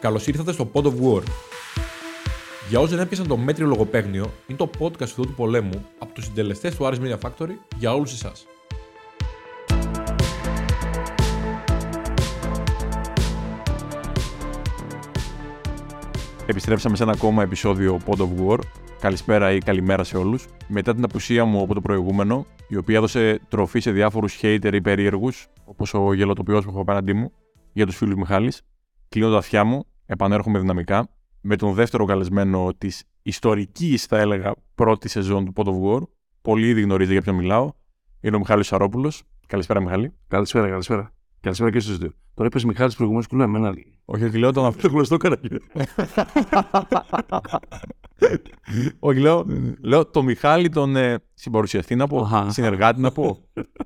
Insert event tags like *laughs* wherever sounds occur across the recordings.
Καλώς ήρθατε στο Pod of War. Για όσοι δεν έπιασαν το μέτριο λογοπαίγνιο, είναι το podcast του του πολέμου από τους συντελεστές του Aris Media Factory για όλους εσάς. Επιστρέψαμε σε ένα ακόμα επεισόδιο Pod of War. Καλησπέρα ή καλημέρα σε όλους. Μετά την απουσία μου από το προηγούμενο, η οποία έδωσε τροφή σε διάφορους hater ή περίεργους, όπως ο γελοτοποιός που έχω απέναντί μου, για τους φίλους Μιχάλης, κλείνω τα αυτιά μου, επανέρχομαι δυναμικά με τον δεύτερο καλεσμένο της ιστορικής, θα έλεγα, πρώτης σεζόν του Pod of War. Πολύ ήδη γνωρίζετε για ποιον μιλάω. Είναι ο Μιχάλης Σαρόπουλος. Καλησπέρα, Μιχάλη. Καλησπέρα, καλησπέρα. Καλησπέρα και στους δύο. Τώρα είπες Μιχάλης προηγουμένως και λέω εμένα. Όχι, όχι, λέω τον *laughs* αυτό. γνωστό καράκι. *laughs* Όχι, λέω, λέω το Μιχάλη τον ε, συμπαρουσιαστή να πω, Αχα. συνεργάτη να πω.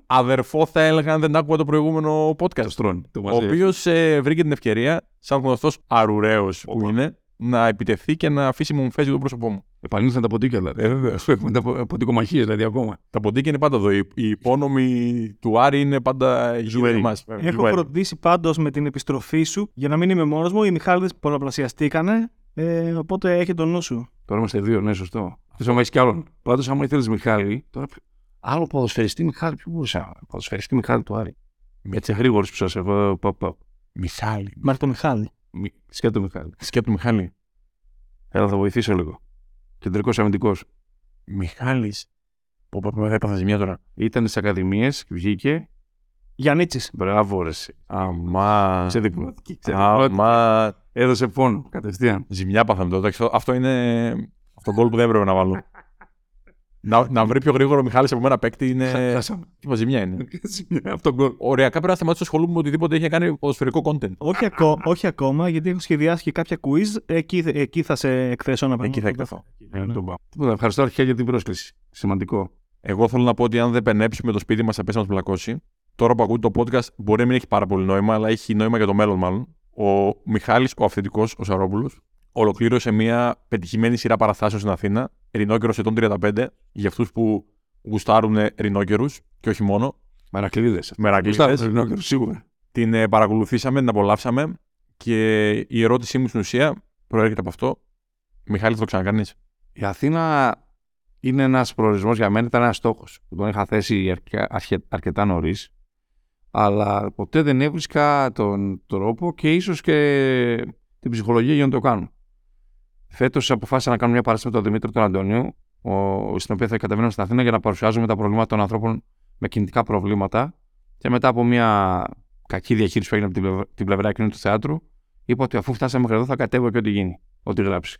Αδερφό θα έλεγα αν δεν άκουγα το προηγούμενο podcast. Στρών. Το ο μαζί. οποίος βρήκε την ευκαιρία, σαν γνωστός αρουραίος που Όπα. είναι, να επιτεθεί και να αφήσει μου φέζει το πρόσωπό μου. Επανήλθαν τα ποντίκια δηλαδή. Ε, βέβαια. Έχουμε τα ποντικομαχίε δηλαδή ακόμα. Τα ποντίκια είναι πάντα εδώ. Η, η υπόνομη του Άρη είναι πάντα γύρω Ζουερή. μας. Έχω Ζουερή. φροντίσει πάντως με την επιστροφή σου για να μην είμαι μόνος μου. Οι Μιχάληδες πολλαπλασιαστήκανε. Ε, οπότε έχει τον νου σου. Τώρα είμαστε δύο, ναι, σωστό. Θε να έχεις κι άλλον. Πάντως, άμα ήθελες Μιχάλη, τώρα. ποιο- Άλλο ποδοσφαιριστή Μιχάλη, ποιο μπορούσα. Ποδοσφαιριστή Μιχάλη του Άρη. Έτσι γρήγορος που σας έχω. Παπ, παπ. Μιχάλη. Μάρ το Μιχάλη. Μι- Σκέτο Μιχάλη. Σκέπτο Μιχάλη. Έλα, θα βοηθήσω λίγο. Κεντρικός αμυντικός. Μιχάλης. Πω, πω, πω, έπαθα ζημιά τώρα. Ήταν στις ακαδημίες, βγήκε. Γιάννητσι. Μπράβο, ρε. εσύ. Αμά. Σε διπλωματική. Αμά. Έδωσε πόνο κατευθείαν. Ζημιά πάθαμε τώρα. Εντάξει, Αυτό- Αυτό είναι. Αυτό γκολ που δεν έπρεπε να βάλω. *laughs* να, να βρει πιο γρήγορο ο Μιχάλης από μένα παίκτη είναι. Χάσαμε. Τίποτα ζημιά είναι. *laughs* Αυτό το γκολ. Οριακά πρέπει να σταματήσω να ασχολούμαι με οτιδήποτε έχει να κάνει ποδοσφαιρικό content. όχι, ακό, όχι ακόμα, γιατί έχω σχεδιάσει και κάποια quiz. Εκεί, εκεί θα σε εκθέσω να Εκεί θα πράγματα. εκτεθώ. Ναι. Τίποτα. Ευχαριστώ αρχικά για την πρόσκληση. Σημαντικό. Εγώ θέλω να πω ότι αν δεν πενέψουμε το σπίτι μας, θα πέσει να μα πλακώσει. Τώρα που ακούτε το podcast, μπορεί να μην έχει πάρα πολύ νόημα, αλλά έχει νόημα για το μέλλον, μάλλον. Ο Μιχάλης, ο αυθεντικός, ο Σαρόπουλος, ολοκλήρωσε μια πετυχημένη σειρά παραστάσεων στην Αθήνα, Ρινόκερος ετών 35, για αυτούς που γουστάρουν ρινόκερους και όχι μόνο. Μερακλείδες. Μερακλείδες. Σίγουρα. Την ε, παρακολουθήσαμε, την απολαύσαμε και η ερώτησή μου στην ουσία προέρχεται από αυτό. Μιχάλη, θα το ξανακάνεις. Η Αθήνα είναι ένας προορισμός για μένα, ήταν ένας στόχος που τον είχα θέσει αρκε- αρκε- αρκετά νωρίς. Αλλά ποτέ δεν έβρισκα τον τρόπο και ίσως και την ψυχολογία για να το κάνω. Φέτος αποφάσισα να κάνω μια παράσταση με τον Δημήτρη τον Αντωνίου, ο, στην οποία θα κατεβαίνω στην Αθήνα για να παρουσιάζουμε τα προβλήματα των ανθρώπων με κινητικά προβλήματα. Και μετά από μια κακή διαχείριση που έγινε από την πλευρά, την πλευρά εκείνη του θεάτρου, είπα ότι αφού φτάσαμε μέχρι εδώ θα κατέβω και ό,τι γίνει, ό,τι γράψει.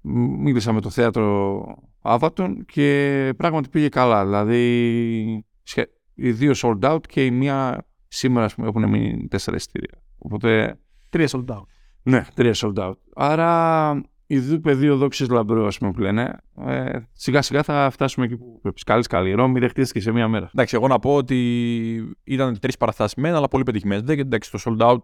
Μ- Μίλησα με το θέατρο Άβατον και πράγματι πήγε καλά. Δηλαδή, σχε- οι δύο sold out και η μία σήμερα ας πούμε, έχουν μείνει τέσσερα εισιτήρια. Οπότε, Τρία sold out. ναι, τρία sold out. Άρα, οι δύο πεδίο δόξης λαμπρού, ας πούμε, που λένε, ε, σιγά σιγά θα φτάσουμε εκεί που πρέπει. Καλή καλή. Η Ρώμη δεν χτίστηκε σε μία μέρα. Εντάξει, εγώ να πω ότι ήταν τρεις παραστάσει μεν, αλλά πολύ πετυχημένες. Δεν εντάξει, το sold out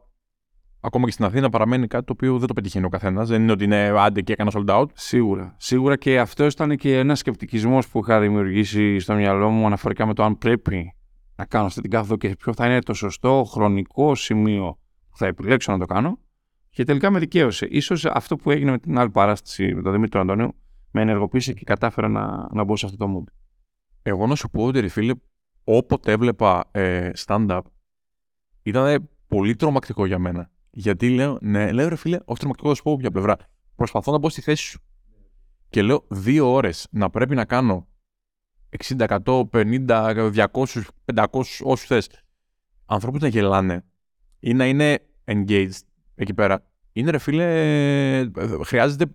ακόμα και στην Αθήνα παραμένει κάτι το οποίο δεν το πετυχαίνει ο καθένας. Δεν είναι ότι είναι άντε και έκανα sold out. Σίγουρα. Σίγουρα και αυτός ήταν και ένας σκεπτικισμός που είχα δημιουργήσει στο μυαλό μου αναφορικά με το αν πρέπει να κάνω αυτή την κάθοδο και ποιο θα είναι το σωστό χρονικό σημείο που θα επιλέξω να το κάνω. Και τελικά με δικαίωσε. Ίσως αυτό που έγινε με την άλλη παράσταση με τον Δημήτρη Αντώνιο με ενεργοποίησε και κατάφερα να, να μπω σε αυτό το mood. Εγώ να σου πω ότι ρε φίλε, όποτε έβλεπα ε, stand-up, ήταν πολύ τρομακτικό για μένα. Γιατί λέω, ναι, λέω ρε φίλε, όχι τρομακτικό, θα σου πω από ποια πλευρά. Προσπαθώ να μπω στη θέση σου. Και λέω δύο ώρες να πρέπει να κάνω 60, 100, 50, 200, 500, όσους θες. Ανθρώπους να γελάνε ή να είναι engaged εκεί πέρα. Είναι ρε φίλε, ε, χρειάζεται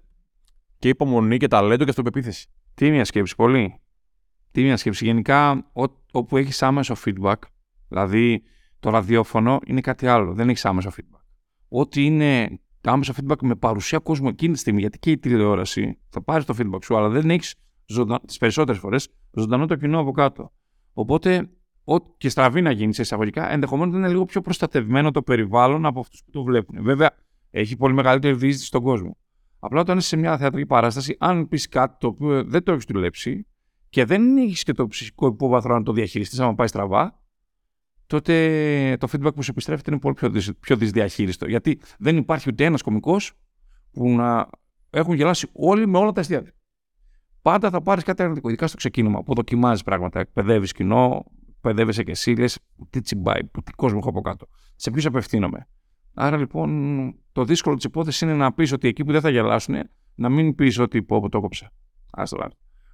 και υπομονή και ταλέντο και αυτοπεποίθηση. Τι μια σκέψη, πολύ. Τι μια σκέψη. Γενικά, ό, όπου έχεις άμεσο feedback, δηλαδή το ραδιόφωνο είναι κάτι άλλο. Δεν έχεις άμεσο feedback. Ό,τι είναι άμεσο feedback με παρουσία κόσμου εκείνη τη στιγμή, γιατί και η τηλεόραση θα πάρει το feedback σου, αλλά δεν έχεις τις περισσότερες φορές ζωντανό το κοινό από κάτω. Οπότε, ό, και στραβή να γίνει σε εισαγωγικά, ενδεχομένως είναι λίγο πιο προστατευμένο το περιβάλλον από αυτούς που το βλέπουν. Βέβαια, έχει πολύ μεγαλύτερη διείσδυση στον κόσμο. Απλά όταν είσαι σε μια θεατρική παράσταση, αν πεις κάτι το οποίο δεν το έχεις δουλέψει και δεν έχεις και το ψυχικό υπόβαθρο να το διαχειριστείς, άμα πάει στραβά, τότε το feedback που σου επιστρέφεται είναι πολύ πιο, δυσ, πιο δυσδιαχείριστο. Γιατί δεν υπάρχει ούτε ένας κωμικός που να έχουν γελάσει όλοι με όλα τα αστεία. Πάντα θα πάρεις κάτι αρνητικό, ειδικά στο ξεκίνημα, που δοκιμάζεις πράγματα. Εκπαιδεύεις κοινό, εκπαιδεύεσαι και εσύ, λες τι τσιμπάει, τι κόσμο έχω από κάτω. Σε ποιους απευθύνομαι. Άρα λοιπόν το δύσκολο της υπόθεσης είναι να πεις ότι εκεί που δεν θα γελάσουν, να μην πεις ότι πω, το έκοψα. Άστο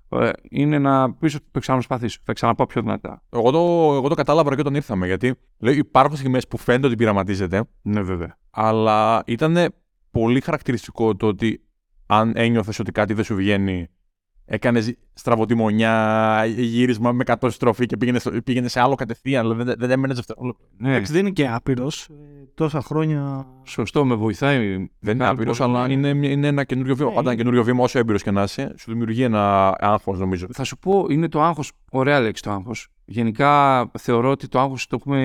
ε, είναι να πεις ότι το ξαναπροσπαθήσω. Θα ξαναπάω πιο δυνατά. Εγώ το, εγώ το κατάλαβα και όταν ήρθαμε. Γιατί λέω, υπάρχουν στιγμές που φαίνεται ότι πειραματίζεται. Ναι, βέβαια. Αλλά ήταν πολύ χαρακτηριστικό το ότι αν ένιωθες ότι κάτι δεν σου βγαίνει έκανε στραβοτημονιά, γύρισμα με 100 στροφή και πήγαινε, πήγαινε σε άλλο κατευθείαν. Δηλαδή δεν, δεν έμενε δευτερόλεπτο. Ναι. Εντάξει, δεν είναι και άπειρος. Ε, τόσα χρόνια. Σωστό, με βοηθάει. Δεν είναι άπειρος, αλλά είναι, είναι ένα καινούριο βήμα. Ναι. Πάντα ένα καινούριο βήμα, όσο έμπειρος και να είσαι, σου δημιουργεί ένα άγχος, νομίζω. Θα σου πω, είναι το άγχος. Ωραία λέξη το άγχος. Γενικά θεωρώ ότι το άγχος το έχουμε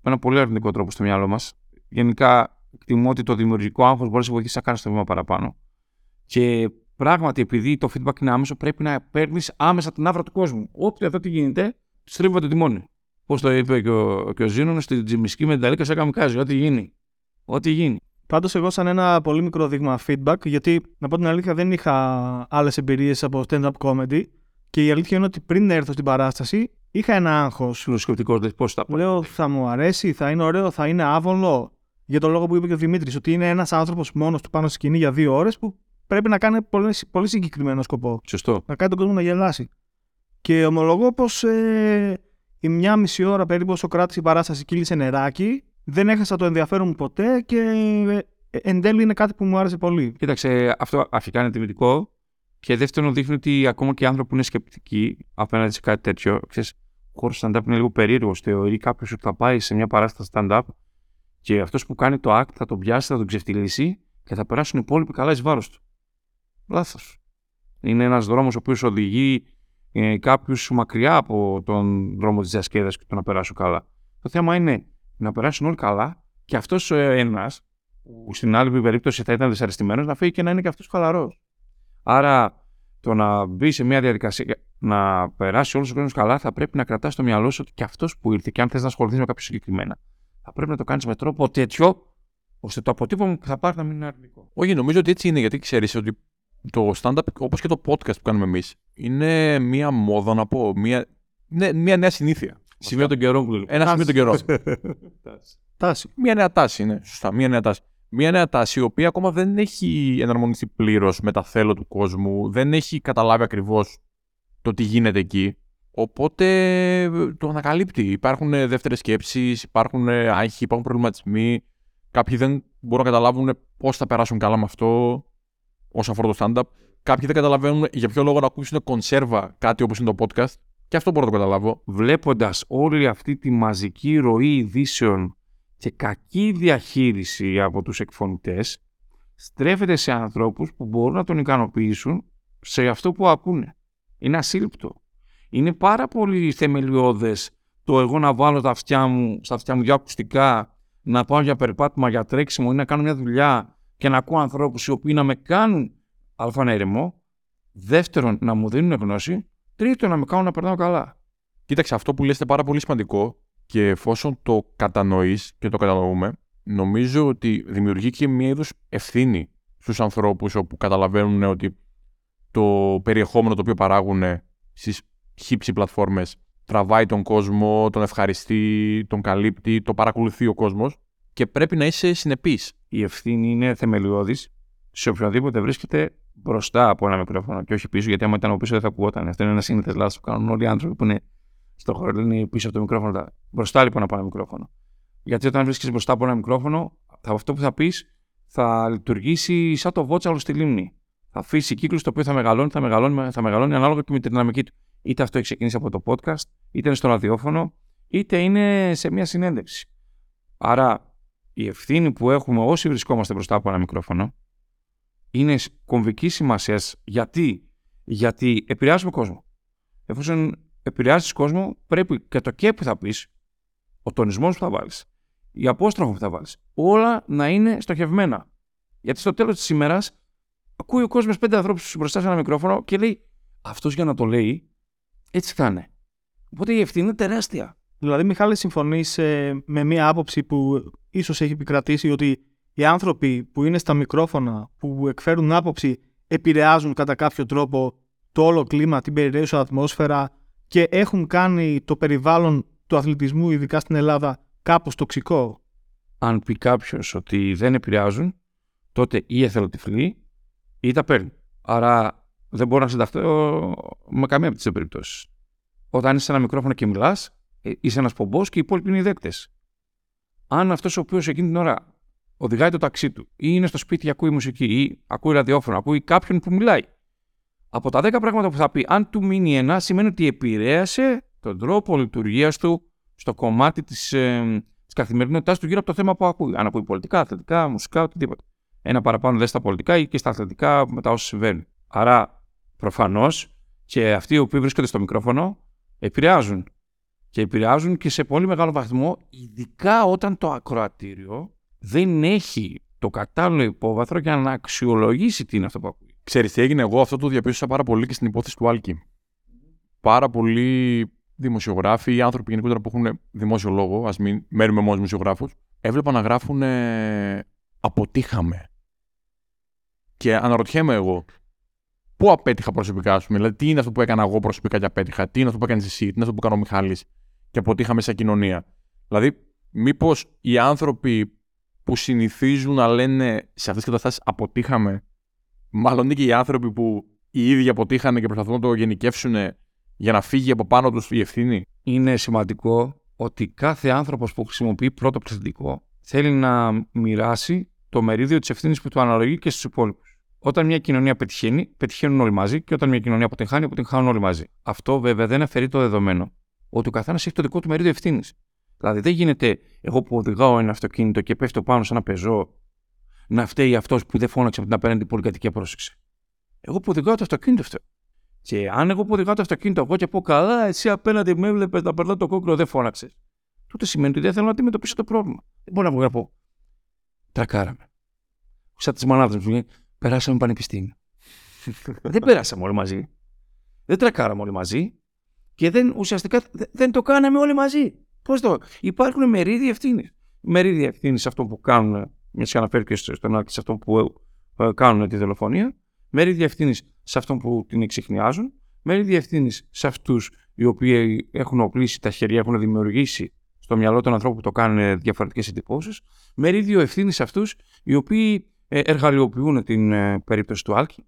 με ένα πολύ αρνητικό τρόπο στο μυαλό μας. Γενικά εκτιμώ ότι το δημιουργικό άγχος μπορείς να σε βοηθήσει να κάνεις το βήμα παραπάνω. Και πράγματι, επειδή το feedback είναι άμεσο, πρέπει να παίρνεις άμεσα την άβρα του κόσμου. Όποτε αυτό τι γίνεται, στρίβω το τιμόνι. Πώ το είπε και ο, και ο Ζήνων στην Τζιμισκή με την Ταλίκα σε καμικάζει. Ό,τι γίνει. Ό,τι γίνει. Πάντως, εγώ σαν ένα πολύ μικρό δείγμα feedback, γιατί να πω την αλήθεια δεν είχα άλλες εμπειρίες από stand-up comedy. Και η αλήθεια είναι ότι πριν έρθω στην παράσταση, είχα ένα άγχος. Φιλοσκεπτικό, δηλαδή πώς θα πω. Λέω, θα μου αρέσει, θα είναι ωραίο, θα είναι άβολο. Για τον λόγο που είπε και ο Δημήτρης, ότι είναι ένας άνθρωπος μόνος του πάνω στη σκηνή για δύο ώρες που πρέπει να κάνει πολύ, πολύ συγκεκριμένο σκοπό. Σωστό. Να κάνει τον κόσμο να γελάσει. Και ομολογώ πως ε, η μια μισή ώρα περίπου όσο κράτησε η παράσταση κύλησε νεράκι. Δεν έχασα το ενδιαφέρον μου ποτέ και ε, εν τέλει είναι κάτι που μου άρεσε πολύ. Κοίταξε, αυτό αρχικά είναι τιμητικό. Και δεύτερον, δείχνει ότι ακόμα και οι άνθρωποι που είναι σκεπτικοί απέναντι σε κάτι τέτοιο. Ξέρεις, ο χώρος stand-up είναι λίγο περίεργος. Θεωρεί κάποιος ότι θα πάει σε μια παράσταση stand-up και αυτός που κάνει το act θα τον πιάσει, θα τον ξεφτυλίσει και θα περάσουν οι υπόλοιποι καλά εις βάρος του. Λάθος. Είναι ένας δρόμος ο οποίος οδηγεί ε, κάποιους μακριά από τον δρόμο της διασκέδασης και το να περάσουν καλά. Το θέμα είναι να περάσουν όλοι καλά και αυτός ο ένας, που στην άλλη περίπτωση θα ήταν δυσαρεστημένος, να φύγει και να είναι και αυτός χαλαρός. Άρα, το να μπει σε μια διαδικασία να περάσει όλος ο κόσμος καλά, θα πρέπει να κρατάς στο μυαλό σου ότι και αυτός που ήρθε, και αν θες να ασχοληθείς με κάποιο συγκεκριμένα, θα πρέπει να το κάνεις με τρόπο τέτοιο, ώστε το αποτύπωμα που θα πάρει να μην είναι αρνητικό. Όχι, νομίζω ότι έτσι είναι, γιατί ξέρεις ότι το stand-up, όπως και το podcast που κάνουμε εμείς, είναι μία μόδα, να πω, μία, ναι, μία νέα συνήθεια. Σημείο των καιρών που Ένα σημείο των καιρών. *laughs* τάση. Μία νέα τάση, ναι, σωστά, μία νέα τάση. Μία νέα τάση η οποία ακόμα δεν έχει εναρμονιστεί πλήρως με τα θέλω του κόσμου, δεν έχει καταλάβει ακριβώς το τι γίνεται εκεί. Οπότε το ανακαλύπτει. Υπάρχουν δεύτερες σκέψεις, υπάρχουν άγχοι, υπάρχουν προβληματισμοί. Κάποιοι δεν μπορούν να καταλάβουν πώς θα περάσουν καλά με αυτό όσον αφορά το stand-up. Κάποιοι δεν καταλαβαίνουν για ποιο λόγο να ακούσουν κονσέρβα κάτι όπως είναι το podcast. Και αυτό μπορώ να το καταλάβω. Βλέποντας όλη αυτή τη μαζική ροή ειδήσεων και κακή διαχείριση από τους εκφωνητές, στρέφεται σε ανθρώπους που μπορούν να τον ικανοποιήσουν σε αυτό που ακούνε. Είναι ασύλληπτο. Είναι πάρα πολύ θεμελιώδες το εγώ να βάλω τα αυτιά μου, στα αυτιά μου για ακουστικά, να πάω για περπάτημα, για τρέξιμο ή να κάνω μια δουλειά και να ακούω ανθρώπους οι οποίοι να με κάνουν αλφα να ηρεμώ. Δεύτερον, να μου δίνουν γνώση. Τρίτον, να με κάνουν να περνάω καλά. Κοίταξε, αυτό που λες είναι πάρα πολύ σημαντικό και εφόσον το κατανοείς και το κατανοούμε, νομίζω ότι δημιουργεί και μια είδους ευθύνη στους ανθρώπους όπου καταλαβαίνουν ότι το περιεχόμενο το οποίο παράγουν στις χύψη πλατφόρμες τραβάει τον κόσμο, τον ευχαριστεί, τον καλύπτει, το παρακολουθεί ο κόσμος και πρέπει να είσαι συνεπής η ευθύνη είναι θεμελιώδης σε οποιονδήποτε βρίσκεται μπροστά από ένα μικρόφωνο και όχι πίσω, γιατί άμα ήταν από πίσω δεν θα ακουγόταν. Αυτό είναι ένα σύνηθες λάθος που κάνουν όλοι οι άνθρωποι που είναι στο χώρο, είναι πίσω από το μικρόφωνο. Μπροστά λοιπόν από ένα μικρόφωνο. Γιατί όταν βρίσκεσαι μπροστά από ένα μικρόφωνο, αυτό που θα πεις θα λειτουργήσει σαν το βότσαλο στη λίμνη. Θα αφήσει κύκλους το οποίο θα μεγαλώνει, θα μεγαλώνει, θα μεγαλώνει ανάλογα και με τη δυναμική του. Είτε αυτό έχει ξεκινήσει από το podcast, είτε είναι στο ραδιόφωνο, είτε είναι σε μια συνέντευξη. Άρα η ευθύνη που έχουμε όσοι βρισκόμαστε μπροστά από ένα μικρόφωνο είναι κομβικής σημασίας. Γιατί; Γιατί επηρεάζουμε κόσμο. Εφόσον επηρεάζεις κόσμο, πρέπει και το και που θα πεις, ο τονισμός που θα βάλεις, η απόστροφο που θα βάλεις, όλα να είναι στοχευμένα. Γιατί στο τέλος της ημέρας ακούει ο κόσμος πέντε ανθρώπους μπροστά σε ένα μικρόφωνο και λέει Αυτός για να το λέει, έτσι θα είναι. Οπότε η ευθύνη είναι τεράστια. Δηλαδή, Μιχάλη, συμφωνείς ε, με μία άποψη που ίσως έχει επικρατήσει ότι οι άνθρωποι που είναι στα μικρόφωνα, που εκφέρουν άποψη, επηρεάζουν κατά κάποιο τρόπο το όλο κλίμα, την περιραίουσα ατμόσφαιρα και έχουν κάνει το περιβάλλον του αθλητισμού, ειδικά στην Ελλάδα, κάπως τοξικό; Αν πει κάποιος ότι δεν επηρεάζουν, τότε ή εθελοτυφλεί ή τα παίρνει. Άρα δεν μπορώ να συνταχθώ με καμία από τις δύο περιπτώσεις. Όταν είσαι σε ένα μικρόφωνο και μιλάς, είσαι ένας πομπός και οι υπόλοιποι είναι οι δέκτες. Αν αυτός ο οποίος εκείνη την ώρα οδηγάει το ταξί του, ή είναι στο σπίτι και ακούει μουσική, ή ακούει ραδιόφωνο, ακούει κάποιον που μιλάει. Από τα 10 πράγματα που θα πει, αν του μείνει ένα, σημαίνει ότι επηρέασε τον τρόπο λειτουργίας του στο κομμάτι της ε, της καθημερινότητάς του γύρω από το θέμα που ακούει. Αν ακούει πολιτικά, αθλητικά, μουσικά, οτιδήποτε. Ένα παραπάνω δες στα πολιτικά ή και στα αθλητικά με τα όσα συμβαίνουν. Άρα, προφανώς και αυτοί οι οποίοι βρίσκονται στο μικρόφωνο επηρεάζουν. Και επηρεάζουν και σε πολύ μεγάλο βαθμό, ειδικά όταν το ακροατήριο δεν έχει το κατάλληλο υπόβαθρο για να αξιολογήσει τι είναι αυτό που ακούει. Ξέρεις τι έγινε, εγώ αυτό το διαπίστωσα πάρα πολύ και στην υπόθεση του Άλκη. Πάρα πολλοί δημοσιογράφοι ή άνθρωποι γενικότερα που έχουν δημόσιο λόγο, ας μην μένουμε μόνο δημοσιογράφους, έβλεπα να γράφουν ε, αποτύχαμε. Και αναρωτιέμαι εγώ, πού απέτυχα προσωπικά, ας πούμε, δηλαδή τι είναι αυτό που έκανα εγώ προσωπικά και απέτυχα, τι είναι αυτό που έκανες εσύ, τι είναι αυτό που έκανε ο Μιχάλης και αποτύχαμε σαν κοινωνία. Δηλαδή, μήπως οι άνθρωποι που συνηθίζουν να λένε σε αυτές τις καταστάσεις αποτύχαμε, μάλλον είναι και οι άνθρωποι που οι ίδιοι αποτύχανε και προσπαθούν να το γενικεύσουν για να φύγει από πάνω τους η ευθύνη; Είναι σημαντικό ότι κάθε άνθρωπος που χρησιμοποιεί πρώτο πληθυντικό θέλει να μοιράσει το μερίδιο της ευθύνης που του αναλογεί και στους υπόλοιπους. Όταν μια κοινωνία πετυχαίνει, πετυχαίνουν όλοι μαζί και όταν μια κοινωνία αποτυγχάνει, αποτυγχάνουν όλοι μαζί. Αυτό βέβαια δεν αφαιρεί το δεδομένο ότι ο καθένας έχει το δικό του μερίδιο ευθύνης. Δηλαδή δεν γίνεται εγώ που οδηγάω ένα αυτοκίνητο και πέφτω πάνω σε ένα πεζό να φταίει αυτός που δεν φώναξε από την απέναντι πολυκατοικία πρόσεξε. Εγώ που οδηγάω το αυτοκίνητο φταίω. Και αν εγώ που οδηγάω το αυτοκίνητο εγώ και πω καλά, εσύ απέναντι με έβλεπες να περνά το κόκκινο, δεν φώναξες. Τότε σημαίνει ότι δεν θέλω να αντιμετωπίσω το πρόβλημα. Δεν μπορώ να βγω να πω. Τρακάραμε. Σαν τις μανάδες μου λέει, περάσαμε πανεπιστήμιο. *laughs* δεν περάσαμε όλοι μαζί. Δεν τρακάραμε όλοι μαζί. Και δεν, ουσιαστικά δεν το κάναμε όλοι μαζί. Πώς το. Υπάρχουν μερίδια ευθύνης. Μερίδια ευθύνης σε αυτό που κάνουν, μια και αναφέρει και στον Άκη, σε αυτό που ε, κάνουν τη δολοφονία. Μερίδια ευθύνης σε αυτόν που την εξηχνιάζουν. Μερίδια ευθύνης σε αυτούς οι οποίοι έχουν οπλίσει τα χέρια, έχουν δημιουργήσει στο μυαλό των ανθρώπων που το κάνουν διαφορετικές εντυπώσεις. Μερίδιο ευθύνης σε αυτούς οι οποίοι ε, εργαλειοποιούν την ε, περίπτωση του Άλκη.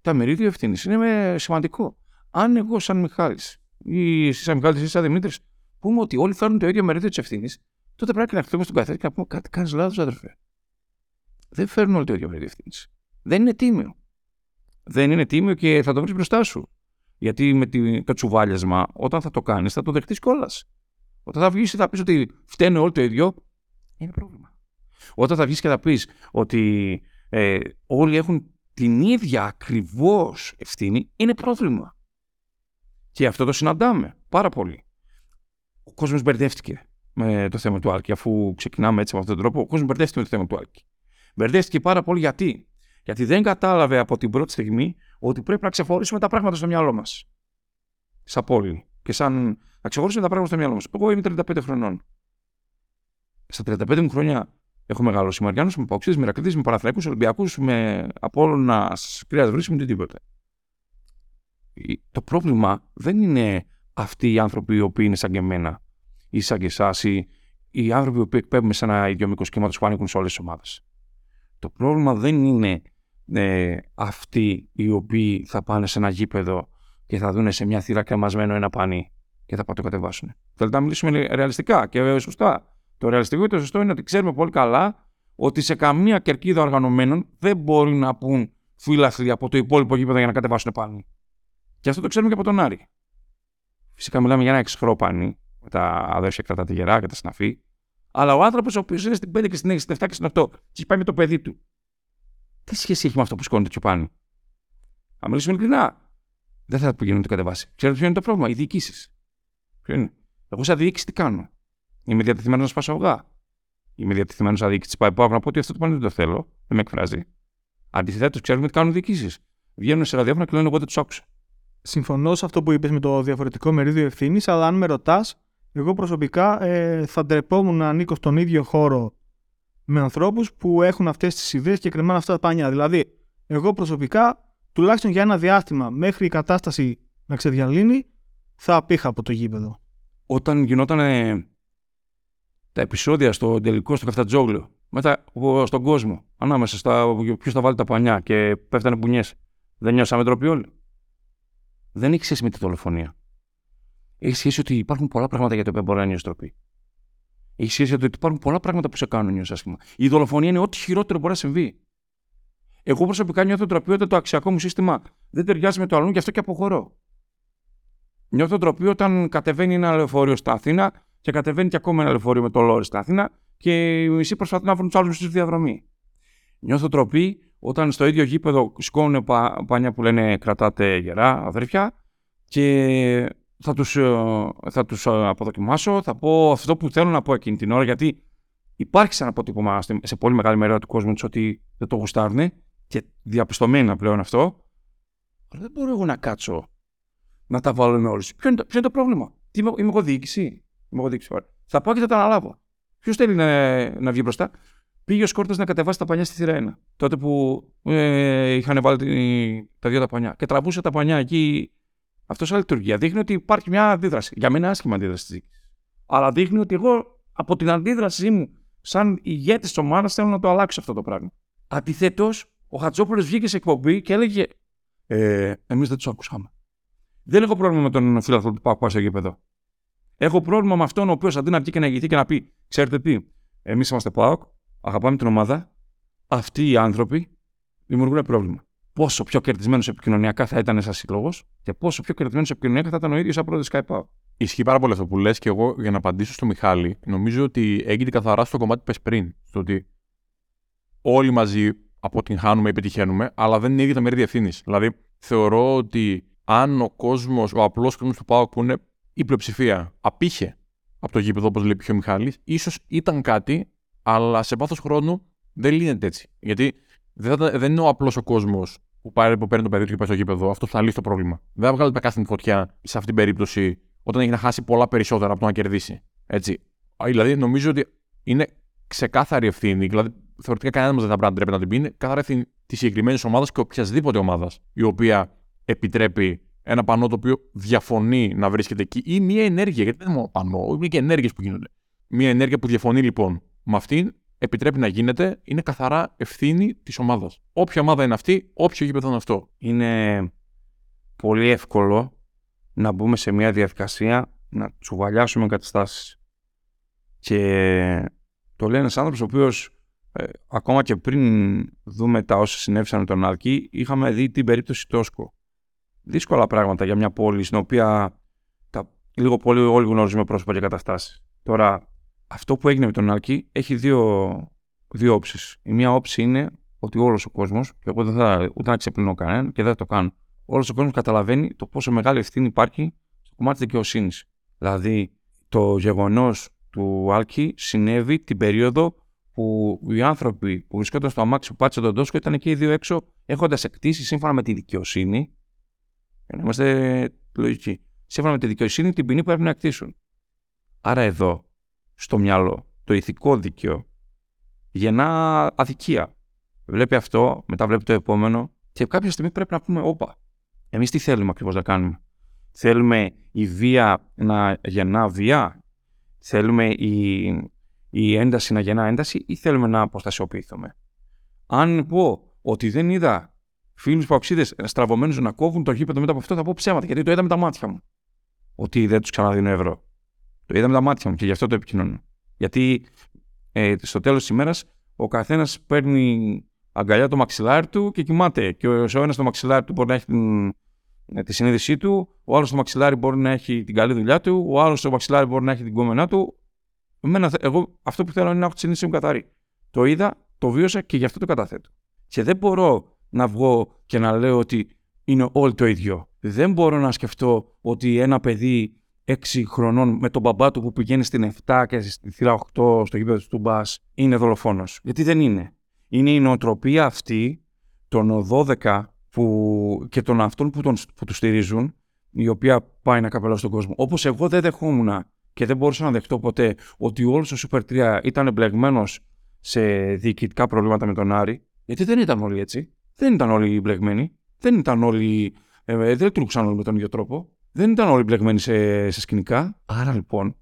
Τα μερίδιο ευθύνης είναι σημαντικό. Αν εγώ, σαν Μιχάλης, ή εσύ, σαν Μιχάλης, ή σαν Δημήτρης, πούμε ότι όλοι φέρνουν το ίδιο μερίδιο της ευθύνης, τότε πρέπει να χτυπήσουμε στον καθένα και να πούμε κάτι κάνεις λάθος, αδερφέ. Δεν φέρνουν όλοι το ίδιο μερίδιο ευθύνης. Δεν είναι τίμιο. Δεν είναι τίμιο και θα το βρεις μπροστά σου. Γιατί με το τσουβάλιασμα, όταν θα το κάνεις, θα το δεχτείς κιόλας. Όταν θα βγεις και θα πεις ότι φταίνε όλοι το ίδιο, είναι πρόβλημα. Όταν θα βγεις και θα πεις ότι ε, όλοι έχουν την ίδια ακριβώς ευθύνη, είναι πρόβλημα. Και αυτό το συναντάμε πάρα πολύ ο κόσμος μπερδεύτηκε με το θέμα του Άλκη. Αφού ξεκινάμε έτσι με αυτόν τον τρόπο, ο κόσμος μπερδεύτηκε με το θέμα του Άλκη. Μπερδεύτηκε πάρα πολύ γιατί; Γιατί δεν κατάλαβε από την πρώτη στιγμή ότι πρέπει να ξεχωρίσουμε τα πράγματα στο μυαλό μας. Σαν πόλη. Και σαν να ξεχωρίσουμε τα πράγματα στο μυαλό μας. Εγώ είμαι 35 χρονών. Στα 35 μου χρόνια έχω μεγαλώσει με Αριάνου, με Παοξίδε, με Ρακλήδε, με Παραθυναϊκού, Ολυμπιακούς, με Απόλωνα, Κρέας Βρύσης, με οτιδήποτε. Το πρόβλημα δεν είναι αυτοί οι άνθρωποι οι οποίοι είναι σαν και εμένα ή σαν και εσάς ή οι άνθρωποι που εκπέμπουν σε ένα ίδιο μήκος κύματος που ανήκουν σε όλες τις ομάδες. Το πρόβλημα δεν είναι ε, αυτοί οι οποίοι θα πάνε σε ένα γήπεδο και θα δουν σε μια θύρα κρεμασμένο ένα πανί και θα το κατεβάσουν. Θέλετε να μιλήσουμε ρεαλιστικά και σωστά. Το ρεαλιστικό και το σωστό είναι ότι ξέρουμε πολύ καλά ότι σε καμία κερκίδα οργανωμένων δεν μπορούν να πούν φίλαθλοι από το υπόλοιπο γήπεδο για να κατεβάσουν πάνι. Και αυτό το ξέρουμε και από τον Άρη. Φυσικά μιλάμε για ένα εξχρό πανί με τα αδέρφια κρατά τη γερά και τα συναφή. Αλλά ο άνθρωπος ο οποίος είναι στην 5 και στην 6, στην 7 και στην 8 και έχει πάει με το παιδί του. Τι σχέση έχει με αυτό που σκόνει το τσοπάνι; Αν μιλήσουμε ειλικρινά, δεν θα πηγαίνουν να το κατεβάσει. Ξέρετε ποιο είναι το πρόβλημα, οι διοικήσεις. Ποιο είναι; Εγώ σαν διοίκηση τι κάνω; Είμαι διατεθειμένος να σπάσω αυγά. Είμαι διατεθειμένος σαν διοίκηση τη ΠΑΕ να πω ότι αυτό το πανί δεν το θέλω. Δεν με εκφράζει. Αντιθέτως, ξέρουμε τι κάνουν διοικήσεις. Βγαίνουν σε ραδιόφωνα και λένε εγώ δεν τους άκουσα. Συμφωνώ σε αυτό που είπες με το διαφορετικό μερίδιο ευθύνης, αλλά αν με ρωτάς, Εγώ προσωπικά ε, θα ντρεπόμουν να ανήκω στον ίδιο χώρο με ανθρώπους που έχουν αυτές τις ιδέες και κρεμάνε αυτά τα πανιά. Δηλαδή, εγώ προσωπικά, τουλάχιστον για ένα διάστημα μέχρι η κατάσταση να ξεδιαλύνει, θα απήχα από το γήπεδο. Όταν γινόταν ε, τα επεισόδια στο τελικό στο Καφτατζόγλιο, μετά ο- στον κόσμο, ανάμεσα στα ποιος θα βάλει τα πανιά και πέφτανε μπουνιές, δεν νιώσαμε ντροπή όλοι. Δεν έχει σχέση με τη δολοφονία. Έχει σχέση ότι υπάρχουν πολλά πράγματα για τα οποία μπορεί να νιώσει ντροπή. Έχει σχέση ότι υπάρχουν πολλά πράγματα που σε κάνουν να νιώσεις άσχημα. Η δολοφονία είναι ό,τι χειρότερο μπορεί να συμβεί. Εγώ προσωπικά νιώθω ντροπή όταν το αξιακό μου σύστημα δεν ταιριάζει με το αλλού, γι' αυτό και αποχωρώ. Νιώθω ντροπή όταν κατεβαίνει ένα λεωφορείο στην Αθήνα και κατεβαίνει και ακόμα ένα λεωφορείο με το λόρι στην Αθήνα και οι μισοί προσπαθούν να βρουν τους άλλους στη διαδρομή. Νιώθω ντροπή όταν στο ίδιο γήπεδο σηκώνουν πα, πανιά που λένε κρατάτε γερά, αδέρφια, και θα τους, ε, θα τους ε, αποδοκιμάσω, θα πω αυτό που θέλω να πω εκείνη την ώρα, γιατί υπάρχει σαν αποτύπωμα στη- σε πολύ μεγάλη μερίδα του κόσμου τους ότι δεν το γουστάρουν και διαπιστωμένα πλέον αυτό, αλλά δεν μπορώ εγώ να κάτσω να τα βάλω με όλους. Ποιο είναι το, ποιο είναι το πρόβλημα; Τι είμαι, είμαι εγώ διοίκηση; Είμαι εγώ διοίκηση. Ωραία. Θα πάω και θα τα αναλάβω. Ποιος θέλει να, να βγει μπροστά; Πήγε ο Σκόρτα να κατεβάσει τα πανιά στη θηρά 1. Τότε που ε, είχαν βάλει τη- τα δύο τα πανιά. Και τραβούσε τα πανιά εκεί. Αυτός σαν λειτουργία δείχνει ότι υπάρχει μια αντίδραση. Για μένα άσχημα αντίδραση της διοίκηση. Αλλά δείχνει ότι εγώ από την αντίδρασή μου, σαν ηγέτης της ομάδας, θέλω να το αλλάξω αυτό το πράγμα. Αντιθέτως, ο Χατζόπουλος βγήκε σε εκπομπή και έλεγε ε, Εμείς δεν τους ακούσαμε. Δεν έχω πρόβλημα με τον φίλαθλο του Πάκου στο γήπεδο. Έχω πρόβλημα με αυτόν ο οποίος αντί να βγει και να ηγηθεί και να πει: Ξέρετε τι, εμείς είμαστε ΠΑΟΚ, αγαπάμε την ομάδα. Αυτοί οι άνθρωποι δημιουργούν πρόβλημα. Πόσο πιο κερδισμένος επικοινωνιακά θα ήταν ένας σύλλογος και πόσο πιο κερδισμένος επικοινωνιακά θα ήταν ο ίδιος σαν πρόεδρο Sky ΠΑΟΚ. Ισχύει πάρα πολύ αυτό που λες και εγώ για να απαντήσω στο Μιχάλη, νομίζω ότι έγινε καθαρά στο κομμάτι που πες πριν. Στο ότι όλοι μαζί αποτυγχάνουμε ή πετυχαίνουμε, αλλά δεν είναι ίδια τα μερίδια ευθύνη. Δηλαδή, θεωρώ ότι αν ο κόσμος, ο απλός κόσμος του ΠΑΟΚ που είναι η πλειοψηφία, απήχε από το γήπεδο, όπως λέει πιο ο Μιχάλης, ίσως ήταν κάτι, αλλά σε βάθος χρόνου δεν λύνεται έτσι. Γιατί δεν, θα- δεν είναι ο απλός ο κόσμος που πάρει, που παίρνει το παιδί του και πάει στο γήπεδο, αυτό που θα λύσει το πρόβλημα. Δεν θα βγάλει τα κάστην φωτιά σε αυτήν την περίπτωση όταν έχει να χάσει πολλά περισσότερα από το να κερδίσει. Έτσι. Α, Δηλαδή, νομίζω ότι είναι ξεκάθαρη ευθύνη. Δηλαδή, θεωρητικά κανένας μας δεν θα πρέπει να ντρέπεται να την πει. Είναι καθαρή ευθύνη της συγκεκριμένης ομάδας και οποιασδήποτε ομάδας η οποία επιτρέπει ένα πανό το οποίο διαφωνεί να βρίσκεται εκεί ή μια ενέργεια. Γιατί δεν είναι μόνο πανό, είναι και ενέργειες που γίνονται. Μια ενέργεια που διαφωνεί λοιπόν με αυτήν επιτρέπει να γίνεται, είναι καθαρά ευθύνη της ομάδας. Όποια ομάδα είναι αυτή, όποιο γήπεδο είναι αυτό. Είναι πολύ εύκολο να μπούμε σε μια διαδικασία να τσουβαλιάσουμε καταστάσεις. Και το λέει ένας άνθρωπος ο οποίος ε, ακόμα και πριν δούμε τα όσα συνέβησαν με τον Άλκη, είχαμε δει την περίπτωση Τόσκο. Δύσκολα πράγματα για μια πόλη στην οποία τα, λίγο πολύ όλοι γνωρίζουμε πρόσωπα και καταστάσεις. Τώρα, αυτό που έγινε με τον Άλκη έχει δύο, δύο όψεις. Η μία όψη είναι ότι όλος ο κόσμος, και εγώ δεν θα ούτε να ξεπλύνω κανέναν και δεν θα το κάνω, όλος ο κόσμος καταλαβαίνει το πόσο μεγάλη ευθύνη υπάρχει στο κομμάτι της δικαιοσύνης. Δηλαδή, το γεγονός του Άλκη συνέβη την περίοδο που οι άνθρωποι που βρισκόταν στο αμάξι που πάτησε τον Τόσκο ήταν και οι δύο έξω έχοντας εκτίσει σύμφωνα με τη δικαιοσύνη. Για να είμαστε λογικοί. Σύμφωνα με τη δικαιοσύνη την ποινή που πρέπει να εκτίσουν. Άρα εδώ, στο μυαλό, το ηθικό δίκαιο γεννά αδικία. Βλέπει αυτό, μετά βλέπει το επόμενο και κάποια στιγμή πρέπει να πούμε: Όπα, εμείς τι θέλουμε ακριβώς να κάνουμε; Θέλουμε η βία να γεννά βία, θέλουμε η, η ένταση να γεννά ένταση ή θέλουμε να αποστασιοποιηθούμε; Αν πω ότι δεν είδα φίλους παοξίδες στραβωμένους να κόβουν το γήπεδο μετά από αυτό, θα πω ψέματα γιατί το είδα με τα μάτια μου. Ότι δεν τους ξαναδίνω ευρώ. Το είδα με τα μάτια μου και γι' αυτό το επικοινωνώ. Γιατί ε, στο τέλος της ημέρας ο καθένας παίρνει αγκαλιά το μαξιλάρι του και κοιμάται. Και ο ένας στο μαξιλάρι του μπορεί να έχει την, ε, τη συνείδησή του, ο άλλος στο μαξιλάρι μπορεί να έχει την καλή δουλειά του, ο άλλος στο μαξιλάρι μπορεί να έχει την κόμενά του. Εμένα, θε- εγώ αυτό που θέλω είναι να έχω τη συνείδησή μου καθαρή. Το είδα, το βίωσα και γι' αυτό το καταθέτω. Και δεν μπορώ να βγω και να λέω ότι είναι όλοι το ίδιο. Δεν μπορώ να σκεφτώ ότι ένα παιδί 6 χρονών με τον μπαμπά του που πηγαίνει στην 7 και στη θύρα 8 στο γήπεδο του Μπα είναι δολοφόνος. Γιατί δεν είναι. Είναι η νοοτροπία αυτή των 12 που, και των αυτών που, τον, που τους στηρίζουν, η οποία πάει να καπελώσει τον κόσμο. Όπως εγώ δεν δεχόμουν και δεν μπορούσα να δεχτώ ποτέ ότι όλος ο Super 3 ήταν εμπλεγμένος σε διοικητικά προβλήματα με τον Άρη, γιατί δεν ήταν όλοι έτσι. Δεν ήταν όλοι μπλεγμένοι. Δεν ήταν όλοι. Ε, δεν λειτουργούσαν όλοι με τον ίδιο τρόπο. Δεν ήταν όλοι μπλεγμένοι σε, σε σκηνικά. Άρα λοιπόν,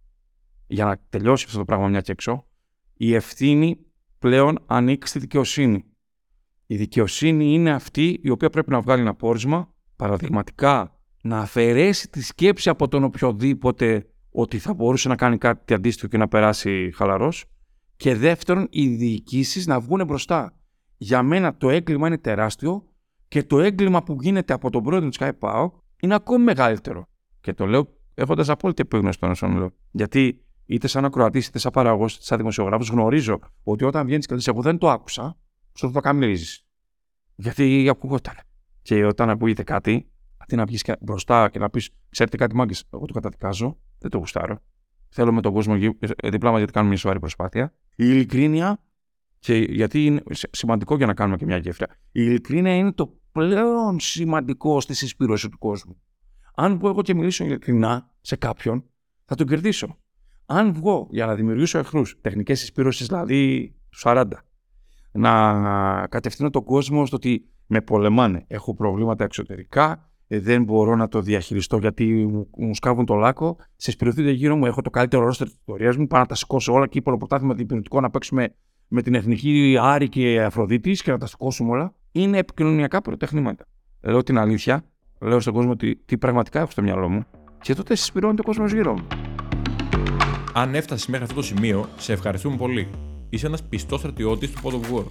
για να τελειώσει αυτό το πράγμα μια και έξω, η ευθύνη πλέον ανήκει στη δικαιοσύνη. Η δικαιοσύνη είναι αυτή η οποία πρέπει να βγάλει ένα πόρισμα, παραδειγματικά να αφαιρέσει τη σκέψη από τον οποιοδήποτε ότι θα μπορούσε να κάνει κάτι αντίστοιχο και να περάσει χαλαρός και δεύτερον οι διοικήσεις να βγουν μπροστά. Για μένα το έγκλημα είναι τεράστιο και το έγκλημα που γίνεται από τον πρόεδρο του Sky είναι ακόμη μεγαλύτερο. Και το λέω έχοντας απόλυτη επίγνωση των όσων λέω. Γιατί είτε σαν ακροατής, είτε σαν παραγωγός, είτε σαν δημοσιογράφος, γνωρίζω ότι όταν βγαίνεις και λες, Εγώ δεν το άκουσα, σου το καμιλίζει. Γιατί ακούγονταν. Και όταν ακούγεται κάτι, αντί να βγεις μπροστά και να πεις: Ξέρετε κάτι, μάγκες, εγώ το καταδικάζω, δεν το γουστάρω. Θέλω με τον κόσμο διπλά μας γιατί κάνουμε μια σοβαρή προσπάθεια. Η ειλικρίνεια, και γιατί είναι σημαντικό για να κάνουμε και μια γέφυρα, η ειλικρίνεια είναι το πλέον σημαντικό στη συσπήρωση του κόσμου. Αν βγω εγώ και μιλήσω ειλικρινά σε κάποιον, θα τον κερδίσω. Αν βγω για να δημιουργήσω εχθρούς, τεχνικές συσπήρωσης δηλαδή του 40, να κατευθύνω τον κόσμο στο ότι με πολεμάνε, έχω προβλήματα εξωτερικά, ε, δεν μπορώ να το διαχειριστώ γιατί μου, μου σκάβουν το λάκκο. Συσπηρωθείτε γύρω μου, έχω το καλύτερο ρόστερ της ιστορίας μου. Πάω να τα σηκώσω όλα και είπα πρωτάθλημα διπλωματικό να παίξουμε με την εθνική Άρη και Αφροδίτης και να τα σηκώσουμε όλα. Είναι επικοινωνιακά πρωτεχνήματα. Λέω την αλήθεια, λέω στον κόσμο ότι τι πραγματικά έχω στο μυαλό μου και τότε συσπηρώνεται ο κόσμος γύρω μου. Αν έφτασες μέχρι αυτό το σημείο, σε ευχαριστούμε πολύ. Είσαι ένας πιστός στρατιώτης του Pod of War.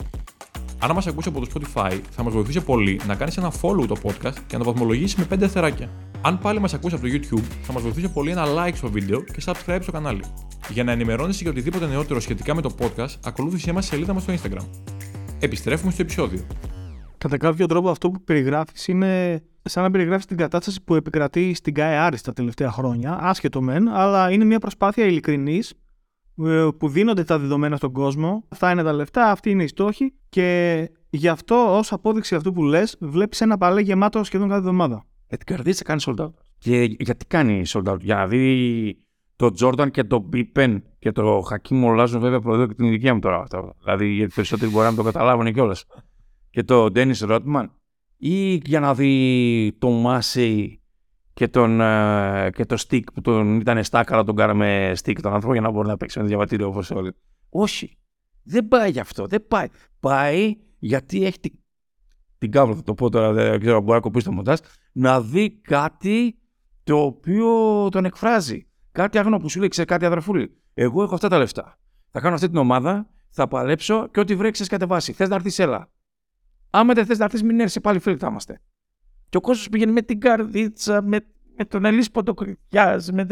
Αν μας ακούσεις από το Spotify, θα μας βοηθήσει πολύ να κάνεις ένα follow το podcast και να το βαθμολογήσεις με 5 αστεράκια. Αν πάλι μας ακούσεις από το YouTube, θα μας βοηθήσει πολύ ένα like στο βίντεο και subscribe στο κανάλι. Για να ενημερώνεσαι για οτιδήποτε νεότερο σχετικά με το podcast, ακολούθησε μας σελίδα μας στο Instagram. Επιστρέφουμε στο επεισόδιο. Κατά κάποιο τρόπο, αυτό που περιγράφεις είναι σαν να περιγράφεις την κατάσταση που επικρατεί στην ΚΑΕ Άρης τα τελευταία χρόνια. Άσχετο μεν, αλλά είναι μια προσπάθεια ειλικρινής ε, που δίνονται τα δεδομένα στον κόσμο. Αυτά είναι τα λεφτά, αυτή είναι η στόχη και γι' αυτό ως απόδειξη αυτού που λες, βλέπεις ένα παλέ γεμάτο σχεδόν κάθε εβδομάδα. Ε, την καρδίτσα κάνεις sold out. Και γιατί κάνει sold out, Για να δει το Jordan και το Pippen και το Hakim Ολάζο, βέβαια προοδεύω και την ηλικία μου τώρα. Αυτό. Δηλαδή, γιατί περισσότεροι μπορεί να το καταλάβουν κιόλα. Και το Dennis Rodman. Ή για να δει το Massey και, τον, ε, και το stick που τον ήταν στάκαρα, τον κάναμε stick τον άνθρωπο για να μπορεί να παίξει με διαβατήριο όπως όλοι. Όχι. Δεν πάει γι' αυτό. Δεν πάει. Πάει γιατί έχει την, την κάβλα, θα το πω τώρα, δεν ξέρω αν μπορεί να κοπήσει το μοντάζ, να δει κάτι το οποίο τον εκφράζει. Κάτι άγνο που σου λέει, ξέρεις κάτι αδερφούλη. Εγώ έχω αυτά τα λεφτά. Θα κάνω αυτή την ομάδα, θα παλέψω και ό,τι βρέξεις κατεβάσει. Θες να έρθεις, έλα. Άμα δεν θες να έρθεις, μην έρθεις πάλι φίλοι θα είμαστε. Και ο κόσμος πηγαίνει με την καρδίτσα, με, με τον Ελίσ Ποντοκριτιάς, με,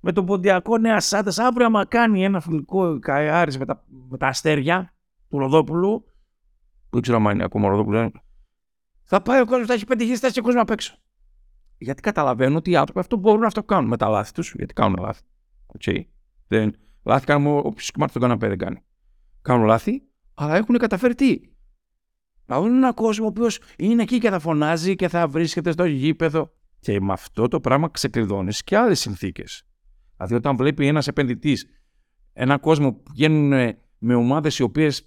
με τον Ποντιακό Νέας Σάντα. Αύριο, άμα κάνει ένα φιλικό Καϊάρης με, τα, με τα αστέρια του Ροδόπουλου, δεν ξέρω αν είναι ακόμα ο Ροδόπουλου, θα πάει ο κόσμος, θα έχει πέντε χιλιάδες και κόσμος απ' έξω. Γιατί καταλαβαίνω ότι οι άνθρωποι αυτό μπορούν να αυτό κάνουν με τα λάθη τους, γιατί κάνουν λάθη. Okay. Δεν, λάθη κάνουμε όποιος κομμάτι τον καναπέ δεν κάνει. Κάνουν λάθη, αλλά έχουν καταφέρει τι; Να δουν έναν κόσμο ο οποίος είναι εκεί και θα φωνάζει και θα βρίσκεται στο γήπεδο. Και με αυτό το πράγμα ξεκλειδώνεις και άλλες συνθήκες. Δηλαδή, όταν βλέπει ένας επενδυτής έναν κόσμο που πηγαίνουν με ομάδες οι οποίες.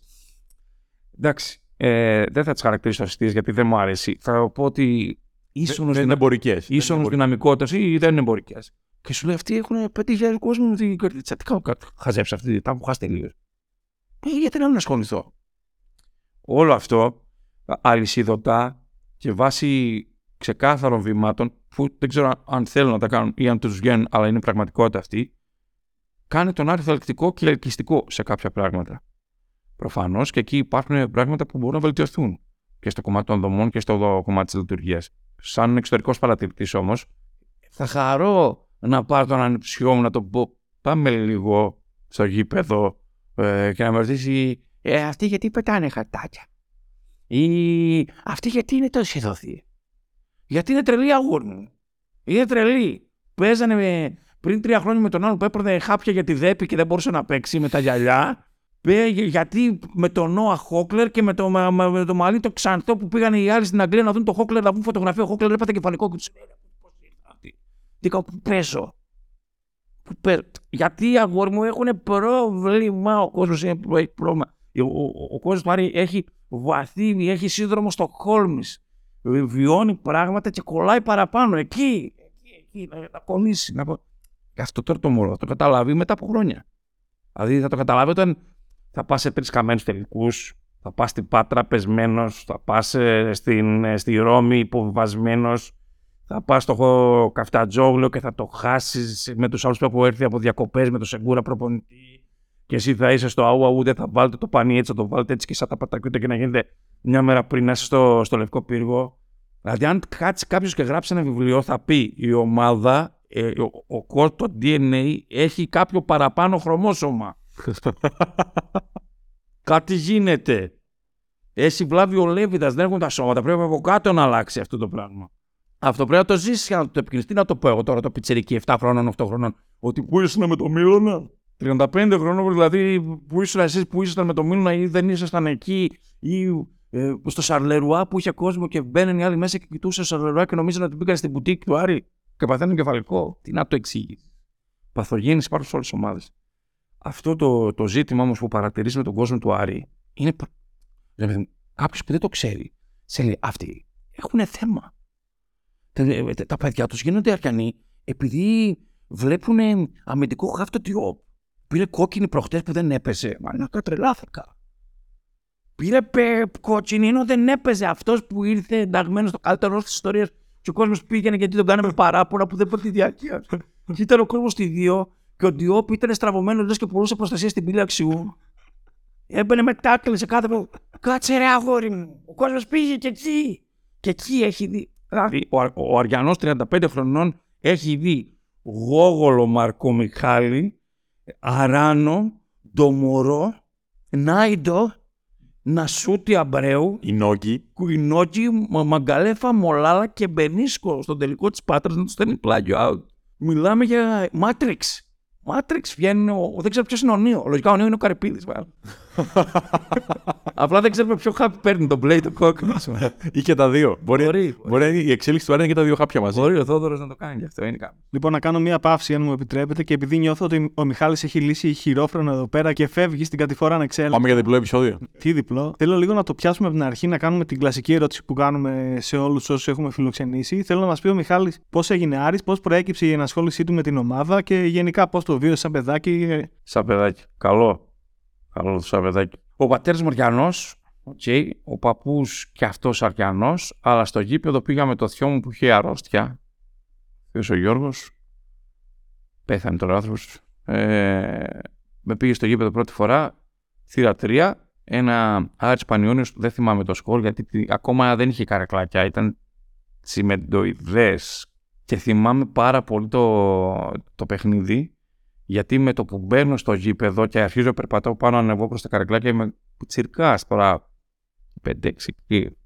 Εντάξει, ε, δεν θα τις χαρακτηρίσω αστείες γιατί δεν μου αρέσει. Θα πω ότι ίσονο δεν είναι εμπορικές. Ίσονο δυναμικότητας ή δεν είναι εμπορικές. Και σου λέει αυτοί έχουν 5.000 κόσμο με την κερδίτσα. Τι κάνω κάτι. Χαζέψα αυτή, τα έχω χάσει τελείως. Ε, γιατί να μην ασχοληθώ; Όλο αυτό αλυσιδωτά και βάσει ξεκάθαρων βημάτων που δεν ξέρω αν θέλουν να τα κάνουν ή αν τους βγαίνουν, αλλά είναι πραγματικότητα αυτή, κάνει τον Άρη θελκτικό και ελκυστικό σε κάποια πράγματα. Προφανώς και εκεί υπάρχουν πράγματα που μπορούν να βελτιωθούν και στο κομμάτι των δομών και στο κομμάτι της λειτουργίας. Σαν εξωτερικός παρατηρητής όμως, θα χαρώ να πάρω τον ανεψιό μου να το πω. Πάμε λίγο στο γήπεδο ε, και να με ρωτήσει, ε, αυτοί γιατί πετάνε χαρτάκια; Ή αυτοί γιατί είναι τόσο ειδωθεί. Γιατί είναι τρελή αγόρνη. Είναι τρελή. Παίζανε με... πριν τρία χρόνια με τον άλλο που έπαιρνε χάπια για τη δέπη και δεν μπορούσε να παίξει με τα γυαλιά. Γιατί με τον Νόα Χόκλερ και με το, με, με το μαλλί το ξανθό που πήγαν οι άλλοι στην Αγγλία να δουν το Χόκλερ, να δουν φωτογραφία. Ο Χόκλερ έπαθε κεφαλικό και του λέει: Τι κάνω, πού παίζω; Που πε- Γιατί αγόρι μου έχουν πρόβλημα. Ο κόσμος έχει πρόβλημα. Ο, ο, ο κόσμος του Άρη έχει βαθύνει, έχει σύνδρομο στο Χόλμη. Βιώνει πράγματα και κολλάει παραπάνω. Εκεί, εκεί, εκεί να, να κολλήσει. Να... κο- Και αυτό τώρα το μωρό θα το καταλάβει μετά από χρόνια. Δηλαδή θα το καταλάβει όταν θα πας σε τρεις καμένους τελικούς, θα πας στην Πάτρα πεσμένος, θα πας στην, ε, στη Ρώμη υποβιβασμένο, θα πας στο χω- Καφτατζόγλιο και θα το χάσεις με τους άλλους που έχουν έρθει από διακοπές με το Σεγκούρα προπονητή. Και εσύ θα είσαι στο αού, αού, δεν θα βάλετε το πανί έτσι, θα το βάλετε έτσι και σαν τα πατακούτα και να γίνεται μια μέρα πριν να είσαι στο, στο λευκό πύργο. Δηλαδή, αν κάτσει κάποιος και γράψει ένα βιβλίο, θα πει η ομάδα, ε, ο, ο core, το DNA έχει κάποιο παραπάνω χρωμόσωμα. *laughs* Κάτι γίνεται. Έχει βλάβει ο Λέβιδας, δεν έχουν τα σώματα. Πρέπει από κάτω να αλλάξει αυτό το πράγμα. Αυτό πρέπει να το ζήσει για να το επικοινωνήσει. Τι να το πω εγώ τώρα, το πιτσερική 7 χρόνων, 8 χρόνων. Ότι που ήσουν με το Μίλωνα. 35 χρόνων, δηλαδή που ήσουν εσείς που ήσασταν με το Μίλωνα ή δεν ήσασταν εκεί. Ή ε, στο Σαρλερουά που είχε κόσμο και μπαίνουν οι άλλοι μέσα και κοιτούσαν στο Σαρλερουά και νομίζαν ότι μπήκαν στην μπουτίκ του Άρη και παθαίνουν κεφαλικό. Τι να το εξηγήσει. Παθογέννηση υπάρχουν σε όλες τις ομάδες. Αυτό το, το ζήτημα όμως που παρατηρείς με τον κόσμο του Άρη είναι. Κάποιος που δεν το ξέρει, σε λέει αυτοί έχουν θέμα. Τα, ε, τα παιδιά τους γίνονται αριανοί επειδή βλέπουν αμυντικό χάφτο τιό. Πήρε κόκκινη προχτές που δεν έπαιζε. Μα να τρελάθηκα. Πήρε πε, κόκκινη ενώ δεν έπαιζε αυτός που ήρθε ενταγμένος στο καλύτερο της ιστορίας. Και ο κόσμος πήγαινε γιατί τον κάναμε παράπονα που δεν είπε τη διάρκεια. και ήταν ο κόσμος στη δύο και ο Ντιόπ ήταν στραβωμένος λες και πουλούσε προστασία στην πύλη αξιού. Έμπαινε με τάκλι σε κάθε. που- Κάτσε ρε αγόρι μου. Ο κόσμος πήγε και εκεί. Και εκεί έχει δει. Δηλαδή, ο, Αρ- ο Αριανός 35 χρονών έχει δει Γόγολο Μαρκό Μιχάλη, Αράνο, Ντομορό, Νάιντο, Νασούτι Αμπρέου, Η Νόγκη. Κουινόκι, Μα- Μαγκαλέφα, Μολάλα και Μπενίσκο στον τελικό της Πάτρας να τους στέλνει πλάγιο out. Μιλάμε για Matrix. Matrix βγαίνει. Ο... Δεν ξέρω ποιος είναι ο Νίο. Λογικά ο Νίο είναι ο Καρυπίδης. Απλά δεν ξέρουμε ποιο χάπι παίρνει, τον Blade ή τον κόκκινο. Ή και τα δύο. Μπορεί, Μπορεί, μπορεί να είναι η εξέλιξη του Άρη να είναι και τα δύο χάπια μαζί. Μπορεί ο Θόδωρος να το κάνει γι' αυτό. Είναι κάποιο. Λοιπόν, να κάνω μία παύση, αν μου επιτρέπετε, και επειδή νιώθω ότι ο Μιχάλης έχει λύσει χειρόφρενο εδώ πέρα και φεύγει στην κατηφόρα να ξέρει. Πάμε για διπλό επεισόδιο. Τι διπλό; Θέλω λίγο να το πιάσουμε από την αρχή, να κάνουμε την κλασική ερώτηση που κάνουμε σε όλους όσους έχουμε φιλοξενήσει. Θέλω να μας πει ο Μιχάλης πώς έγινε Άρης, πώς προέκυψε η ενασχόλησή του με την ομάδα και γενικά πώς το βίωσε σαν παιδάκι. ε, Σαν παιδάκι. Καλό. Καλό το σαν παιδάκι. Ο πατέρας μου Αριανός, okay, ο παππούς και αυτός Αριανός, αλλά στο γήπεδο πήγαμε το θειό μου που είχε αρρώστια. Ποιος ο Γιώργος. Πέθανε τώρα ο άνθρωπος. Ε, με πήγε στο γήπεδο πρώτη φορά, θύρα 3, ένα Άρης Πανιόνιος που δεν θυμάμαι το σκορ γιατί τι- ακόμα δεν είχε καρακλάκια, ήταν τσιμεντοειδές και θυμάμαι πάρα πολύ το, το παιχνίδι γιατί με το που μπαίνω στο γήπεδο και αρχίζω περπατάω πάνω ανεβώ προς τα καρακλάκια είμαι τσιρκάς τώρα 5-6 εκεί.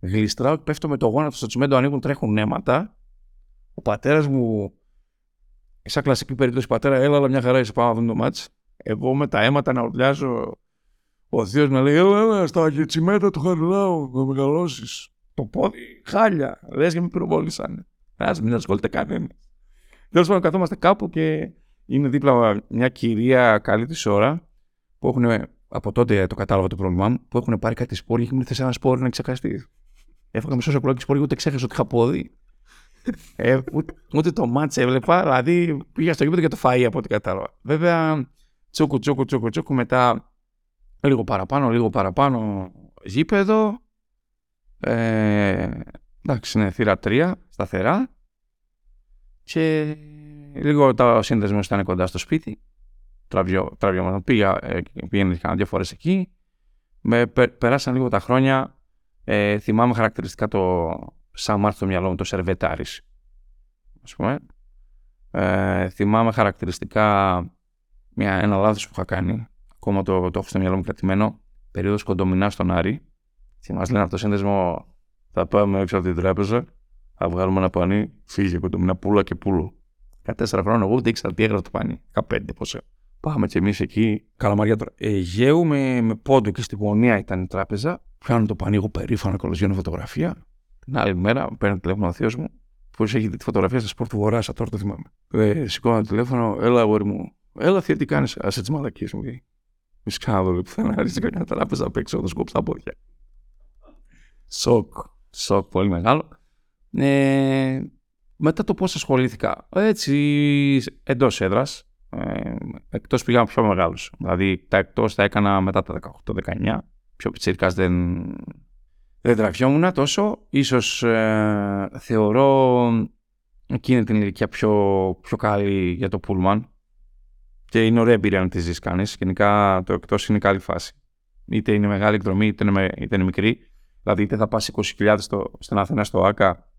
Γλιστράω και πέφτω με το γόνατο στο τσιμέντο ανοίγουν τρέχουν αίματα ο πατέρας μου σαν κλασική περίπτωση πατέρα έλα αλλά μια χαρά είσαι πάνω να δούμε το μάτς. Εγώ με τα αίματα να ουρλιάζω ο θείος με λέει έλα έλα στα τσιμέντα του Χαριλάου να μεγαλώσεις το πόδι χάλια λες και με πυροβόλησαν ας μην ασχολείται κανένας. Τέλος πάντων, καθόμαστε κάπου και είναι δίπλα μια κυρία καλή της ώρα που έχουν από τότε το κατάλαβα το πρόβλημά μου που έχουν πάρει κάτι σπόρ και μου ήρθε σε ένα σπόρ να ξεχαστεί. Έφαγα μισό σοκολάκι σπόρ και ούτε ξέχασα ότι είχα πόδι. ε, ούτε, ούτε το μάτς έβλεπα, δηλαδή πήγα στο γήπεδο για το φαΐ από ό,τι κατάλαβα. Βέβαια, τσούκου, τσούκου, τσούκου, τσούκου, μετά λίγο παραπάνω, λίγο παραπάνω γήπεδο. Ε, εντάξει, είναι θύρα 3, σταθερά. Και λίγο τα σύνδεσμο ήταν κοντά στο σπίτι. Τραβιό, τραβιό, πήγα, ε, πήγαινε κάνα δύο φορές εκεί. Με, πε- περάσαν λίγο τα χρόνια. Ε, θυμάμαι χαρακτηριστικά το σαν μάρτυ στο μυαλό μου, το σερβετάρις. Ας πούμε. Ε, θυμάμαι χαρακτηριστικά μια, ένα λάθος που είχα κάνει. Ακόμα το, το έχω στο μυαλό μου κρατημένο. Περίοδος κοντομινά στον Άρη. Και μας λένε αυτό το σύνδεσμο θα πάμε έξω από την τράπεζα θα βγάλουμε ένα πανί, φύγε κοντομινά πουλα και πούλο. 14 χρόνια εγώ δεν ήξερα τι έγραφε το πανί. 15 πόσο. Πάμε κι εμείς εκεί. Καλαμαριά τώρα. Αιγαίου με, με πόντο και στη γωνία ήταν η τράπεζα. Πιάνω το πανί, εγώ περήφανα κολοσιώνω φωτογραφία. Την άλλη μέρα παίρνει τηλέφωνο ο θείος μου. Πώς έχει δει τη φωτογραφία στα σπορ του Βορρά, τώρα το θυμάμαι. Ε, σηκώνω το τηλέφωνο, έλα, αγόρι μου. Έλα, θεία, τι κάνεις; Α έτσι μαλακίες μου. Μη ξαναδώ πουθενά. Άρχισε κανένα τράπεζα απ' έξω, το σκόπ στα πόδια. Σοκ. Σοκ, πολύ μεγάλο. Ε, μετά το πώς ασχολήθηκα. Έτσι, εντός έδρας. Ε, εκτός πήγαμε πιο μεγάλους. Δηλαδή, τα εκτός τα έκανα μετά τα 18-19. Πιο πιτσίρικα δεν, δεν τραβιόμουν τόσο. Ίσως ε, θεωρώ εκείνη την ηλικία πιο, πιο καλή για το πούλμαν. Και είναι ωραία εμπειρία να τη ζεις κανείς. Γενικά το εκτός είναι καλή φάση. Είτε είναι μεγάλη εκδρομή, είτε είναι, είτε είναι μικρή. Δηλαδή, είτε θα πας 20.000 στο, στην Αθήνα στο ΑΚΑ,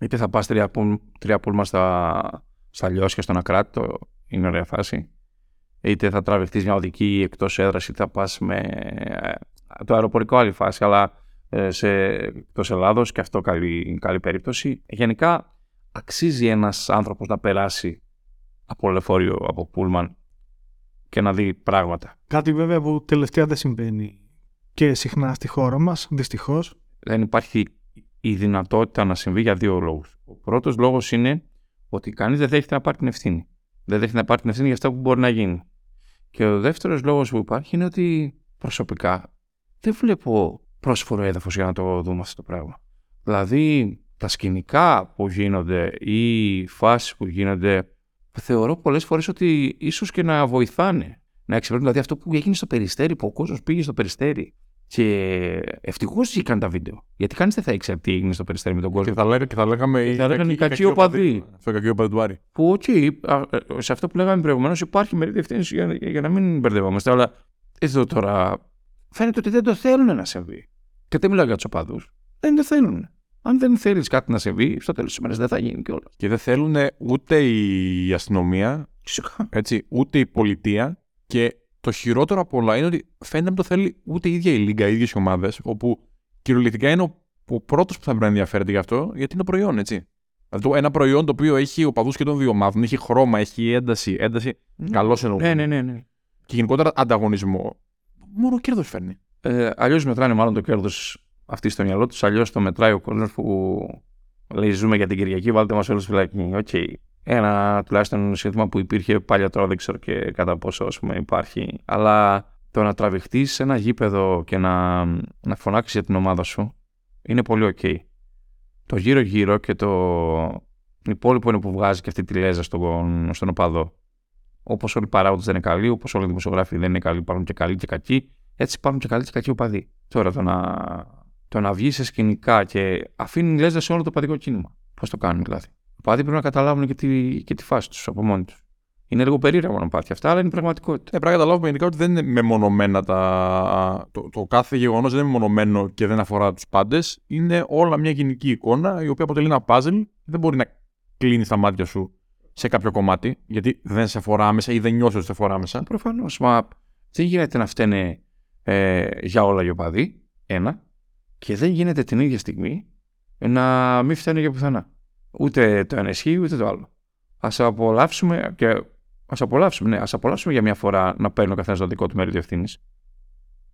είτε θα πας τρία, τρία πούλμα στα, στα Λιώσια, στον Ακράτο. Είναι ωραία φάση. Είτε θα τραβηχτείς μια οδική εκτός έδρας, είτε θα πας με. Ε, το αεροπορικό άλλη φάση, αλλά ε, σε εκτός Ελλάδος και αυτό καλή, καλή περίπτωση. Γενικά, αξίζει ένας άνθρωπος να περάσει από λεωφορείο, από πούλμαν και να δει πράγματα. Κάτι βέβαια που τελευταία δεν συμβαίνει και συχνά στη χώρα μας, δυστυχώς. Δεν υπάρχει η δυνατότητα να συμβεί για δύο λόγους. Ο πρώτος λόγος είναι ότι κανείς δεν δέχεται να πάρει την ευθύνη. Δεν δέχεται να πάρει την ευθύνη για αυτά που μπορεί να γίνει. Και ο δεύτερος λόγος που υπάρχει είναι ότι προσωπικά δεν βλέπω πρόσφορο έδαφος για να το δούμε αυτό το πράγμα. Δηλαδή τα σκηνικά που γίνονται ή οι φάσεις που γίνονται θεωρώ πολλές φορές ότι ίσως και να βοηθάνε να εξυπηρετούν. Δηλαδή αυτό που έγινε στο Περιστέρι, που ο κόσμος πήγε στο Περιστέρι και ευτυχώς βγήκαν τα βίντεο. Γιατί κανείς δεν θα ήξερε τι έγινε στο περιστέρι με τον κόσμο. Και θα, λέγα, και θα λέγαμε. Και θα λέγανε οι κακοί οπαδοί. Αυτό κακοί οπαδοί του Άρη. Που, οκ, σε αυτό που λέγαμε προηγουμένως υπάρχει μερίδα ευθύνη για, για, να μην μπερδευόμαστε. Αλλά εδώ τώρα φαίνεται ότι δεν το θέλουν να συμβεί. Και δεν μιλάω για τους οπαδούς. Δεν το θέλουν. Αν δεν θέλεις κάτι να συμβεί, στο τέλος της ημέρας δεν θα γίνει κιόλας. Και δεν θέλουν ούτε η αστυνομία, έτσι, ούτε η πολιτεία. Και το χειρότερο από όλα είναι ότι φαίνεται να το θέλει ούτε η ίδια η Λίγκα, οι ίδιες ομάδες, όπου κυριολεκτικά είναι ο, ο πρώτος που θα πρέπει να ενδιαφέρεται γι' αυτό, γιατί είναι προϊόν, έτσι. Δηλαδή ένα προϊόν το οποίο έχει οπαδού και των δύο ομάδων, έχει χρώμα, έχει ένταση. ένταση Ναι. Καλός εννοώ. Ναι, ναι, ναι. ναι. Και γενικότερα ανταγωνισμό. Μόνο κέρδος φέρνει. Ε, Αλλιώς μετράνε μάλλον το κέρδος αυτή στο μυαλό τους. Αλλιώς το μετράει ο κόσμος που λέει: Ζούμε για την Κυριακή, βάλτε μας όλους φυλακή. Ok. Okay. Ένα τουλάχιστον σύνθημα που υπήρχε παλιά τώρα, δεν ξέρω και κατά πόσο ας πούμε, υπάρχει. Αλλά το να τραβηχτείς σε ένα γήπεδο και να, να φωνάξεις για την ομάδα σου είναι πολύ ok. Το γύρω-γύρω και το υπόλοιπο είναι που βγάζει και αυτή τη λέζα στον, στον οπαδό. Όπως όλοι οι παράγοντες δεν είναι καλοί, όπως όλοι οι δημοσιογράφοι δεν είναι καλοί, υπάρχουν και καλοί και κακοί, έτσι υπάρχουν και καλοί και κακοί οπαδοί. Τώρα το να, το να βγεις σε σκηνικά και αφήνει λέζα σε όλο το παδικό κίνημα. Πώς το κάνουν δηλαδή; Οι οπαδοί πρέπει να καταλάβουν και τη, και τη φάση τους από μόνοι τους. Είναι λίγο περίεργο να πάθει αυτά, αλλά είναι πραγματικότητα. Ε, πρέπει να καταλάβουμε γενικά ότι δεν είναι μεμονωμένα τα. Το, το κάθε γεγονός δεν είναι μεμονωμένο και δεν αφορά τους πάντες. Είναι όλα μια γενική εικόνα η οποία αποτελεί ένα puzzle. Δεν μπορεί να κλείνεις τα μάτια σου σε κάποιο κομμάτι, γιατί δεν σε αφορά άμεσα ή δεν νιώθεις ότι σε αφορά άμεσα. Προφανώς. Μα δεν γίνεται να φταίνε ε, για όλα οι οπαδοί. Ένα. Και δεν γίνεται την ίδια στιγμή να μην φταίνε για πουθενά. Ούτε το ένα ισχύει, ούτε το άλλο. Α απολαύσουμε και Α απολαύσουμε, ναι, ας απολαύσουμε για μια φορά να παίρνει ο καθένας το δικό του μερίδιο ευθύνης.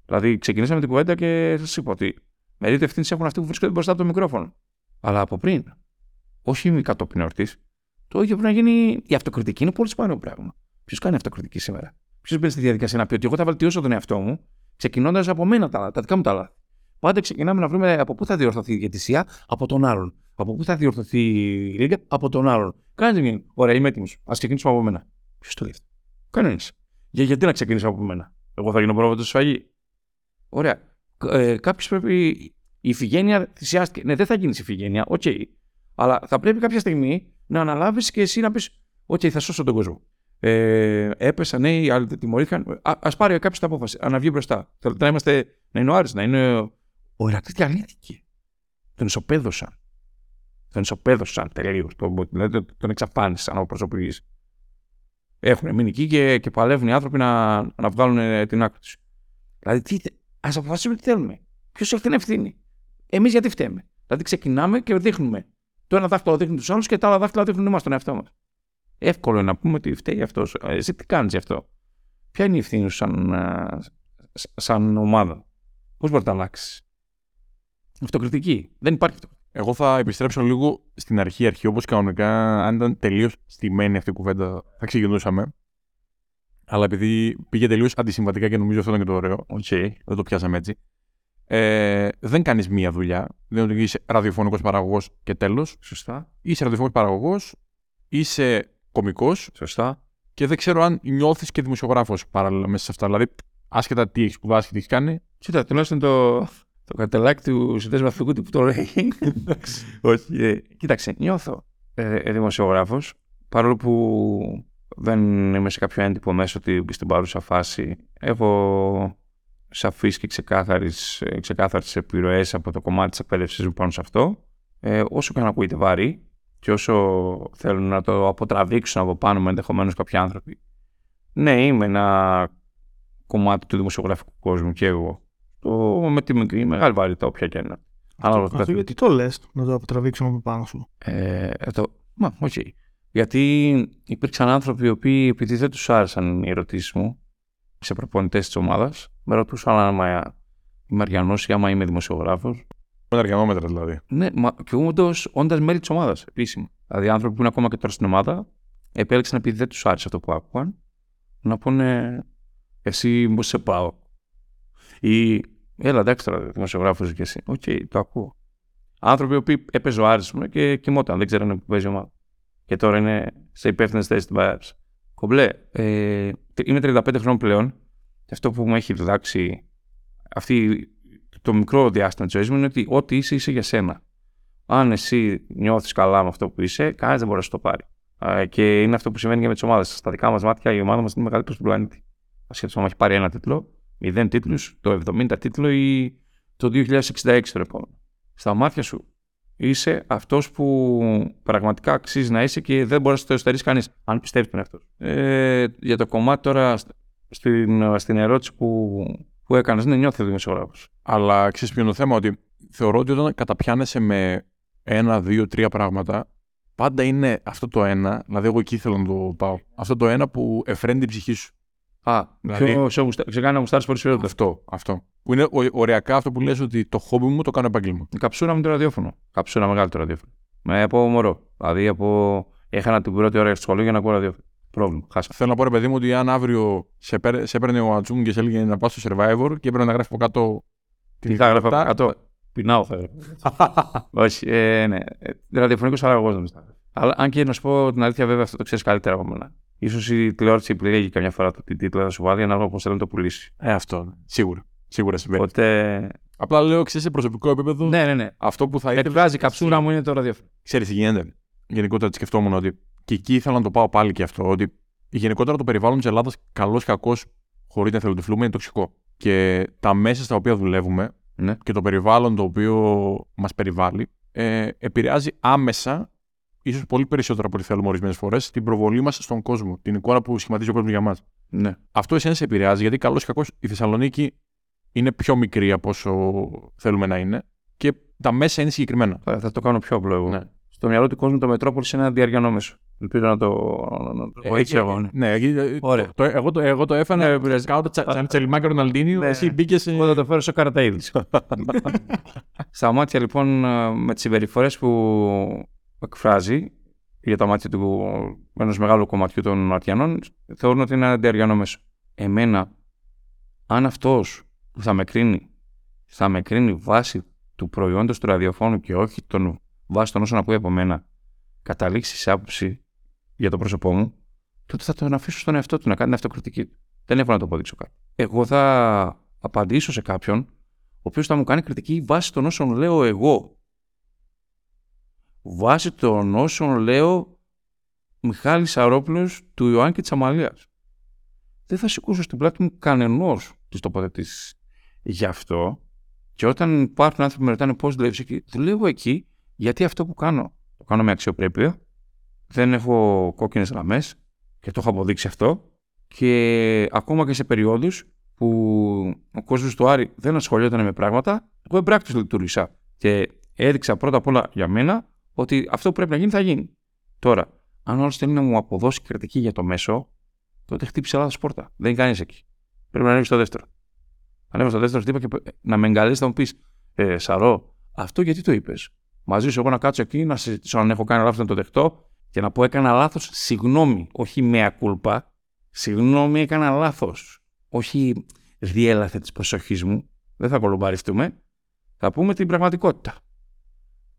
Δηλαδή, ξεκινήσαμε την κουβέντα και σας είπα ότι μερίδιο ευθύνης έχουν αυτοί που βρίσκονται μπροστά από το μικρόφωνο. Αλλά από πριν, όχι μη κατόπιν εορτής, το ίδιο πρέπει να γίνει. Η αυτοκριτική είναι πολύ σπάνιο πράγμα. Ποιος κάνει αυτοκριτική σήμερα; Ποιος μπαίνει στη διαδικασία να πει ότι εγώ θα βελτιώσω τον εαυτό μου, ξεκινώντας από μένα τα, τα δικά μου τα λάθη. Πάντα ξεκινάμε να βρούμε από πού θα διορθωθεί η διαιτησία από τον άλλον. Από πού θα διορθωθεί η λίγα από τον άλλον. Κάνεις την Ωραία, είμαι έτοιμος. Α ξεκινήσουμε από μένα. Ποιος το λέει αυτό; Κανένας. Για, γιατί να ξεκινήσω από μένα; Εγώ θα γίνω πρόβατος σφαγή. Ωραία. Ε, Κάποιος πρέπει. Η Ιφιγένεια θυσιάστηκε. Ναι, δεν θα γίνεις Ιφιγένεια. Ok. Okay. Αλλά θα πρέπει κάποια στιγμή να αναλάβεις και εσύ να πεις: Ok, okay, θα σώσω τον κόσμο. Ε, έπεσαν, ναι, οι άλλοι τιμωρήθηκαν. Ας πάρει κάποιος την απόφαση. Να βγει μπροστά. Θέλετε να είμαστε. Να είναι ο Άρης, να είναι. Ο Ηρακλής διαλύθηκε. Τον ισοπέδωσαν. Τον ισοπέδωσαν τελείως. Τον, δηλαδή τον εξαφάνισαν από προσωπική έχουν μείνει εκεί και, και παλεύουν οι άνθρωποι να, να βγάλουν ε, την άκρη τους. Δηλαδή, ας αποφασίσουμε τι θέλουμε. Ποιος έχει την ευθύνη. Εμείς γιατί φταίμε. Δηλαδή, ξεκινάμε και δείχνουμε. Το ένα δάχτυλο δείχνει τους άλλους και τα άλλα δάχτυλα δείχνουν εμάς τον εαυτό μας. Εύκολο είναι να πούμε ότι φταίει αυτός. Εσύ τι κάνεις γι' αυτό; Ποια είναι η ευθύνη σου σαν, σαν ομάδα; Πώς μπορείς να τα αλλάξεις; Αυτοκριτική. Δεν υπάρχει αυτοκριτική. Εγώ θα επιστρέψω λίγο στην αρχή, αρχή όπως κανονικά, αν ήταν τελείως στημένη αυτή η κουβέντα, θα ξεκινούσαμε. Αλλά επειδή πήγε τελείως αντισυμβατικά και νομίζω αυτό ήταν και το ωραίο, Okay. δεν το πιάσαμε έτσι. Ε, δεν κάνεις μία δουλειά. Δεν είναι ότι είσαι ραδιοφωνικός παραγωγός και τέλος. Σωστά. Είσαι ραδιοφωνικός παραγωγός, είσαι κωμικός Σωστά. και δεν ξέρω αν νιώθεις και δημοσιογράφος παράλληλα μέσα σε αυτά. Δηλαδή, άσχετα τι έχεις σπουδάσει και τι έχεις κάνει. Κοίτα, τουλάχιστον το, το καρτελάκι του συνδέσμου αυτού που το λέει. Όχι. ε, κοίταξε, νιώθω ε, ε, δημοσιογράφος, παρόλο που δεν είμαι σε κάποιο έντυπο μέσο ότι στην παρούσα φάση έχω σαφείς και ξεκάθαρες, ε, ξεκάθαρες επιρροές από το κομμάτι της εκπαίδευσής μου πάνω σε αυτό. Ε, όσο και αν ακούγεται βάρη και όσο θέλουν να το αποτραβήξουν από πάνω με ενδεχομένως κάποιοι άνθρωποι. Ναι, είμαι ένα κομμάτι του δημοσιογραφικού κόσμου και εγώ. Το, με τη μικρή ή μεγάλη βαρύτητα, όποια και είναι. Ανάλογα το Αυτό καθένα. γιατί το λες, να το αποτραβήξουμε από πάνω σου. Ε, ε, το, μα, οκ. Γιατί υπήρξαν άνθρωποι οι οποίοι, επειδή δεν τους άρεσαν οι ερωτήσεις μου σε προπονητές της ομάδας, με ρωτούσαν άμα είμαι Αριανός ή άμα είμαι δημοσιογράφος. Με αρειανόμετρα δηλαδή. Ναι, μα και όντας μέλη της ομάδας επίσημα. Δηλαδή, άνθρωποι που είναι ακόμα και τώρα στην ομάδα, επέλεξαν επειδή δεν τους άρεσε αυτό που άκουγαν, να πούνε Εσύ πώ σε πάω. Ή Έλα, εντάξει τώρα, δημοσιογράφος και εσύ. Οκ, το ακούω. Άνθρωποι οι οποίοι έπαιζε ο Άρης μου και κοιμόταν, δεν ξέρανε που παίζει η ομάδα. Και τώρα είναι σε υπεύθυνες θέσεις στην Bayern. Κομπλέ, ε, είμαι 35 χρόνων πλέον και αυτό που μου έχει διδάξει αυτή, το μικρό διάστημα της ζωής μου είναι ότι ό,τι είσαι, είσαι για σένα. Αν εσύ νιώθεις καλά με αυτό που είσαι, κανένας δεν μπορεί να σου το πάρει. Ε, και είναι αυτό που συμβαίνει και με τις ομάδες. Στα δικά μας μάτια η ομάδα μας είναι μεγαλύτερη στον πλανήτη. Ασχέτω αν έχει πάρει ένα τίτλο, 0 τίτλους, το 70 τίτλο ή το 2066 το επόμενο. Στα μάτια σου είσαι αυτός που πραγματικά αξίζει να είσαι και δεν μπορείς να το εσωτερήσει κανείς, αν πιστεύεις τον εαυτό σου. Ε, για το κομμάτι τώρα στην, στην ερώτηση που, που έκανες, ναι, νιώθεις ο δημοσιογράφος. Αλλά ξέρεις ποιο είναι το θέμα, ότι θεωρώ ότι όταν καταπιάνεσαι με ένα, δύο, τρία πράγματα, πάντα είναι αυτό το ένα, δηλαδή εγώ εκεί θέλω να το πάω. Αυτό το ένα που εφραίνει την ψυχή σου. Α, Δηλαδή- ποιο σε, γουστα- σε κάνει να γουστάρει περισσότερο. Αυτό, αυτό. Που είναι ο- οριακά αυτό που λες ότι το χόμπι μου το κάνω επάγγελμα. Η καψούρα με το ραδιόφωνο. Καψούρα μεγάλο το ραδιόφωνο. Με από μωρό. Δηλαδή από. Έχανα την πρώτη ώρα στο σχολείο για να ακούω ραδιόφωνο. Πρόβλημα. Χάσα. Θέλω να πω ρε παιδί μου ότι αν αύριο σε, παίρ- σε έπαιρνε ο Ατσούμ και σε έλεγε να πα στο survivor και έπρεπε να γράφει από κάτω. Τι θα έγραφα από Τα- κάτω; Πεινάω θα έγραφα. *laughs* Όχι, ε, ναι. Ραδιοφωνικός παραγωγό νομίζω. Αλλά αν και να σου πω την αλήθεια, βέβαια αυτό το ξέρεις καλύτερα από μένα. Σω η τηλεόραση επιλέγει καμιά φορά το τι τίτλο θα σου βάλει ανάλογα πώς θέλει να το πουλήσει. Ε, αυτό. Σίγουρα. Σίγουρα συμβαίνει. Οπότε. Απλά λέω, ξέρεις, σε προσωπικό επίπεδο, Ναι, ναι, ναι. αυτό που θα ήθελε. Εκφράζει η καψούρα μου είναι το ραδιόφωνο. Ξέρεις τι γίνεται. Γενικότερα τη σκεφτόμουν ότι. Και εκεί ήθελα να το πάω πάλι και αυτό. Ότι γενικότερα το περιβάλλον της Ελλάδας, καλός ή κακός, χωρίς να εθελοτυφλούμε, είναι τοξικό. Και τα μέσα στα οποία δουλεύουμε Ναι. και το περιβάλλον το οποίο μας περιβάλλει ε, επηρεάζει άμεσα, ίσως πολύ περισσότερο από ό,τι θέλουμε ορισμένες φορές, την προβολή μας στον κόσμο. Την εικόνα που σχηματίζει ο κόσμος για μας. ναι. Αυτό εσένα σε επηρεάζει γιατί καλός ή κακός η Θεσσαλονίκη είναι πιο μικρή από όσο θέλουμε να είναι και τα μέσα είναι συγκεκριμένα. Θα, θα το κάνω πιο απλό εγώ. Ναι. Στο μυαλό του κόσμου το Μετρόπολη είναι ένα διαριανό μέσο. Ελπίζω να το. Να το πω έτσι Ε, εγώ. Ναι. Ναι, εκεί, ε, Ωραία. Το, εγώ, το, εγώ το έφανα. Ναι, πειράζει. Κάνω το τσα- σαν τσελιμάκι Ροναλντίνιο, Ναι. εσύ μπήκες. Εγώ θα το φέρω σε καραταίδη. *laughs* Στα μάτια λοιπόν ε, με τις συμπεριφορές που εκφράζει για τα μάτια του ενός μεγάλου κομματιού των Αρτιανών θεωρούν ότι είναι ένα αντιαριανό μέσο. Εμένα, αν αυτός που θα με κρίνει θα με κρίνει βάσει του προϊόντος του ραδιοφώνου και όχι τον, βάσει των όσων ακούει από μένα καταλήξει σε άποψη για το πρόσωπό μου τότε θα τον αφήσω στον εαυτό του να κάνει την αυτοκριτική του. Δεν έχω να το αποδείξω κάτι. Εγώ θα απαντήσω σε κάποιον ο οποίος θα μου κάνει κριτική βάσει των όσων λέω εγώ. Βάσει των όσων λέω Μιχάλης Αρόπουλος του Ιωάννη και της Αμαλίας. Δεν θα σηκώσω στην πλάτη μου κανενός της τοποθετήσεις. Γι' αυτό και όταν υπάρχουν άνθρωποι που με ρωτάνε πώς δουλεύεις εκεί, δουλεύω εκεί γιατί αυτό που κάνω το κάνω με αξιοπρέπεια, δεν έχω κόκκινες γραμμές και το έχω αποδείξει αυτό και ακόμα και σε περιόδους που ο κόσμος του Άρη δεν ασχολιόταν με πράγματα, εγώ εμπράκτος λειτουργήσα. Και έδειξα πρώτα απ' όλα για μένα ότι αυτό που πρέπει να γίνει θα γίνει. Τώρα, αν ο άλλος θέλει να μου αποδώσει κριτική για το μέσο, τότε χτύπησε λάθος πόρτα. Δεν είναι κανείς εκεί. Πρέπει να ανέβεις στο δεύτερο. Ανέβω στο δεύτερο χτύπα και να με εγκαλέσει θα μου πεις: ε, Σαρό, αυτό γιατί το είπες; μαζί σου εγώ να κάτσω εκεί, να συζητήσω αν έχω κάνει λάθος να το δεχτώ και να πω έκανα λάθος, συγγνώμη, όχι με κούλπα. Συγγνώμη, έκανα λάθος. Όχι διέλαθε της προσοχής μου. Δεν θα κολομπαριστούμε. Θα πούμε την πραγματικότητα.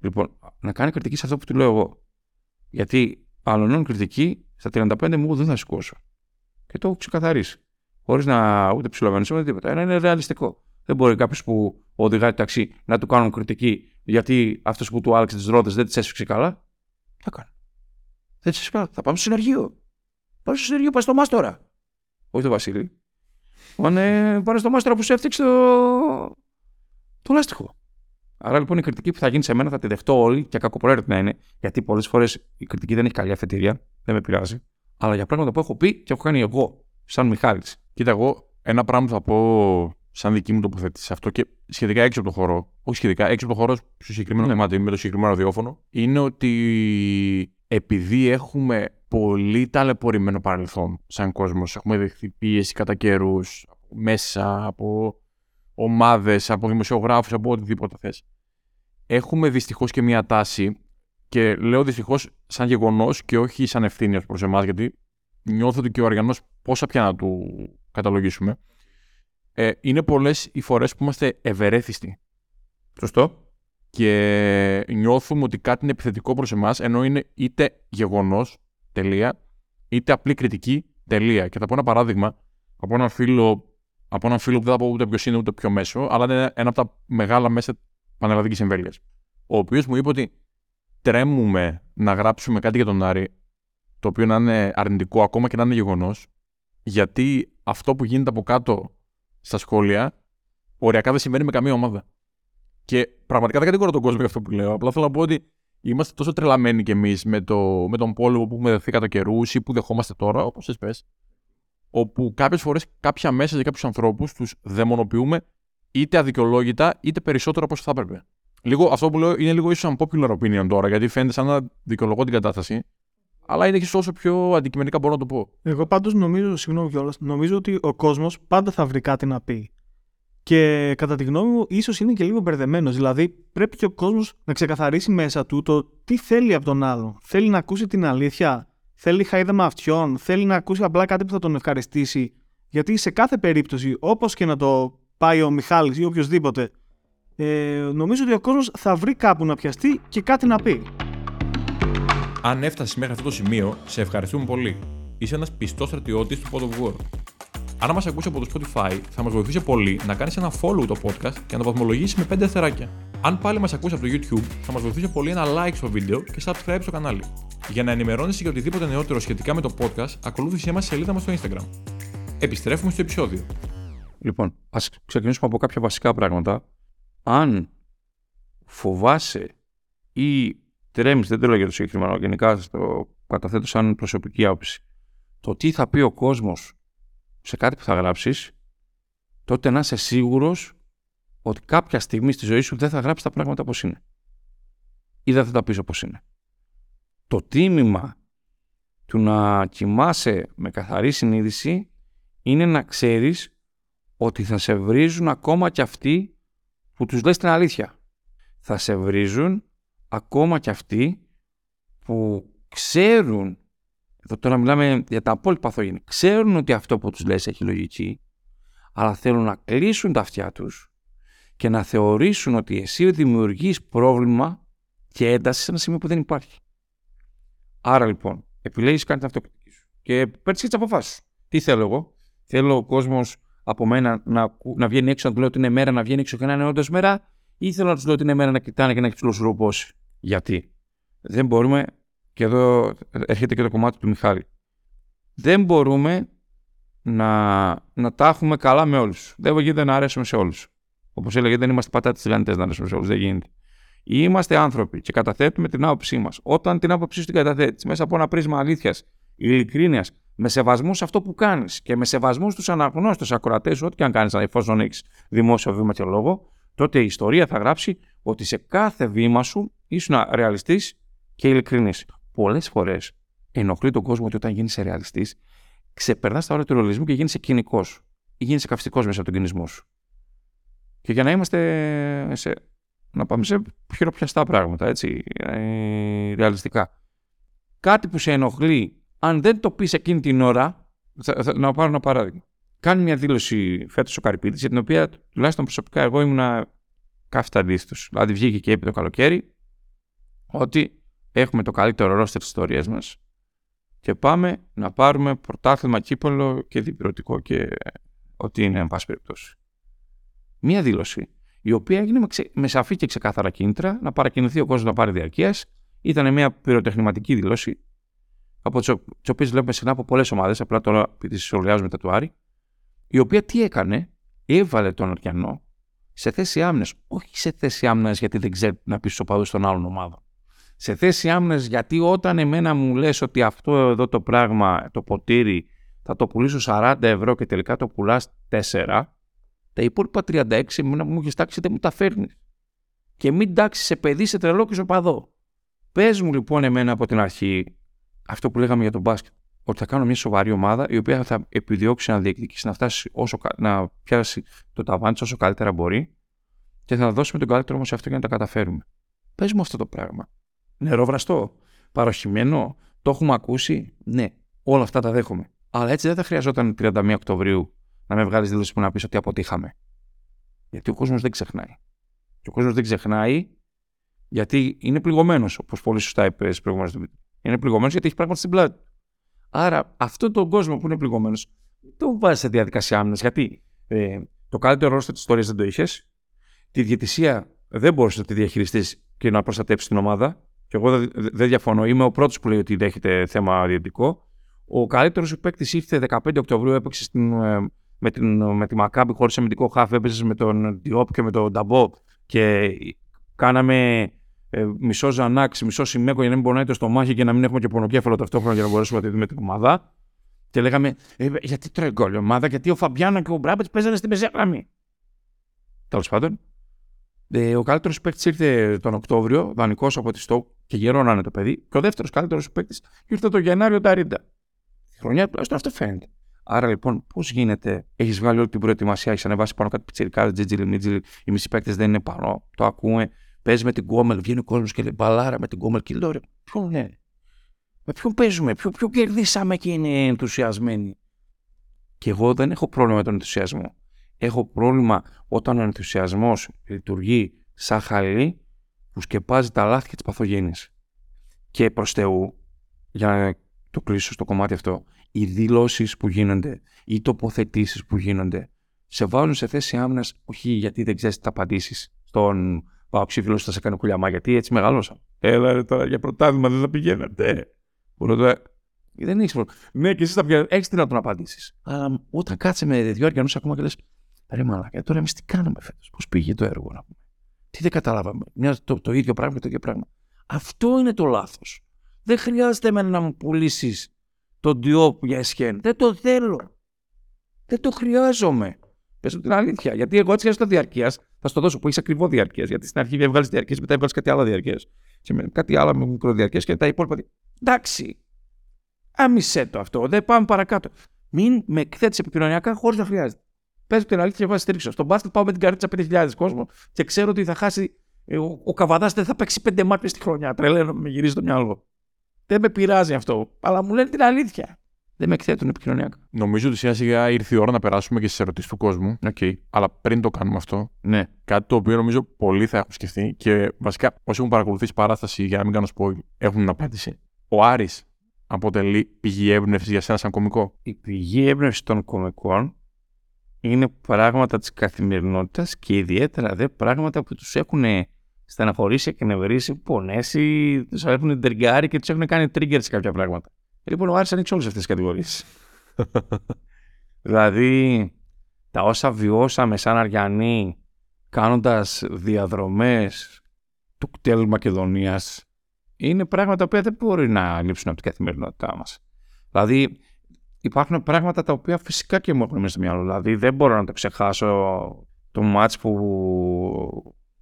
Λοιπόν, να κάνει κριτική σε αυτό που του λέω εγώ. Γιατί αλλονών κριτική στα 35 μου δεν θα σηκώσω. Και το έχω ξεκαθαρίσει. Χωρίς να ούτε ψηλοβαίνω ούτε τίποτα. Ένα είναι ρεαλιστικό. Δεν μπορεί κάποιος που οδηγάει ταξί να του κάνουν κριτική γιατί αυτός που του άλλαξε τις ρόδες δεν τις έσφιξε καλά. Τι θα κάνει. Δεν τις έσφιξε καλά. Θα πάμε στο συνεργείο. Πάμε στο συνεργείο, πάει στο μάστορα. Όχι το Βασίλη. Πάνε, πάνε στο μάστορα που σου έφτιαξε το, το λάστιχο. Άρα λοιπόν η κριτική που θα γίνει σε μένα θα τη δεχτώ όλοι και κακοπροαίρετη να είναι, γιατί πολλές φορές η κριτική δεν έχει καλή αφετηρία, δεν με πειράζει. Αλλά για πράγματα που έχω πει και έχω κάνει εγώ, σαν Μιχάλης. Κοίτα, εγώ ένα πράγμα θα πω σαν δική μου τοποθέτηση σε αυτό και σχετικά έξω από το χώρο, όχι σχετικά, έξω από το χώρο στο συγκεκριμένο ναι. με το συγκεκριμένο ραδιόφωνο, είναι ότι επειδή έχουμε πολύ ταλαιπωρημένο παρελθόν σαν κόσμος, έχουμε δεχθεί πίεση κατά καιρούς, μέσα από ομάδες, από δημοσιογράφους, από οτιδήποτε θες. Έχουμε δυστυχώς και μια τάση, και λέω δυστυχώς σαν γεγονός και όχι σαν ευθύνη προς εμάς, γιατί νιώθω ότι και ο Αριανό πόσα πια να του καταλογίσουμε. Ε, είναι πολλές οι φορές που είμαστε ευερέθιστοι. Σωστό. Και νιώθουμε ότι κάτι είναι επιθετικό προς εμάς, ενώ είναι είτε γεγονός, τελεία, είτε απλή κριτική, τελεία. Και θα πω ένα παράδειγμα από έναν φίλο από έναν φίλο που δεν θα πω ούτε ποιος είναι ούτε πιο μέσο, αλλά είναι ένα από τα μεγάλα μέσα πανελλαδικής εμβέλειας. Ο οποίος μου είπε ότι τρέμουμε να γράψουμε κάτι για τον Άρη, το οποίο να είναι αρνητικό ακόμα και να είναι γεγονός, γιατί αυτό που γίνεται από κάτω στα σχόλια, οριακά δεν συμβαίνει με καμία ομάδα. Και πραγματικά δεν κατηγορώ τον κόσμο για αυτό που λέω. Απλά θέλω να πω ότι είμαστε τόσο τρελαμένοι κι εμείς με, το, με τον πόλεμο που έχουμε δεθεί κατά καιρούς ή που δεχόμαστε τώρα, όπως θες όπου κάποιες φορές κάποια μέσα για κάποιους ανθρώπους τους δαιμονοποιούμε είτε αδικαιολόγητα είτε περισσότερο από όσο θα έπρεπε. Λίγο, αυτό που λέω είναι λίγο ίσως unpopular opinion τώρα, γιατί φαίνεται σαν να δικαιολογώ την κατάσταση. Αλλά είναι και όσο πιο αντικειμενικά μπορώ να το πω. Εγώ πάντως νομίζω, συγγνώμη κιόλας, νομίζω ότι ο κόσμος πάντα θα βρει κάτι να πει. Και κατά τη γνώμη μου, ίσως είναι και λίγο μπερδεμένος. Δηλαδή, πρέπει και ο κόσμος να ξεκαθαρίσει μέσα του το τι θέλει από τον άλλον. Θέλει να ακούσει την αλήθεια θέλει χαίδεμα αυτιών, θέλει να ακούσει απλά κάτι που θα τον ευχαριστήσει. Γιατί σε κάθε περίπτωση, όπως και να το πάει ο Μιχάλης ή οποιοδήποτε, ε, νομίζω ότι ο κόσμος θα βρει κάπου να πιαστεί και κάτι να πει. Αν έφτασες μέχρι αυτό το σημείο, σε ευχαριστούμε πολύ. Είσαι ένας πιστός στρατιώτης του Pod of War. Αν μας ακούσεις από το Spotify, θα μας βοηθήσει πολύ να κάνεις ένα follow το podcast και να το βαθμολογήσεις με 5 αστεράκια. Αν πάλι μας ακούσεις από το YouTube, θα μας βοηθήσει πολύ ένα like στο βίντεο και subscribe στο κανάλι. Για να ενημερώνεσαι για οτιδήποτε νεότερο σχετικά με το podcast, ακολούθησε μας σελίδα μας στο Instagram. Επιστρέφουμε στο επεισόδιο. Λοιπόν, ας ξεκινήσουμε από κάποια βασικά πράγματα. Αν φοβάσαι ή τρέμεις, δεν το λέω για το συγκεκριμένο, γενικά το καταθέτω σαν προσωπική άποψη, το τι θα πει ο κόσμος σε κάτι που θα γράψεις, τότε να είσαι σίγουρος ότι κάποια στιγμή στη ζωή σου δεν θα γράψεις τα πράγματα όπως είναι. Ή δεν θα τα πεις όπως είναι το τίμημα του να κοιμάσαι με καθαρή συνείδηση είναι να ξέρεις ότι θα σε βρίζουν ακόμα και αυτοί που τους λες την αλήθεια. Θα σε βρίζουν ακόμα και αυτοί που ξέρουν, εδώ τώρα μιλάμε για τα απόλυτα παθογένεια, ξέρουν ότι αυτό που τους λες έχει λογική, αλλά θέλουν να κλείσουν τα αυτιά τους και να θεωρήσουν ότι εσύ δημιουργείς πρόβλημα και ένταση σε ένα σημείο που δεν υπάρχει. Άρα λοιπόν, επιλέγεις κάνει την αυτοκριτική σου και παίρνεις τις αποφάσεις. Τι θέλω εγώ; Θέλω ο κόσμος από μένα να, να βγαίνει έξω να του λέω ότι είναι μέρα, να βγαίνει έξω και να είναι όντως μέρα, ή θέλω να τους λέω ότι είναι μέρα να κοιτάνε και να έχει τους ρουπώσει. Γιατί; Δεν μπορούμε, και εδώ έρχεται και το κομμάτι του Μιχάλη, δεν μπορούμε να, να τα έχουμε καλά με όλους. Δεν γίνεται να αρέσουμε σε όλους. Όπως έλεγε, δεν είμαστε πατάτες τηγανιτέ να αρέσουμε σε όλους. Δεν γίνεται. Είμαστε άνθρωποι και καταθέτουμε την άποψή μας. Όταν την άποψή σου την καταθέτεις μέσα από ένα πρίσμα αλήθειας, ειλικρίνειας, με σεβασμό σε αυτό που κάνεις και με σεβασμό στους αναγνώστες ακροατές ό,τι και αν κάνεις, εφόσον έχεις δημόσιο βήμα και λόγο, τότε η ιστορία θα γράψει ότι σε κάθε βήμα σου ήσουν ρεαλιστής και ειλικρινής. Πολλές φορές ενοχλεί τον κόσμο ότι όταν γίνει ρεαλιστής, ξεπερνάς τα όρια του ρεαλισμού και γίνει κοινικός ή γίνει καυστικός μέσα από τον κινησμό σου. Και για να είμαστε σε να πάμε σε χειροπιαστά πράγματα, έτσι, ε, ρεαλιστικά. Κάτι που σε ενοχλεί, αν δεν το πεις εκείνη την ώρα, θα, θα, να πάρω ένα παράδειγμα. Κάνει μια δήλωση φέτος ο Καρυπίδης, για την οποία τουλάχιστον προσωπικά εγώ ήμουν καύτα αντίθετος. Δηλαδή βγήκε και είπε το καλοκαίρι ότι έχουμε το καλύτερο ρόστερ της ιστορίας μας και πάμε να πάρουμε πρωτάθλημα κύπελο και διπυρωτικό και ό,τι είναι, εν πάση περιπτώσει. Μία δήλωση η οποία έγινε με, ξε... με σαφή και ξεκάθαρα κίνητρα να παρακινηθεί ο κόσμος να πάρει διαρκείας. Ήταν μια πυροτεχνηματική δήλωση από τι οποίε βλέπουμε συχνά από πολλές ομάδες, απλά τώρα επειδή σχολιάζουμε μετά του Άρη, η οποία τι έκανε, έβαλε τον Οριανό σε θέση άμυνας. Όχι σε θέση άμυνας γιατί δεν ξέρει να πει στου οπαδού των άλλων ομάδων. Σε θέση άμυνας γιατί όταν εμένα μου λες ότι αυτό εδώ το πράγμα, το ποτήρι, θα το πουλήσω 40 ευρώ και τελικά το πουλάς 4, τα υπόλοιπα 36 μου έχεις τάξει δεν μου τα φέρνεις. Και μην τάξεις σε παιδί, σε τρελό και σε οπαδό. Πες μου λοιπόν εμένα από την αρχή αυτό που λέγαμε για τον μπάσκετ ότι θα κάνω μια σοβαρή ομάδα η οποία θα επιδιώξει να διεκδικήσει, να, φτάσει όσο, να πιάσει το ταβάνι όσο καλύτερα μπορεί και θα δώσουμε τον καλύτερο όμω σε αυτό για να τα καταφέρουμε. Πες μου αυτό το πράγμα. Νερόβραστο, παροχημένο, το έχουμε ακούσει; Ναι, όλα αυτά τα δέχομαι. Αλλά έτσι δεν θα χρειαζόταν 31 Οκτωβρίου να με βγάλεις δήλωση που να πεις ότι αποτύχαμε. Γιατί ο κόσμος δεν ξεχνάει. Και ο κόσμος δεν ξεχνάει γιατί είναι πληγωμένος, όπως πολύ σωστά είπες προηγουμένως. Είναι πληγωμένος γιατί έχει πράγματα στην πλάτη. Άρα, αυτόν τον κόσμο που είναι πληγωμένος, τον βάζεις σε διαδικασία άμυνας. Γιατί ε, το καλύτερο ρόλο της ιστορίας δεν το είχες. Τη διαιτησία δεν μπορούσες να τη διαχειριστείς και να προστατέψεις την ομάδα. Και εγώ δεν δε διαφωνώ. Είμαι ο πρώτος που λέει ότι δέχεται θέμα διαιτητικό. Ο καλύτερος σου παίκτης ήρθε 15 Οκτωβρίου, έπαιξε στην, ε, με, την, με τη Μακάμπη χωρίς αμυντικό χάφ, έπαιζες με τον Διόπ και με τον Νταμπό και κάναμε ε, μισό Ζανάξ, μισό Σιμέκο για να μην πονάει το στομάχι και να μην έχουμε και πονοκέφαλο ταυτόχρονα για να μπορέσουμε να τη δούμε την ομάδα. Και λέγαμε, ε, γιατί τρώει γκολ η ομάδα, γιατί ο Φαμπιάνο και ο Μπράμπετς παίζανε στη μεσαία γραμμή. Τέλος πάντων, ε, ο καλύτερος παίκτης ήρθε τον Οκτώβριο, δανεικός από τη Στόκ και γερό να είναι το παιδί. Και ο δεύτερος καλύτερος παίκτης ήρθε τον Γενάριο Νταρίντα. Τη χρονιά τουλάχιστον αυτό φαίνεται. Άρα λοιπόν, πώς γίνεται, έχεις βγάλει όλη την προετοιμασία, έχεις ανεβάσει πάνω κάτι πιτσιρίκια, τζίτζιλι, μίτζιλι, οι μισοί παίκτες δεν είναι πάνω. Το ακούμε, παίζει με την Γκόμελ, βγαίνει ο κόσμος και λέει μπαλάρα με την Γκόμελ και λέω ποιον είναι. Με ποιον παίζουμε, ποιο, ποιο κερδίσαμε και είναι ενθουσιασμένοι. Και εγώ δεν έχω πρόβλημα με τον ενθουσιασμό. Έχω πρόβλημα όταν ο ενθουσιασμός λειτουργεί σαν χαλί που σκεπάζει τα λάθη και τι παθογένειε. Και προς Θεού, για να το κλείσω στο κομμάτι αυτό, οι δηλώσεις που γίνονται, οι τοποθετήσεις που γίνονται, σε βάλουν σε θέση άμυνας, όχι γιατί δεν ξέρεις τις θα απαντήσεις στον Πάω ψήφιλο θα σε κάνει κουλιαμά γιατί έτσι μεγαλώσα. Έλα ρε, τώρα για πρωτάθλημα δεν θα πηγαίνετε. Μπορώ τώρα. Δεν έχεις πρόβλημα. Ναι, και εσύ θα πηγαίνει. Έχεις τι να τον απαντήσεις. Αλλά όταν κάτσε με δύο αριανού ακόμα και λες. Ρε μαλάκα, τώρα εμείς τι κάνουμε φέτος; Πώς πήγε το έργο να πούμε; Τι δεν καταλάβαμε; Μια, το, το ίδιο πράγμα και το ίδιο πράγμα. Αυτό είναι το λάθος. Δεν χρειάζεται εμένα να μου πουλήσεις τον Diop για εσχέν. Δεν το θέλω. Δεν το χρειάζομαι. Πες την αλήθεια. Γιατί εγώ έτσι το διαρκείας θα στο δώσω που έχεις ακριβό διαρκεία. Γιατί στην αρχή βγάλει διαρκεία, μετά βγάλει κάτι άλλο διαρκεία. Και με κάτι άλλο με μικροδιαρκεία και τα υπόλοιπα. Εντάξει. Άμισε το αυτό. Δεν πάμε παρακάτω. Μην με εκθέτεις επικοινωνιακά χωρίς να χρειάζεται. Πες την αλήθεια και βάζεις στήριξο. Στον μπάσκετ πάω με την καρίτσα 5.000 κόσμο και ξέρω ότι θα χάσει. Ε, ο, ο Καβαδάς δεν θα παίξει πέντε μάτια στη χρονιά. Τρελαίνω, με γυρίζει το μυαλό. Δεν με πειράζει αυτό. Αλλά μου λένε την αλήθεια δεν με εκθέτουν επικοινωνιακά. Νομίζω ότι σιγά σιγά ήρθε η ώρα να περάσουμε και στις ερωτήσεις του κόσμου. Okay. Αλλά πριν το κάνουμε αυτό, ναι. κάτι το οποίο νομίζω πολλοί θα έχουν σκεφτεί και βασικά όσοι έχουν παρακολουθήσει παράσταση για να μην κάνω spoil έχουν απάντηση. Ο Άρης αποτελεί πηγή έμπνευσης για σένα σαν κωμικό; Η πηγή έμπνευσης των κωμικών είναι πράγματα της καθημερινότητας και ιδιαίτερα δε πράγματα που τους έχουν στεναχωρήσει, και νευρίσει, πονέσει, τους έχουν τριγκάρει και τους έχουν κάνει trigger σε κάποια πράγματα. Λοιπόν, ο Άρης ανοίξει όλες αυτές τις κατηγορίες. *laughs* δηλαδή, τα όσα βιώσαμε σαν Αριανοί κάνοντας διαδρομές του κτέλ Μακεδονίας είναι πράγματα που δεν μπορεί να λείψουν από την καθημερινότητά μας. Δηλαδή, υπάρχουν πράγματα τα οποία φυσικά και μου έχουν μέσα στο μυαλό. Δηλαδή, δεν μπορώ να το ξεχάσω το μάτς που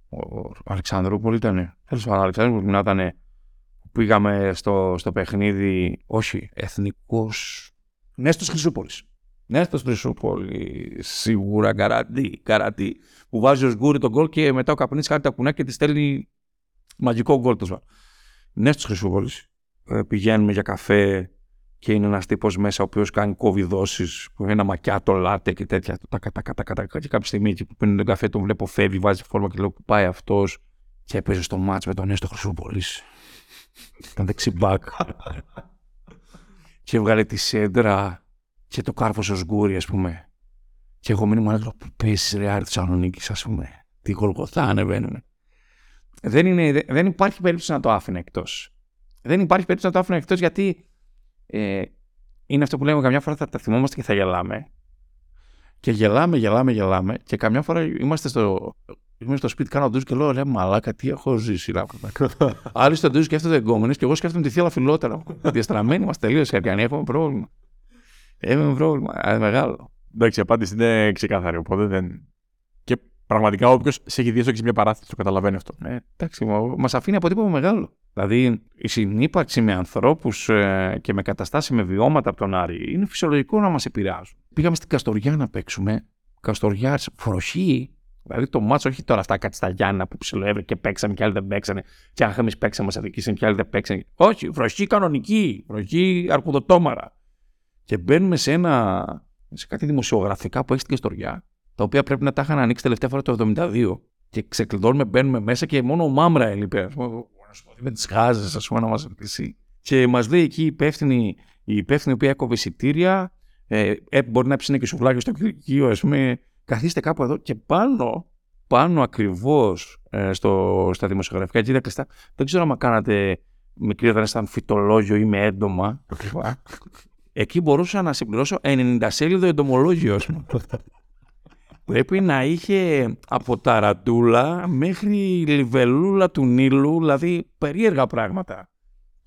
ο Αλεξανδρούπολη ήταν. Τέλος πάντων, ο Αλεξανδρούπολη ήταν πήγαμε στο, στο παιχνίδι, όχι, εθνικός, Νέστος Χρυσούπολης. Νέστο Χρυσούπολη. Σίγουρα καρατί, καρατί. Που βάζει ο Σγκούρι τον γκολ και μετά ο καπνί χάρη τα κουνά και τη στέλνει μαγικό γκολ. Νέστο Χρυσούπολης. Ε, πηγαίνουμε για καφέ και είναι ένας τύπος μέσα ο οποίος κάνει κόβει που είναι ένα μακιάτο λάτε και τέτοια. Τα κατά κατά κατά και κάποια στιγμή εκεί που πίνει τον καφέ, τον βλέπω φεύγει, βάζει φόρμα και λέω που πάει αυτός και έπαιζε στο μάτς με τον Νέστο Χρυσούπολης. Ήταν δεξιμπάκ. και έβγαλε τη σέντρα και το κάρφος ο Σγκούρι, ας πούμε. Και εγώ μείνω μου που πέσεις ρε Άρη Θεσσαλονίκης, ας πούμε. Τι γολγοθά ανεβαίνουν. Δεν, είναι, δεν υπάρχει περίπτωση να το άφηνε εκτός. Δεν υπάρχει περίπτωση να το άφηνε εκτός γιατί ε, είναι αυτό που λέμε καμιά φορά θα τα θυμόμαστε και θα γελάμε. Και γελάμε, γελάμε, γελάμε. Και καμιά φορά είμαστε στο, Είμαι στο σπίτι, κάνω ντουζ και λέω: Ρε μαλάκα, τι έχω ζήσει. Άλλοι στο ντουζ σκέφτονται εγκόμενες και εγώ σκέφτομαι τη θεία φιλότερα. Διαστραμμένοι είμαστε τελείως Σερκιανοί, έχουμε πρόβλημα. Έχουμε πρόβλημα. Ε, μεγάλο. Εντάξει, η απάντηση είναι ξεκάθαρη. Οπότε δεν. Και πραγματικά όποιος σε έχει δει σε μια παράθεση το καταλαβαίνει αυτό. Ε, εντάξει, μα αφήνει αποτύπωμα μεγάλο. Δηλαδή η συνύπαρξη με ανθρώπους ε, και με καταστάσεις με βιώματα από τον Άρη είναι φυσιολογικό να μας επηρεάζουν. Πήγαμε στην Καστοριά να παίξουμε. Καστοριάς, φροχή, Δηλαδή το μάτσο όχι τώρα αυτά κάτι στα Γιάννα που ψιλοέβρε και παίξαμε και άλλοι δεν παίξανε. Και αν εμείς παίξαμε, μα αδικήσαν και άλλοι δεν παίξανε. Όχι, βροχή κανονική, βροχή αρκουδοτόμαρα. Και μπαίνουμε σε, ένα, σε κάτι δημοσιογραφικά που έχει στην Κεστοριά, τα οποία πρέπει να τα είχαν ανοίξει τελευταία φορά το 1972. Και ξεκλειδώνουμε, μπαίνουμε μέσα και μόνο ο Μάμρα έλειπε. Με τις γάζες, ας πούμε, να μας ρωτήσει. Και μας λέει εκεί η υπεύθυνη, η υπεύθυνη που έκοβε εισιτήρια, ε, ε, μπορεί να ψήνει και σουβλάκι στο κηλικείο, ας πούμε, καθίστε κάπου εδώ και πάνω, πάνω ακριβώς ε, στο, στα δημοσιογραφικά γύρια κλειστά, δεν ξέρω αν κάνατε μικρή όταν ήσταν φυτολόγιο ή με έντομα. Εκεί μπορούσα να συμπληρώσω 90 σέλιδο εντομολόγιος. Πρέπει να είχε από ταραντούλα μέχρι λιβελούλα του Νείλου, δηλαδή περίεργα πράγματα.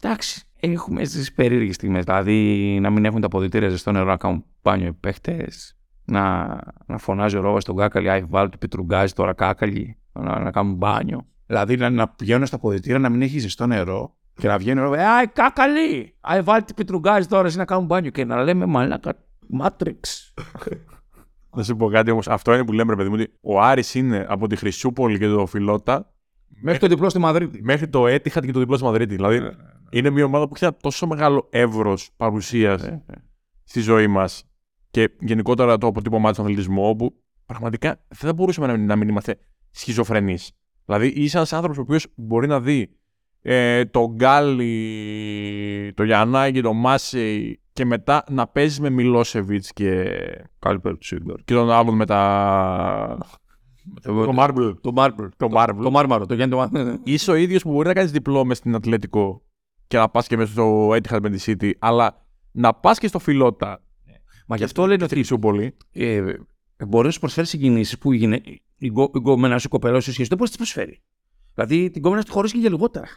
Εντάξει, έχουμε στις περίεργες στιγμές. Δηλαδή να μην έχουν τα ποδητήρια ζεστό νερό να κάνουν μπάνιο οι παίχτες, να, να φωνάζει ο Ρόβα στον κάκαλι, Άι, βάλει του πιτρουγκάζι τώρα κάκαλι, να, να κάνουν μπάνιο. Δηλαδή να, να πηγαίνουν στα ποδητήρια να μην έχει ζεστό νερό και να βγαίνει ο Ρόβα, Άι, κάκαλι, Άι, βάλει του πιτρουγκάζι τώρα εσύ να κάνουν μπάνιο και να λέμε μαλάκα, Μάτριξ. Να σου πω κάτι όμως. Αυτό είναι που λέμε, ρε παιδί μου, ότι ο Άρης είναι από τη Χρυσούπολη και το Φιλότα. Μέχρι το διπλό στη Μαδρίτη. Μέχρι το Έτυχα και το διπλό στη Μαδρίτη. Δηλαδή ναι, ναι, ναι. είναι μια ομάδα που έχει ένα τόσο μεγάλο εύρος παρουσίας στη ζωή μας και γενικότερα το αποτύπωμά του αθλητισμού, όπου πραγματικά δεν θα μπορούσαμε να μην είμαστε σχιζοφρενείς. Δηλαδή, είσαι ένας άνθρωπος ο οποίος μπορεί να δει ε, τον Γκάλι, το Γιαννάκη, τον Μάσεϊ και μετά να παίζεις με Μιλόσεβιτς και. Κάλπερ Και τον άλλον με τα. Το Μάρμπλ. Το Μάρμπλ. Το Μάρμπλ. Το Μάρμαρο. Το Γιάννη Είσαι ο ίδιος που μπορεί να κάνεις διπλό μες στην Ατλέτικο και να πας και μέσα στο Etihad με τη City, αλλά να πας και στο Φιλότα Μα γι' αυτό λένε ότι. Σου πολύ. Ε, μπορεί να σου προσφέρει συγκινήσεις που η, η, γκόμενα σου κοπελό σου σχέση δεν μπορείς να τη προσφέρει. Δηλαδή την γκόμενα σου χωρί και για λιγότερα.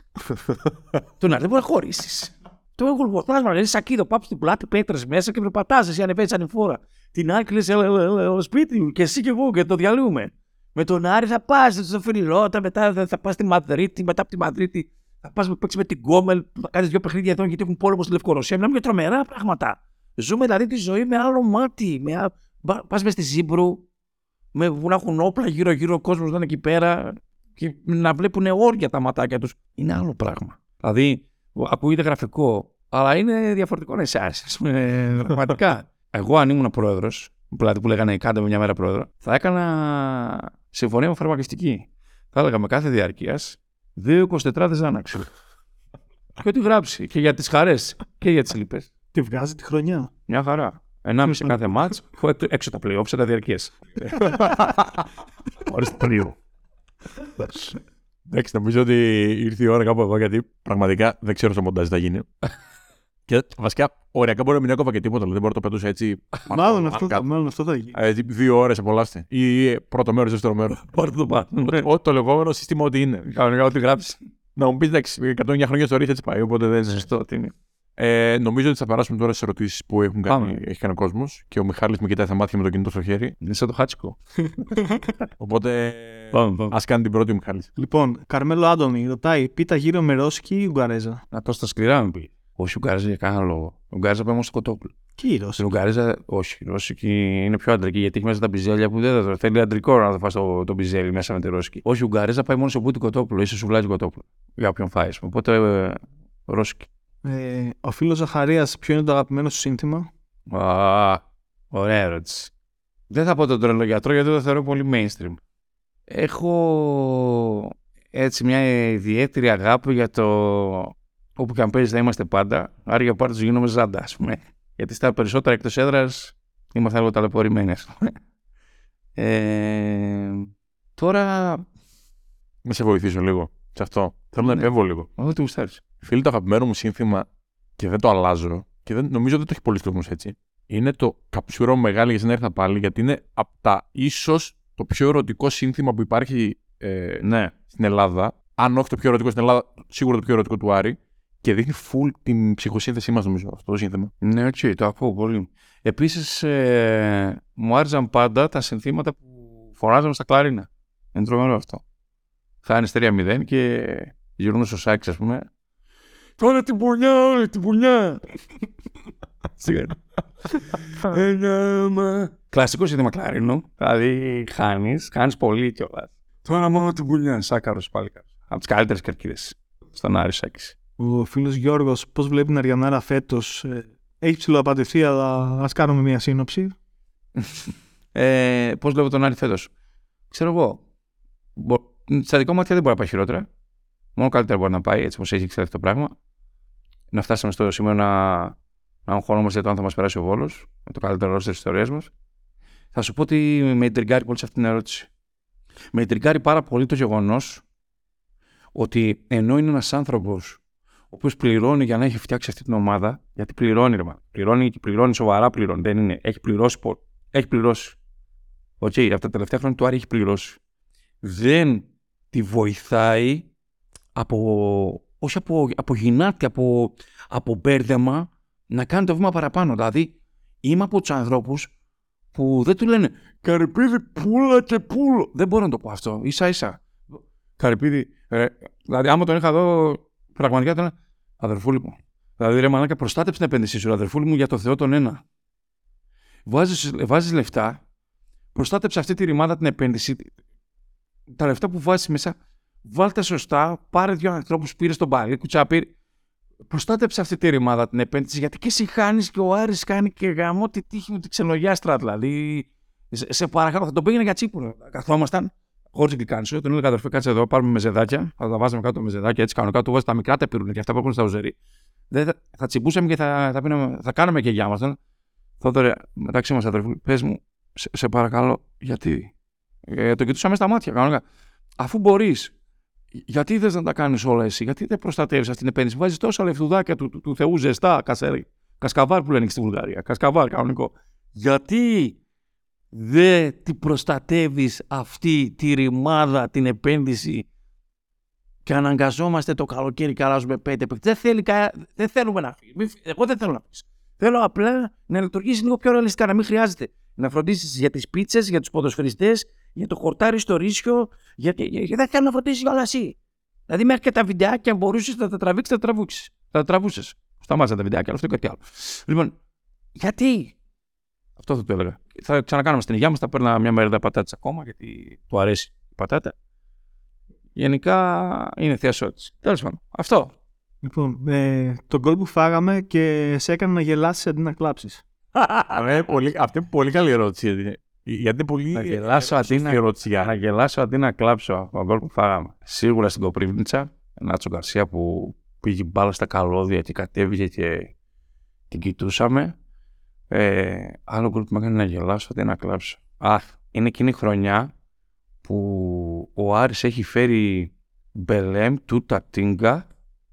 *laughs* Τον άλλο δεν μπορείς να χωρίσει. Το έχω λιγότερα. Είναι σακίδο, πάψεις στην πλάτη, πέτρες μέσα και περπατάς. Εσύ ανεβαίνεις ανηφόρα. Την άλλη κλείσει σπίτι μου και εσύ και εγώ και το διαλύουμε. Με τον Άρη θα πας στο Φιλιλότα, μετά θα πας στη Μαδρίτη, μετά από τη Μαδρίτη θα πας να παίξεις με την Γκόμελ, θα κάνεις δύο παιχνίδια εδώ γιατί έχουν πόλεμο στη Λευκορωσία. Μιλάμε για τρομερά πράγματα. Ζούμε δηλαδή τη ζωή με άλλο μάτι. Με... Πα μες στη Ζήμπρου, με να έχουν όπλα γύρω-γύρω ο κόσμος να είναι εκεί πέρα και να βλέπουν όρια τα ματάκια τους. Είναι άλλο πράγμα. Δηλαδή, ακούγεται γραφικό, αλλά είναι διαφορετικό να είσαι *laughs* Πραγματικά. Εγώ, αν ήμουν πρόεδρος, δηλαδή που λέγανε κάντε με μια μέρα πρόεδρο, θα έκανα συμφωνία με φαρμακευτική. Θα έλεγα με κάθε διαρκείας 2-24 Ζάναξ. *laughs* και ό,τι γράψει. Και για τις χαρές και για τις λοιπέ. Τη βγάζει τη χρονιά. Μια χαρά. Ενάμιση κάθε μάτς, έξω τα πλοίο, τα διαρκείες. *laughs* Χωρίς πλοίο. Εντάξει, νομίζω ότι ήρθε η ώρα κάπου εδώ γιατί πραγματικά δεν ξέρω στο μοντάζ θα γίνει. Και βασικά, ωριακά μπορεί να μην έκοβα και τίποτα, δεν μπορεί να το πετούσε έτσι. Μάλλον αυτό, θα, μάλλον αυτό θα γίνει. Ε, δύο ώρες απολαύστε. Ή πρώτο μέρος, δεύτερο μέρος. *laughs* Πάρτε το πάνω. Το λεγόμενο σύστημα ότι είναι. Κανονικά ό,τι γράψει. Να μου πεις εντάξει, 109 χρόνια στο ρίχνει έτσι πάει, οπότε δεν είναι σωστό ότι είναι. Ε, νομίζω ότι θα περάσουμε τώρα στι ερωτήσεις που έχουν κάνει, έχει κάνει ο κόσμος και ο Μιχάλης με κοιτάει θα μάθει με το κινητό στο χέρι. Είναι σαν το χάτσικο. *laughs* Οπότε ας κάνει την πρώτη ο Μιχάλης. Λοιπόν, Καρμέλο Άντωνη ρωτάει πίτα γύρω με ρώσικη ή ουγγαρέζα; Να το στα σκληρά μου πει. Όχι Ουγγαρέζα για κανένα λόγο. Ουγγαρέζα πάει μόνο στο κοτόπουλο. Και η Ρώση. Στην Ουγγαρέζα, όχι. Η Ρώσικη είναι πιο αντρική γιατί έχει μέσα τα μπιζέλια που δεν θα το θέλει αντρικό να το φας το, το μπιζέλι μέσα με τη Ρώσικη. Όχι, η Ουγγαρέζα πάει μόνος σε μπούτι κοτόπουλο ή σε σουβλάκι κοτόπουλο. Για όποιον φάει. ας πούμε. Οπότε ε, Ρώσικη. Ε, ο φίλος Ζαχαρίας, ποιο είναι το αγαπημένο σου σύνθημα; Α, ωραία ερώτηση. Δεν θα πω τον τρελογιατρό γιατί το θεωρώ πολύ mainstream. Έχω έτσι μια ιδιαίτερη αγάπη για το όπου και αν παίζεις θα είμαστε πάντα. Άρα για πάρτι γίνομαι ζάντα, ας πούμε. Γιατί στα περισσότερα εκτός έδρας είμαστε λίγο ταλαιπωρημένοι, ας πούμε. Ε, τώρα. Να σε βοηθήσω λίγο σε αυτό. Θέλω να Ναι. επέμβω λίγο. Ό,τι γουστάρει. Φίλοι, το αγαπημένο μου σύνθημα και δεν το αλλάζω και δεν, νομίζω δεν το έχει πολλοί κόσμος έτσι. Είναι το καψούρο μου μεγάλη για σένα ήρθα πάλι, γιατί είναι από τα ίσως το πιο ερωτικό σύνθημα που υπάρχει ε, Ναι. στην Ελλάδα. Αν όχι το πιο ερωτικό στην Ελλάδα, σίγουρα το πιο ερωτικό του Άρη. Και δείχνει full την ψυχοσύνθεσή μας, νομίζω, αυτό το σύνθημα. Ναι, οκ, το ακούω πολύ. Επίσης, ε, μου άρεσαν πάντα τα συνθήματα που φωνάζαμε στα κλαρίνα. Είναι τρομερό αυτό. Θα είναι 3-0 και γυρνούν στο σάξ, ας πούμε. Τώρα την πουλιά, όλη την πουλιά. Σιγά. Ένα μα. Κλασικό σύνθημα κλαρίνου. Δηλαδή, χάνεις, χάνεις πολύ κιόλας. Τώρα μόνο την πουλιά. Σάκαρος πάλι. Από τις καλύτερες κερκίδες. Στον Άρη Σάκης. Ο φίλος Γιώργος, πώς βλέπει την Αριανάρα φέτος; Ε, έχει ψηλοαπαντηθεί, αλλά ας κάνουμε μια σύνοψη. Ε, Πώς βλέπω τον Άρη φέτος; Ξέρω εγώ. Μπο... Στα δικά μου μάτια δεν μπορεί να πάει χειρότερα. Μόνο καλύτερα μπορεί να πάει έτσι όπως έχει εξελιχθεί το πράγμα. Να φτάσαμε στο σημείο να, να αγχωνόμαστε για το αν θα μας περάσει ο Βόλος με το καλύτερο ρόλο της ιστορίας μας. Θα σου πω ότι με ιντριγκάρει πολύ σε αυτή την ερώτηση. Με ιντριγκάρει πάρα πολύ το γεγονός ότι ενώ είναι ένας άνθρωπος ο οποίος πληρώνει για να έχει φτιάξει αυτή την ομάδα, γιατί πληρώνει, ρε, μα. πληρώνει και πληρώνει σοβαρά πληρώνει. Δεν είναι. Έχει πληρώσει. πο- Έχει πληρώσει. Οκ, αυτά τα τελευταία χρόνια του Άρη έχει πληρώσει. Δεν τη βοηθάει από, όχι από, από γινάτι, από, από μπέρδεμα να κάνει το βήμα παραπάνω. Δηλαδή, είμαι από τους ανθρώπους που δεν του λένε Καρυπίδη, πούλα και πούλο. Δεν μπορώ να το πω αυτό. σα ίσα. Καρυπίδη, ρε, δηλαδή, άμα τον είχα εδώ, πραγματικά ήταν αδερφούλη μου. Δηλαδή, ρε μαλάκα, προστάτεψε την επένδυσή σου, ρε, αδερφούλη μου, για το Θεό τον ένα. Βάζεις, βάζεις λεφτά, προστάτεψε αυτή τη ρημάδα την επένδυση. Τα λεφτά που βάζεις μέσα, βάλτε σωστά, πάρε δύο ανθρώπους, πήρε στον μπαρί, κουτσάπήρ. Προστάτεψε αυτή τη ρημάδα την επένδυση, γιατί και εσύ χάνεις και ο Άρης κάνει και γαμό τη τύχη με την ξενογιάστρα. Δηλαδή, σε, σε παρακαλώ, θα τον πήγαινε για τσίπουρο. Καθόμασταν, χωρίς γλυκάνσιο, τον έλεγα αδερφέ, κάτσε εδώ, πάρουμε μεζεδάκια. Θα τα βάζαμε κάτω μεζεδάκια έτσι κανονικά, του βάζει τα μικρά τα πυρούνια και αυτά που έχουν στα οζερή. Δεν θα, θα τσιμπούσαμε και θα, θα, πίναμε, θα κάναμε και γεια μας. Θόδωρε, μεταξύ μας αδερφού, πες μου, σε, σε παρακαλώ, γιατί. Ε, το κοιτούσαμε στα μάτια κανονικά. Αφού μπορείς, γιατί δεν να τα κάνεις όλα εσύ, γιατί δεν προστατεύεις αυτή την επένδυση; Βάζεις τόσα λεφτουδάκια του, του, του Θεού ζεστά, κασέρι. Κασκαβάρ που λένε και στη Βουλγαρία. Κασκαβάρ, κανονικό. Γιατί δεν την προστατεύεις αυτή τη ρημάδα, την επένδυση και αναγκαζόμαστε το καλοκαίρι και αλλάζουμε πέντε παίκτες. Δεν, θέλει, κα... δεν θέλουμε να φύγει. Μη φύ- Εγώ δεν θέλω να φύγει. Θέλω απλά να λειτουργήσει λίγο πιο ρεαλιστικά, να μην χρειάζεται να φροντίσεις για τις πίτσες, για τους ποδοσφαιριστές, για το χορτάρι στο ρίσιο. Για... για... για... Δεν θέλω να φροντίσει για όλα εσύ. Δηλαδή, μέχρι και τα βιντεάκια, αν μπορούσες να τα τραβήξεις, θα τα τραβούξεις. Θα τα τραβούσες. Σταμάτησε τα βιντεάκια, αλλά αυτό και κάτι άλλο. Λοιπόν, γιατί; Αυτό θα το έλεγα. Θα ξανακάνουμε στην υγεία μας, θα παίρνα μια μερίδα πατάτα ακόμα, γιατί του αρέσει η πατάτα. Γενικά είναι θεασότητα. Τέλος πάντων. Αυτό. Λοιπόν, ε, το γκολ που φάγαμε και σε έκανε να γελάσεις αντί να κλάψεις. *laughs* Ναι, πολύ, αυτή είναι πολύ καλή ερώτηση. Γιατί- Γιατί είναι πολύ. Να γελάσω αντί σωστή να- ερώτηση για Να γελάσω αντί να κλάψω ο γκολ που φάγαμε. Σίγουρα στην Κοπρίβνητσα, ένα Γκαρσία που πήγε μπάλα στα καλώδια και κατέβηκε και την κοιτούσαμε. Ε, άλλο γκολ που με έκανε να γελάσω αντί να κλάψω. Α, είναι εκείνη η χρονιά που ο Άρης έχει φέρει Μπελέμ, Τούτα Τίνγκα,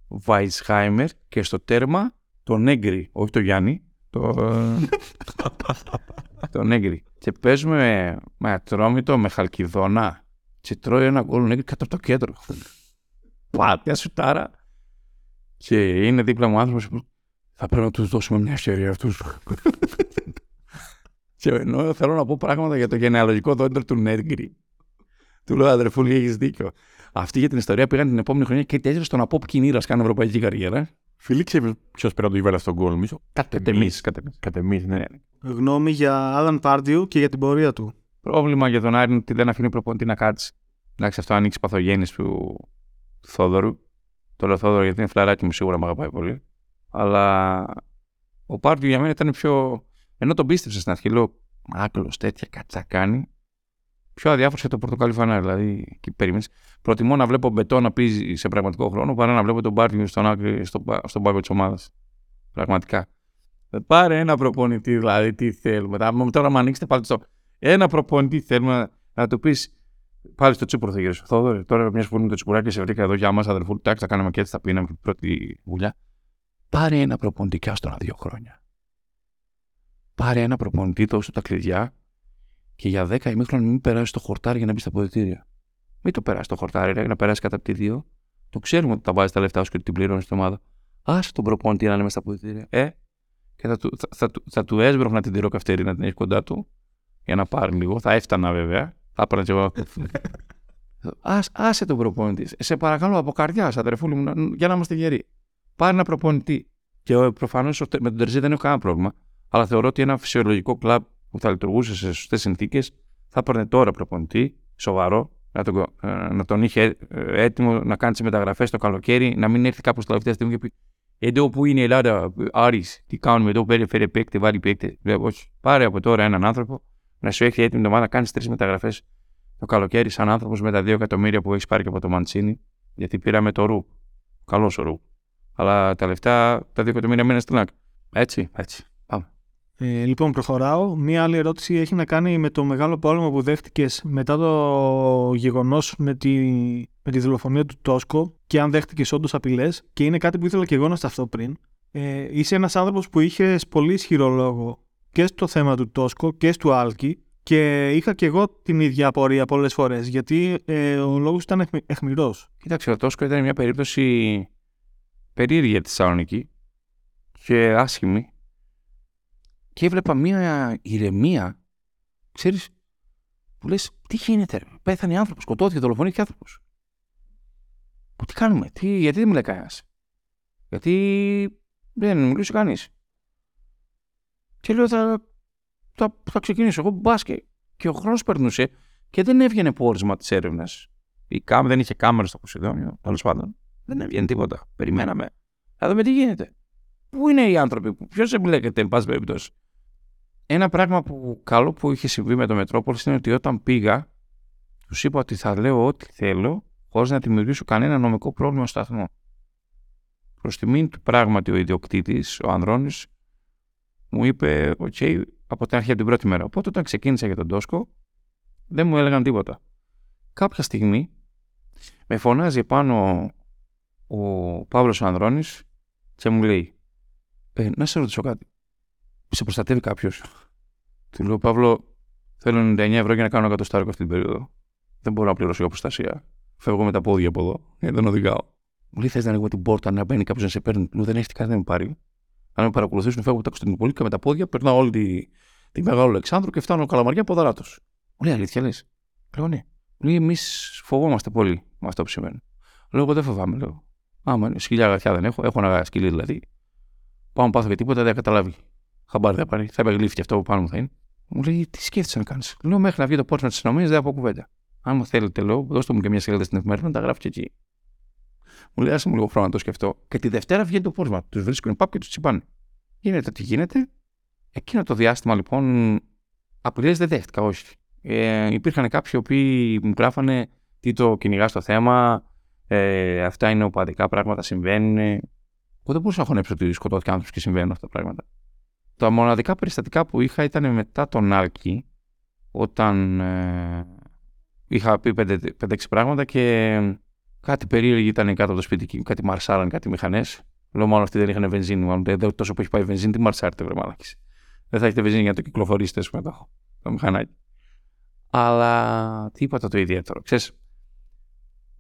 Βάισχάιμερ και στο τέρμα τον Έγκρι, όχι το Γιάννη, το, *laughs* τον Έγκρι. Και παίζουμε με, με ατρόμητο, με χαλκιδόνα και τρώει ένα γκολ ο Έγκρι κάτω από το κέντρο. Πάτια σουτάρα. Και είναι δίπλα μου άνθρωπος που θα πρέπει να τους δώσουμε μια ευκαιρία αυτούς. *laughs* και ενώ θέλω να πω πράγματα για το γενεαλογικό δόντερ του Νέγκρι. Του λέω αδερφούλη, έχεις δίκιο. Αυτοί για την ιστορία πήγαν την επόμενη χρονιά και τέλειωσαν στον Απόπ Κινήρα, κάνουν ευρωπαϊκή καριέρα. Φίλοι, ξέρεις ποιος πέρα το έβαλε στον γκολ, νομίζω; Κατ' εμείς, κατ' εμείς. Κατ' εμείς, ναι. Γνώμη για Άλαν Πάρντιου και για την πορεία του. Πρόβλημα για τον Άρη είναι ότι δεν αφήνει προπονητή να κάτσει. Εντάξει, αυτό ανοίξει παθογένειες του, του Θόδωρου. Το λέω Θόδωρο γιατί είναι φλαράκι μου, σίγουρα με αγαπάει πολύ. Αλλά ο Πάρντιου για μένα ήταν πιο. Ενώ τον πίστεψε στην αρχή, λέω Άκλο τέτοια κάτι θα κάνει. Πιο αδιάφορος για το πορτοκάλι φανάρι. Δηλαδή, εκεί περίμενε. Προτιμώ να βλέπω μπετό να πει σε πραγματικό χρόνο παρά να βλέπω τον Πάρντιου στον, άκρη, στο, στον πάγκο της ομάδας. Πραγματικά. Ε, Πάρε ένα προπονητή, δηλαδή, τι θέλουμε. Θα- Τώρα, μου ανοίξετε πάλι το. Ένα προπονητή θέλουμε να, να του πεις. Πάλι στο τσίπουρο θα γυρίσω. Θόδωρε, τώρα μιας που είναι το τσιπουράκι σε βρήκα εδώ για μας, αδερφού. Εντάξει, θα κάναμε και έτσι, θα πίναμε την πρώτη βουλιά. Πάρε ένα προπονητή και άστο ένα δύο χρόνια. Πάρε ένα προπονητή, δώσε του τα κλειδιά και για 10 ημίχρονα μην περάσεις το χορτάρι για να μπεις στα αποδητήρια. Μην το περάσεις το χορτάρι, ρε, να περάσεις κατά από τη δύο. Το ξέρουμε ότι τα βάζεις τα λεφτά σου και ότι την πληρώνεις στην ομάδα. Άσε τον προπονητή να είναι μέσα στα αποδητήρια. Ε, και θα του, θα, θα, του- θα του έσβρωχνα την τυροκαυτέρη να την έχεις κοντά του για να πάρει λίγο. Θα έφτανα βέβαια. Θα έπαιρνα κι εγώ. Ας, άσε τον προπονητή. Σε παρακαλώ από καρδιά, αδερφούλη μου, να- για να είμαστε γεροί. Πάρε ένα προπονητή. Και προφανώς με τον Τερζή δεν έχω κανένα πρόβλημα. Αλλά θεωρώ ότι ένα φυσιολογικό κλαμπ που θα λειτουργούσε σε σωστές συνθήκες θα έπαιρνε τώρα προπονητή, σοβαρό, να τον, ε, να τον είχε ε, έτοιμο να κάνει τις μεταγραφές το καλοκαίρι, να μην έρθει κάπου στα τελευταία στιγμή και πει Εδώ που είναι η Ελλάδα, Άρης, τι κάνουμε εδώ, πέρα φέρε παίκτη, βάλει παίκτη. Λέω, όχι, πάρε από τώρα έναν άνθρωπο να σου έχει έτοιμη την ομάδα να κάνεις τρεις μεταγραφές το καλοκαίρι, σαν άνθρωπος με τα δύο εκατομμύρια που έχεις πάρει και από το Μαντσίνη, γιατί πήραμε το ρου. Καλός ο ρου. Αλλά τα λεφτά, τα δύο εκατομμύρια μείναν στην άκρη. Έτσι, έτσι. Πάμε. Ε, λοιπόν, προχωράω. Μία άλλη ερώτηση έχει να κάνει με το μεγάλο πόλεμο που δέχτηκες μετά το γεγονός με τη, με τη δολοφονία του Τόσκο και αν δέχτηκες όντως απειλές. Και είναι κάτι που ήθελα και εγώ να σταθώ πριν. Ε, είσαι ένας άνθρωπος που είχες πολύ ισχυρό λόγο και στο θέμα του Τόσκο και του Άλκη. Και είχα και εγώ την ίδια απορία πολλές φορές. Γιατί ε, ο λόγος ήταν αιχμη, αιχμηρό. Κοίταξε, ο Τόσκο ήταν μια περίπτωση περίεργη για τη Θεσσαλονίκη και άσχημη. Και έβλεπα μια ηρεμία, ξέρεις, που λες, τι γίνεται, ρε, πέθανε άνθρωπος, σκοτώθηκε, δολοφονήθηκε άνθρωπος. Που τι κάνουμε, τι, γιατί δεν μιλάει κανένας. Γιατί δεν μιλούσε κανείς. Και λέω, θα, θα, θα ξεκινήσω εγώ μπάσκετ. Και ο χρόνος περνούσε και δεν έβγαινε πόρισμα της έρευνας. Η κάμερα δεν είχε κάμερα στο Ποσειδόνιο, τέλος πάντων. Δεν έβγαινε τίποτα. Περιμέναμε. Θα δούμε τι γίνεται. Πού είναι οι άνθρωποι, ποιος εμπλέκεται, εν πάση περιπτώσει. Ένα πράγμα που καλό που είχε συμβεί με το Μετρόπολη είναι ότι όταν πήγα, τους είπα ότι θα λέω ό,τι θέλω, χωρίς να δημιουργήσω κανένα νομικό πρόβλημα στο σταθμό. Προς τιμήν του πράγματι ο ιδιοκτήτης, ο Ανδρώνης, μου είπε: Οκ, από την αρχή από την πρώτη μέρα. Οπότε όταν ξεκίνησα για τον Τόσκο, δεν μου έλεγαν τίποτα. Κάποια στιγμή με φωνάζει επάνω ο Παύλος ο Ανδρώνης και μου λέει ε, να σε ρωτήσω κάτι. Σε προστατεύει κάποιος. Του λέω Παύλο, θέλω 99 ευρώ για να κάνω 100στάρικο αυτή την περίοδο. Δεν μπορώ να πληρώσω για προστασία. Φεύγω με τα πόδια από εδώ, γιατί δεν οδηγάω. Μου λέει: Θες να ανοίγουμε την πόρτα, να μπαίνει κάποιος να σε παίρνει. Μου δεν έχει κάτι να με πάρει. Αν με παρακολουθήσουν, φεύγω από τα Κωνσταντινούπολη και με τα πόδια περνάω όλη τη, τη Μεγάλο Αλεξάνδρου και φτάνω καλαμαριά ποδαράτο. Μου λέει: Αλήθεια λες; Λέω: Ναι. Μου λέει: Εμείς φοβόμαστε πολύ με αυτό που σημαίνει. Λέω: Εγώ δεν φοβάμαι. Λέω: Άμα είναι σκυλιά αγαθιά δεν έχω, έχω ένα σκυλί δηλαδή. Πάω να πάθω και τίποτα, δεν θα καταλάβει. Χαμπάρι θα πάρει, θα επεγλύφει και αυτό που πάνω μου θα είναι. Μου λέει: Τι σκέφτεσαι να κάνεις; Λέω: Μέχρι να βγει το πόρισμα τη αστυνομία δεν θα πω κουβέντα. Αν μου θέλετε, λέω, δώστε μου και μια σελίδα στην εφημερίδα να τα γράφει και εκεί. Μου λέει: Άσε μου λίγο χρόνο να το σκεφτώ. Και τη Δευτέρα βγαίνει το πόρισμα. Τους βρίσκουν παπ και τους τσιπάνε. Γίνεται τι γίνεται. Εκείνο το διάστημα λοιπόν απειλέ δεν δέχτηκα, όχι. Ε, υπήρχαν κάποιοι οι οποίοι μου γράφανε τι το κυνηγάς στο θέμα, ε, αυτά είναι οπαδικά πράγματα, συμβαίνουν. Εγώ δεν μπορούσα να χωνέψω ότι σκοτώθηκε άνθρωπο και συμβαίνουν αυτά τα πράγματα. Τα μοναδικά περιστατικά που είχα ήταν μετά τον Άλκη, όταν ε, είχα πει 5-6 πράγματα και κάτι περίεργο ήταν κάτω από το σπίτι και κάτι μαρσάραν, κάτι μηχανές. Λέω μάλλον αυτοί δεν είχαν βενζίνη. Μάλλον δεν τόσο που έχει πάει βενζίνη, τι μαρσάρετε, βρε μαλάκης. Δεν θα έχετε βενζίνη για να το κυκλοφορήσετε, ας πούμε, το, το μηχανάκι. Αλλά τι είπα το ιδιαίτερο. Ξέρεις,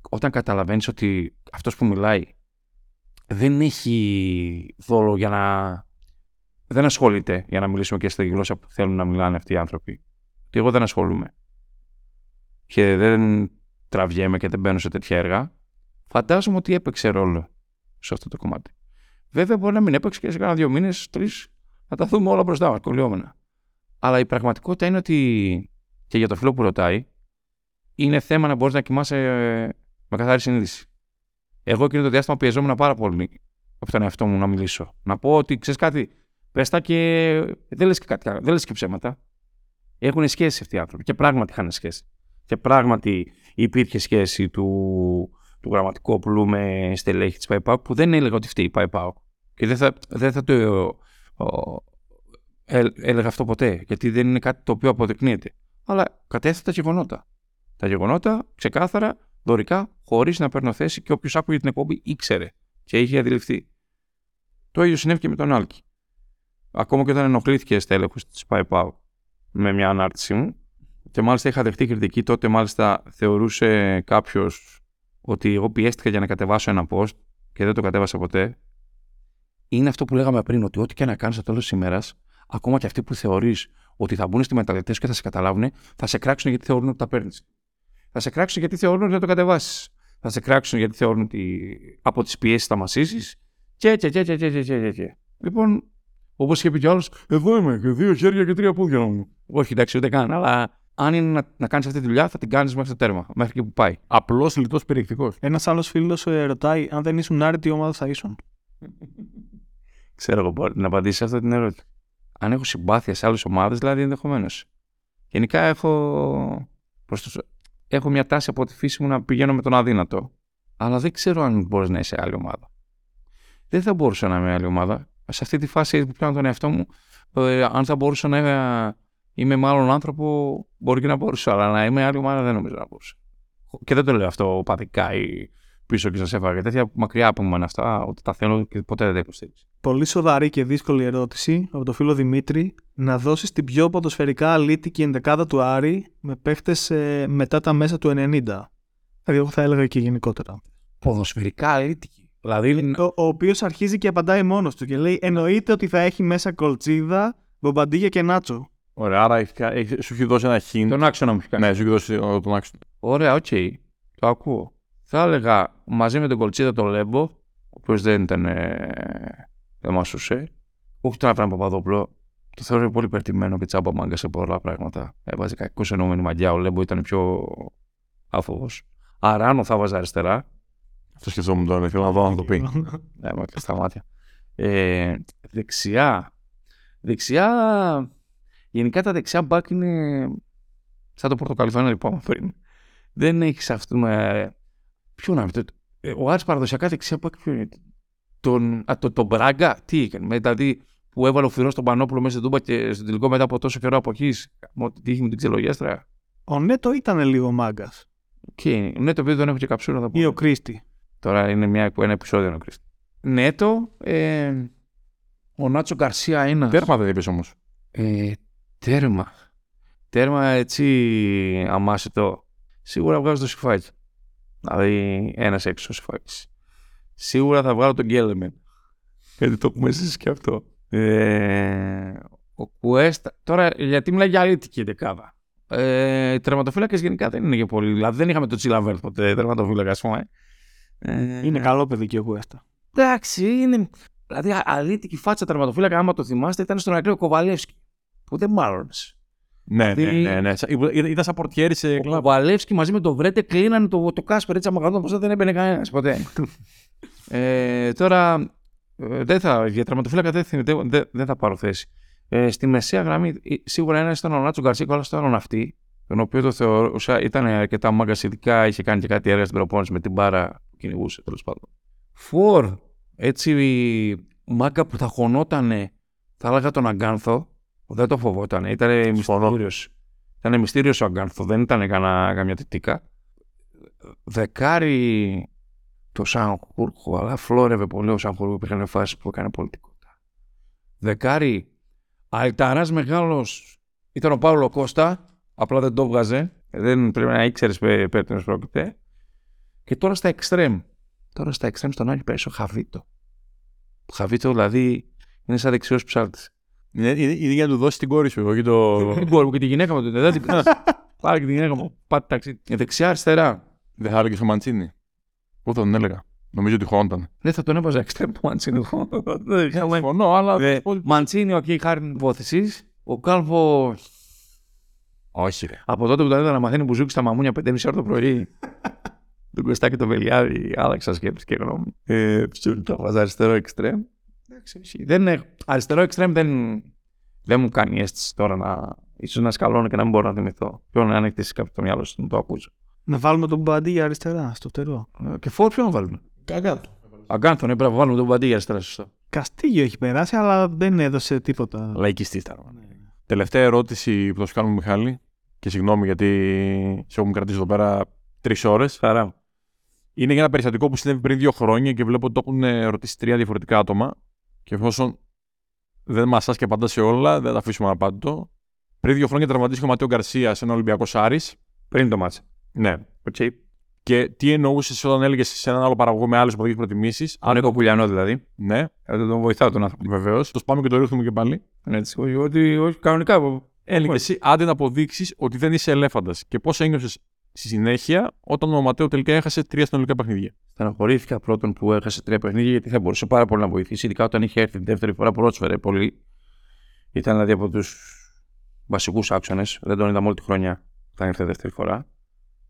όταν καταλαβαίνεις ότι αυτός που μιλάει δεν έχει δόλο για να... Δεν ασχολείται για να μιλήσουμε και στη γλώσσα που θέλουν να μιλάνε αυτοί οι άνθρωποι. Και εγώ δεν ασχολούμαι. Και δεν τραβιέμαι και δεν μπαίνω σε τέτοια έργα. Φαντάζομαι ότι έπαιξε ρόλο σε αυτό το κομμάτι. Βέβαια, μπορεί να μην έπαιξε και σε κάνα δύο μήνες, τρεις, να τα δούμε όλα μπροστά μα, κολλιόμενα. Αλλά η πραγματικότητα είναι ότι, και για το φίλο που ρωτάει, είναι θέμα να μπορείς να κοιμάσαι ε, με καθαρή συνείδηση. Εγώ εκείνο το διάστημα πιεζόμουν πάρα πολύ από τον εαυτό μου να μιλήσω. Να πω ότι ξέρεις κάτι, πες τα και δεν λες και κάτι άλλο, δεν λες και ψέματα. Έχουν σχέση αυτοί οι άνθρωποι και πράγματι είχαν σχέση. Και πράγματι υπήρχε σχέση του, του Γραμματικόπουλου με στελέχη της ΠΑΕΠΑΟΚ που δεν έλεγα ότι φταίει η ΠΑΕΠΑΟΚ. Και δεν θα, δεν θα το ο, ε, έλεγα αυτό ποτέ, γιατί δεν είναι κάτι το οποίο αποδεικνύεται. Αλλά κατέθετα τα γεγονότα. Τα γεγονότα ξεκάθαρα, δωρικά, χωρίς να παίρνω θέση και όποιος άκουγε την εκπομπή ήξερε και είχε αντιληφθεί. Το ίδιο συνέβη και με τον Άλκη. Ακόμα και όταν ενοχλήθηκε στέλεχο της ΠΑΕΠΑΟ με μια ανάρτησή μου, και μάλιστα είχα δεχτεί κριτική, τότε μάλιστα θεωρούσε κάποιος ότι εγώ πιέστηκα για να κατεβάσω ένα post και δεν το κατέβασα ποτέ. Είναι αυτό που λέγαμε πριν, ότι ό,τι και να κάνεις στο τέλος της ημέρας, ακόμα και αυτοί που θεωρείς ότι θα μπουν στη μεταδοτές και θα σε καταλάβουν, θα σε κράξουν γιατί θεωρούν ότι τα παίρνεις. Θα σε κράξουν γιατί θεωρούν ότι θα το κατεβάσεις. Θα σε κράξουν γιατί θεωρούν ότι από τις πιέσεις θα μασίσεις. Και, και, και, και, και, και, και. Λοιπόν, όπως είχε πει κι άλλος, εδώ είμαι και δύο χέρια και τρία πόδια μου. Όχι, εντάξει, ούτε καν, αλλά αν είναι να, να κάνεις αυτή τη δουλειά, θα την κάνεις μέχρι το τέρμα, μέχρι και που πάει. Απλός λιτός περιεκτικός. Ένας άλλος φίλος ε, ρωτάει αν δεν ήσουν άρρη, τι ομάδα θα ήσουν; *laughs* Ξέρω εγώ μπορεί να απαντήσει αυτή την ερώτηση. Αν έχω συμπάθεια σε άλλες ομάδες, δηλαδή ενδεχομένως. Γενικά έχω. Προς το... Έχω μια τάση από τη φύση μου να πηγαίνω με τον αδύνατο. Αλλά δεν ξέρω αν μπορείς να είσαι άλλη ομάδα. Δεν θα μπορούσα να είμαι άλλη ομάδα. Σε αυτή τη φάση που πιάνω τον εαυτό μου, ε, αν θα μπορούσα να είμαι, είμαι με άλλον άνθρωπο, μπορεί και να μπορούσα. Αλλά να είμαι άλλη ομάδα δεν νομίζω να μπορούσα. Και δεν το λέω αυτό παθικά ή πίσω και σας έφαγα. Τέτοια μακριά από μένα αυτά, ότι τα θέλω και ποτέ δεν τα υποστήριξα. Πολύ σοβαρή και δύσκολη ερώτηση από το φίλο Δημήτρη. Να δώσεις την πιο ποδοσφαιρικά αλήτικη ενδεκάδα του Άρη με παίχτες ε, μετά τα μέσα του 90. Δηλαδή, εγώ θα έλεγα και γενικότερα. Ποδοσφαιρικά αλήτικη. Δηλαδή, Ο, ο οποίος αρχίζει και απαντάει μόνος του και λέει: Εννοείται ότι θα έχει μέσα Κολτσίδα, Μπομπαντίγια και Νάτσο. Ωραία, άρα έχει, έχει, σου έχει δώσει ένα hint. τον άξονα μου έχει κάνει. Ναι, σου έχει δώσει ε, τον άξονα. Ωραία, οκ. Το ακούω. Θα έλεγα μαζί με τον Κολτσίδα τον Λέμπο, ο οποίος δεν ήταν. Ε, δεν μασούσε. Όχι τον Αβραάμ Παπαδόπουλο. Το θεωρώ πολύ υπερτιμημένο και τσάμπα μάγκας σε πολλά πράγματα. Έβαζε κακώς εννοούμενη μαγιά. Ο Λέμπο ήταν πιο άφοβος. Αράνο θα βάζα αριστερά. Αυτό σκεφτόμουν τώρα, θέλω να δω να το πει. Ναι, μα και στα μάτια. Ε, δεξιά. Δεξιά. Γενικά τα δεξιά μπακ είναι. Σαν το πορτοκαλιθόνι που είπαμε πριν. Δεν έχει αυτό με. Ποιο να πει. ε, Ο Άρης παραδοσιακά δεξιά μπακ ποιο είναι. Τον, α, το, τον Μπράγκα, τι έκανε. Με, δηλαδή που έβαλε ο φθηνό τον Πανόπουλο μέσα στην Τούμπα και στο τελικό μετά από τόσο καιρό αποχής. Τι είχε με την ξελογέστρα. Ο Νέτο ήταν λίγο μάγκας. Και ναι, το οποίο δεν έχω και καψούρα θα πω. Ή ο Κρίστη. Τώρα είναι μια, ένα επεισόδιο να κρίστη. Νέτο, ε, ο Νάτσο Γκαρσία ένας. Τέρμα δεν είπες όμως. Ε, τέρμα. Τέρμα έτσι αμάσιτο. Σίγουρα βγάζω το Σιφάκη. Δηλαδή ένας έξω Σιφάκη. Σίγουρα θα βγάλω τον Γκέλεμεν. Γιατί το έχουμε ζήσει και αυτό. Ε, ο Κουέστα. Τώρα γιατί μιλάει για αλήτικη δεκάδα. Ε, οι τερματοφύλακες γενικά δεν είναι και πολύ. Δηλαδή δεν είχαμε το Τσίλαβερ ποτέ τερματοφύλακα, ας πούμε. Ε, Είναι καλό παιδί και ο Γουέστα. Εντάξει, είναι. Δηλαδή, α- αλήτικη φάτσα τερματοφύλακα, άμα το θυμάστε, ήταν στον Αγγλίο Κοβαλεύσκι. Που δεν μάλλονες. Ναι, ναι, Δηλαδή- ναι. ναι. Σα- Ήταν ήταν σαν πορτιέρη σε Ο κλαμπ. Κοβαλεύσκι μαζί με τον Βρέτε κλείνανε το, το Κάσπερ έτσι αμαγανό, πως δεν έμπαινε κανένας ποτέ. *laughs* ε, τώρα, ε, δεν θα, για τερματοφύλακα δεν, θα- δεν, δεν- δεν θα πάρω θέση. Ε, στη μεσαία γραμμή, ε, σίγουρα ένας ήταν ο Νάτσο Γκαρσία, αλλά ήταν ο Ναυτή, τον οποίο το θεωρούσα ήταν αρκετά μάγκα ειδικά, είχε κάνει και κάτι έργα στην προπόνηση με την μπάρα που κυνηγούσε τέλος πάντων. Φορ, έτσι μάγκα που θα χωνότανε, θα έλεγα τον Αγκάνθο, που δεν το φοβόταν, ήταν μυστήριος. Ήταν μυστήριος ο Αγκάνθο, δεν ήταν κανένα, καμιά τιτίκα. Δεκάρι το Σανχούρχο, αλλά φλόρευε πολύ ο Σανχούρχο, υπήρχαν φάσεις που έκανε πολιτικότητα. Δεκάρι, αλταράς μεγάλος ήταν ο Παύλο Κώστα, απλά δεν το βγάζε. Δεν πρέπει να ήξερες περί τίνο πρόκειται. Και τώρα στα εξτρέμ. Τώρα στα εξτρέμ στον Άρη πέσει ο Χαβίτο. Ο Χαβίτο δηλαδή είναι σαν δεξιός ψάλτης. Είναι είναι- είναι για να του δώσει την κόρη σου, όχι το. Δεν μπορώ και τη γυναίκα μου τότε. Δεν την *laughs* Πάρε και τη γυναίκα μου. Πάτε ταξίδι. Δεξιά, αριστερά. Δεν θα έλεγε ο Μαντσίνη. Πού θα τον έλεγα. Νομίζω ότι χώνταν. Δεν θα τον έβαζα εξτρέμ το Μαντσίνη. Δεν *laughs* είχαμε- Συμφωνώ, αλλά. Ε, Μαντσίνη, οκ, χάρη την υπόθεση. Ο Κάλβο. Όχι, ρε. Από τότε που τον είδα να μαθαίνει μπουζούκι στα μαμούνια 5.30 ώρα το πρωί. Τον Κωστά και τον Βελιάδη, άλλαξα σκέψη και γνώμη. Ε, ποιο το βάζα αριστερό εξτρέμ. Εντάξει, όχι. Δεν έχω- αριστερό εξτρέμ δεν, δεν μου κάνει αίσθηση τώρα να. ίσως να σκαλώνω και να μην μπορώ να θυμηθώ. Ποιο να αν έχετε εσείς κάποιο στο μυαλό σα να το ακούσω. Να βάλουμε τον Μπαντί για αριστερά στο φτερό. Ε, Και φόρ ποιο να βάλουμε; Αγκάνθον, έπρεπε να βάλουμε τον Παντή για αριστερά, σωστό. Καστίγιο έχει περάσει, αλλά δεν έδωσε τίποτα. Λαϊκιστής ήταν. Τελευταία ερώτηση που θα σου κάνουμε, Μιχάλη, και συγγνώμη γιατί σε έχουμε κρατήσει εδώ πέρα τρεις ώρες. Χαρά. Μου. Είναι για ένα περιστατικό που συνέβη πριν δύο χρόνια και βλέπω ότι το έχουν ε, ρωτήσει τρία διαφορετικά άτομα. Και εφόσον δεν μασά και απαντά σε όλα, δεν θα αφήσουμε αναπάντητο. Πριν δύο χρόνια τραυματίστηκε ο Ματέο Γκαρσία σε ένα Ολυμπιακός Άρης. Πριν το μάτσα. Ναι. Okay. Και τι εννοούσες όταν έλεγες σε έναν άλλο παραγωγό με άλλες υποδοχέ προτιμήσεις; Αν έχω πουλιανός δηλαδή. Ναι, Ε, δεν τον βοηθάω τον άνθρωπο. βεβαίως. Το σπάμε και το ρίχνουμε και πάλι. Έτσι, όχι, ότι όχι, κανονικά. Έλεγε εσύ, άντε να αποδείξεις ότι δεν είσαι ελέφαντας. Και πώς ένιωσες στη συνέχεια όταν ο Ματέο τελικά έχασε τρία συνολικά παιχνίδια. Στεναχωρήθηκα πρώτον που έχασε τρία παιχνίδια γιατί θα μπορούσε πάρα πολύ να βοηθήσει, ειδικά όταν είχε έρθει την δεύτερη φορά πρόσφερε πολύ. Ήταν δηλαδή από τους βασικούς άξονες. Δεν τον είδαμε όλη τη χρονιά όταν ήρθε δεύτερη φορά.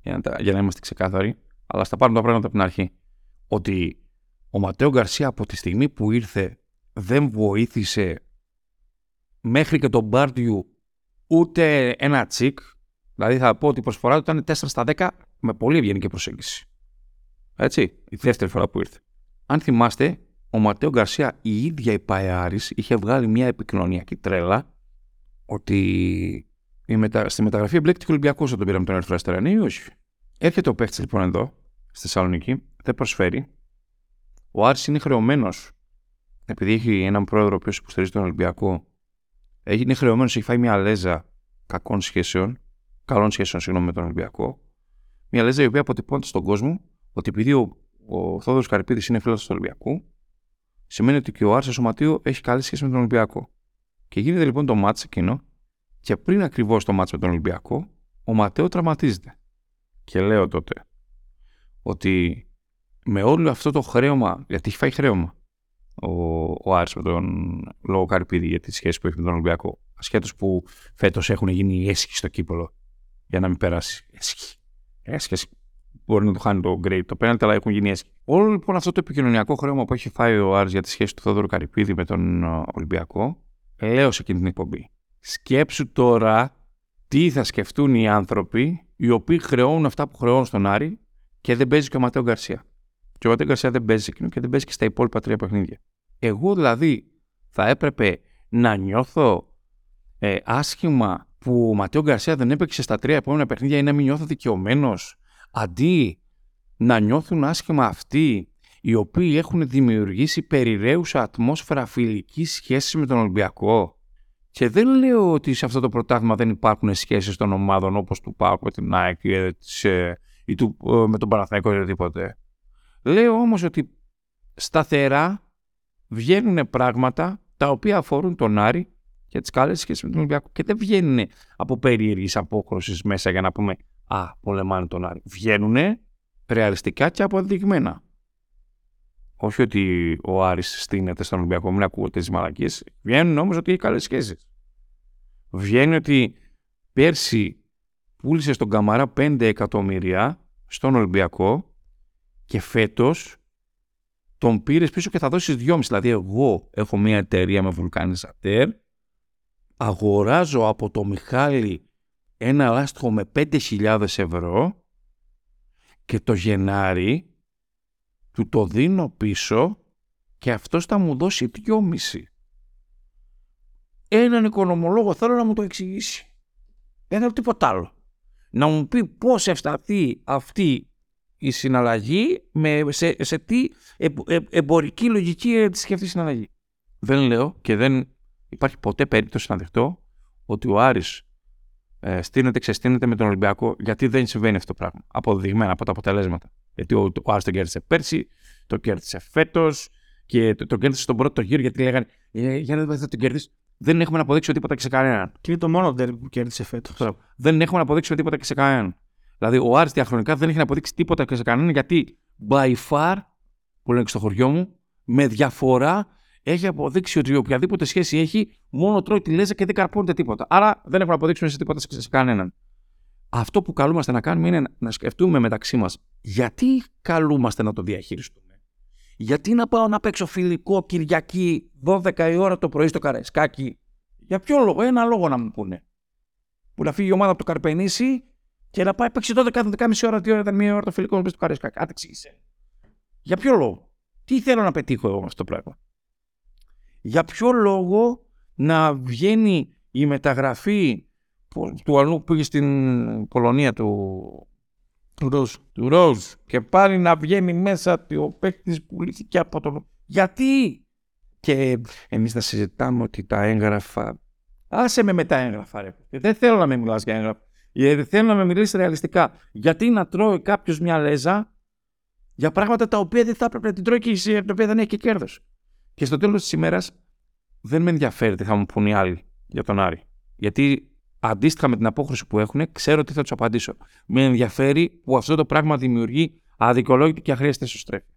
Για να, τα- για να είμαστε ξεκάθαροι. Αλλά στα πάρουμε τα πράγματα από την αρχή. Ότι ο Ματέο Γκαρσία από τη στιγμή που ήρθε δεν βοήθησε μέχρι και τον Μπάρντιου ούτε ένα τσικ. Δηλαδή θα πω ότι η προσφορά του ήταν 4 στα 10 με πολύ ευγενική προσέγγιση. Έτσι, η δεύτερη φορά που ήρθε. Αν θυμάστε, ο Ματέο Γκαρσία η ίδια η Παεάρης είχε βγάλει μια επικοινωνιακή τρέλα ότι η μετα... στη μεταγραφή εμπλέκτηκε ο Ολυμπιακός όταν πήραμε τον Ερυθρό Αστέρα. Ναι ή όχι; Έρχεται ο παίχτης λοιπόν εδώ, στη Θεσσαλονίκη, δεν προσφέρει. Ο Άρης είναι χρεωμένος, επειδή έχει έναν πρόεδρο ο οποίος υποστηρίζει τον Ολυμπιακό, είναι χρεωμένος, έχει φάει μια λέζα κακών σχέσεων, καλών σχέσεων συγγνώμη, με τον Ολυμπιακό. Μια λέζα η οποία αποτυπώνεται στον κόσμο ότι επειδή ο, ο Θόδωρος Καρυπίδης είναι φίλος του Ολυμπιακού, σημαίνει ότι και ο Άρης Σωματείο έχει καλή σχέση με τον Ολυμπιακό. Και γίνεται λοιπόν το μάτς εκείνο, και πριν ακριβώς το μάτς με τον Ολυμπιακό, ο Ματέο τραυματίζεται. Και λέω τότε ότι με όλο αυτό το χρέωμα, γιατί έχει φάει χρέωμα ο, ο Άρης με τον λόγο Καρυπίδη για τη σχέση που έχει με τον Ολυμπιακό, ασχέτως που φέτος έχουν γίνει έσχοι στο κύπολο για να μην περάσει. Έσχοι. Έσχοι μπορεί να το χάνει το great, το penalty, αλλά έχουν γίνει έσχοι. Όλο λοιπόν αυτό το επικοινωνιακό χρέωμα που έχει φάει ο Άρης για τη σχέση του Θόδωρου Καρυπίδη με τον ε, Ολυμπιακό, λέω σε εκείνη την εκπομπή. Σκέψου τώρα τι θα σκεφτούν οι άνθρωποι οι οποίοι χρεώνουν αυτά που χρεώνουν στον Άρη και δεν παίζει και ο Ματέο Γκαρσία. Και ο Ματέο Γκαρσία δεν παίζει σε εκείνο και δεν παίζει και στα υπόλοιπα τρία παιχνίδια. Εγώ δηλαδή θα έπρεπε να νιώθω ε, άσχημα που ο Ματέο Γκαρσία δεν έπαιξε στα τρία επόμενα παιχνίδια ή να μην νιώθω δικαιωμένος, αντί να νιώθουν άσχημα αυτοί οι οποίοι έχουν δημιουργήσει περιραίουσα ατμόσφαιρα φιλική σχέση με τον Ολυμπιακό. Και δεν λέω ότι σε αυτό το πρωτάθλημα δεν υπάρχουν σχέσεις των ομάδων όπως του ΠΑΟΚ με την ΑΕΚ ή, ε, της, ε, ή του, ε, με τον Παναθηναϊκό ή οτιδήποτε. Λέω όμως ότι σταθερά βγαίνουν πράγματα τα οποία αφορούν τον Άρη και τις καλές σχέσεις με τον Ολυμπιακό και δεν βγαίνουν από περίεργης απόκρουσης μέσα για να πούμε «Α, πολεμάνε τον Άρη». Βγαίνουν ρεαλιστικά και αποδειγμένα. Όχι ότι ο Άρης στείνεται στον Ολυμπιακό, μην ακούγονται τις μαλακίες. Βγαίνουν όμως ότι έχει καλές σχέσεις. Βγαίνει ότι πέρσι πούλησε στον Καμαρά 5 εκατομμύρια στον Ολυμπιακό και φέτος τον πήρες πίσω και θα δώσεις 2,5. Δηλαδή εγώ έχω μια εταιρεία με βουλκανιζατέρ, αγοράζω από το Μιχάλη ένα λάστιχο με 5.000 ευρώ και το Γενάρη του το δίνω πίσω και αυτός θα μου δώσει 2,5. Έναν οικονομολόγο θέλω να μου το εξηγήσει. Δεν θέλω τίποτα άλλο. Να μου πει πώς ευσταθεί αυτή η συναλλαγή με, σε, σε τι ε, ε, εμπορική λογική τη σκεφτεί συναλλαγή. Δεν λέω και δεν υπάρχει ποτέ περίπτωση να δεχτώ ότι ο Άρης ε, στείνεται, ξεστείνεται με τον Ολυμπιακό γιατί δεν συμβαίνει αυτό το πράγμα. Αποδεδειγμένα από τα αποτελέσματα. Γιατί ο, ο Άρης τον κέρδισε πέρσι, το κέρδισε φέτος και το, το κέρδισε στον πρώτο γύρο γιατί λέγανε ε, Για να δείτε, θα τον κερδίσει. Δεν έχουμε να αποδείξουμε τίποτα και σε κανέναν. Και είναι το μόνο derby που κέρδισε φέτος. Δεν έχουμε να αποδείξουμε τίποτα και σε κανέναν. Δηλαδή, ο Άρης διαχρονικά δεν έχει να αποδείξει τίποτα και σε κανέναν γιατί by far που λένε και στο χωριό μου, με διαφορά έχει αποδείξει ότι οποιαδήποτε σχέση έχει, μόνο τρώει τη λέζα και δεν καρπώνεται τίποτα. Άρα δεν έχουν αποδείξει σε τίποτα σε κανέναν. Αυτό που καλούμαστε να κάνουμε είναι να σκεφτούμε μεταξύ μας γιατί καλούμαστε να το διαχειριστούμε; Γιατί να πάω να παίξω φιλικό Κυριακή 12 η ώρα το πρωί στο Καραϊσκάκι; Για ποιο λόγο, ένα λόγο να μου πούνε. Που να φύγει η ομάδα από το Καρπενήσι και να πάει παίξει 12 12,5 ώρα, 2 ώρα, μία ώρα το φιλικό στο Καραϊσκάκι. Άντε εξήγησε. Για ποιο λόγο; Τι θέλω να πετύχω εγώ με αυτό το πράγμα; Για ποιο λόγο να βγαίνει η μεταγραφή του αλλού που πήγε στην Πολωνία του του Ροζ. Του Ροζ. Και πάλι να βγαίνει μέσα ο παίκτης που λύθηκε από τον. Γιατί! Και εμείς θα συζητάμε ότι τα έγγραφα. Άσε με με τα έγγραφα, ρε. Δεν θέλω να με μιλάς για έγγραφα. Γιατί θέλω να με μιλήσεις ρεαλιστικά. Γιατί να τρώει κάποιος μια λέζα για πράγματα τα οποία δεν θα έπρεπε να την τρώει και τα οποία δεν έχει και κέρδος. Και στο τέλος της ημέρας δεν με ενδιαφέρει τι θα μου πούνε οι άλλοι για τον Άρη. Γιατί αντίστοιχα με την απόχρωση που έχουν, ξέρω τι θα τους απαντήσω. Με ενδιαφέρει που αυτό το πράγμα δημιουργεί αδικολόγητη και αχρίαστη εσωστρέφεια.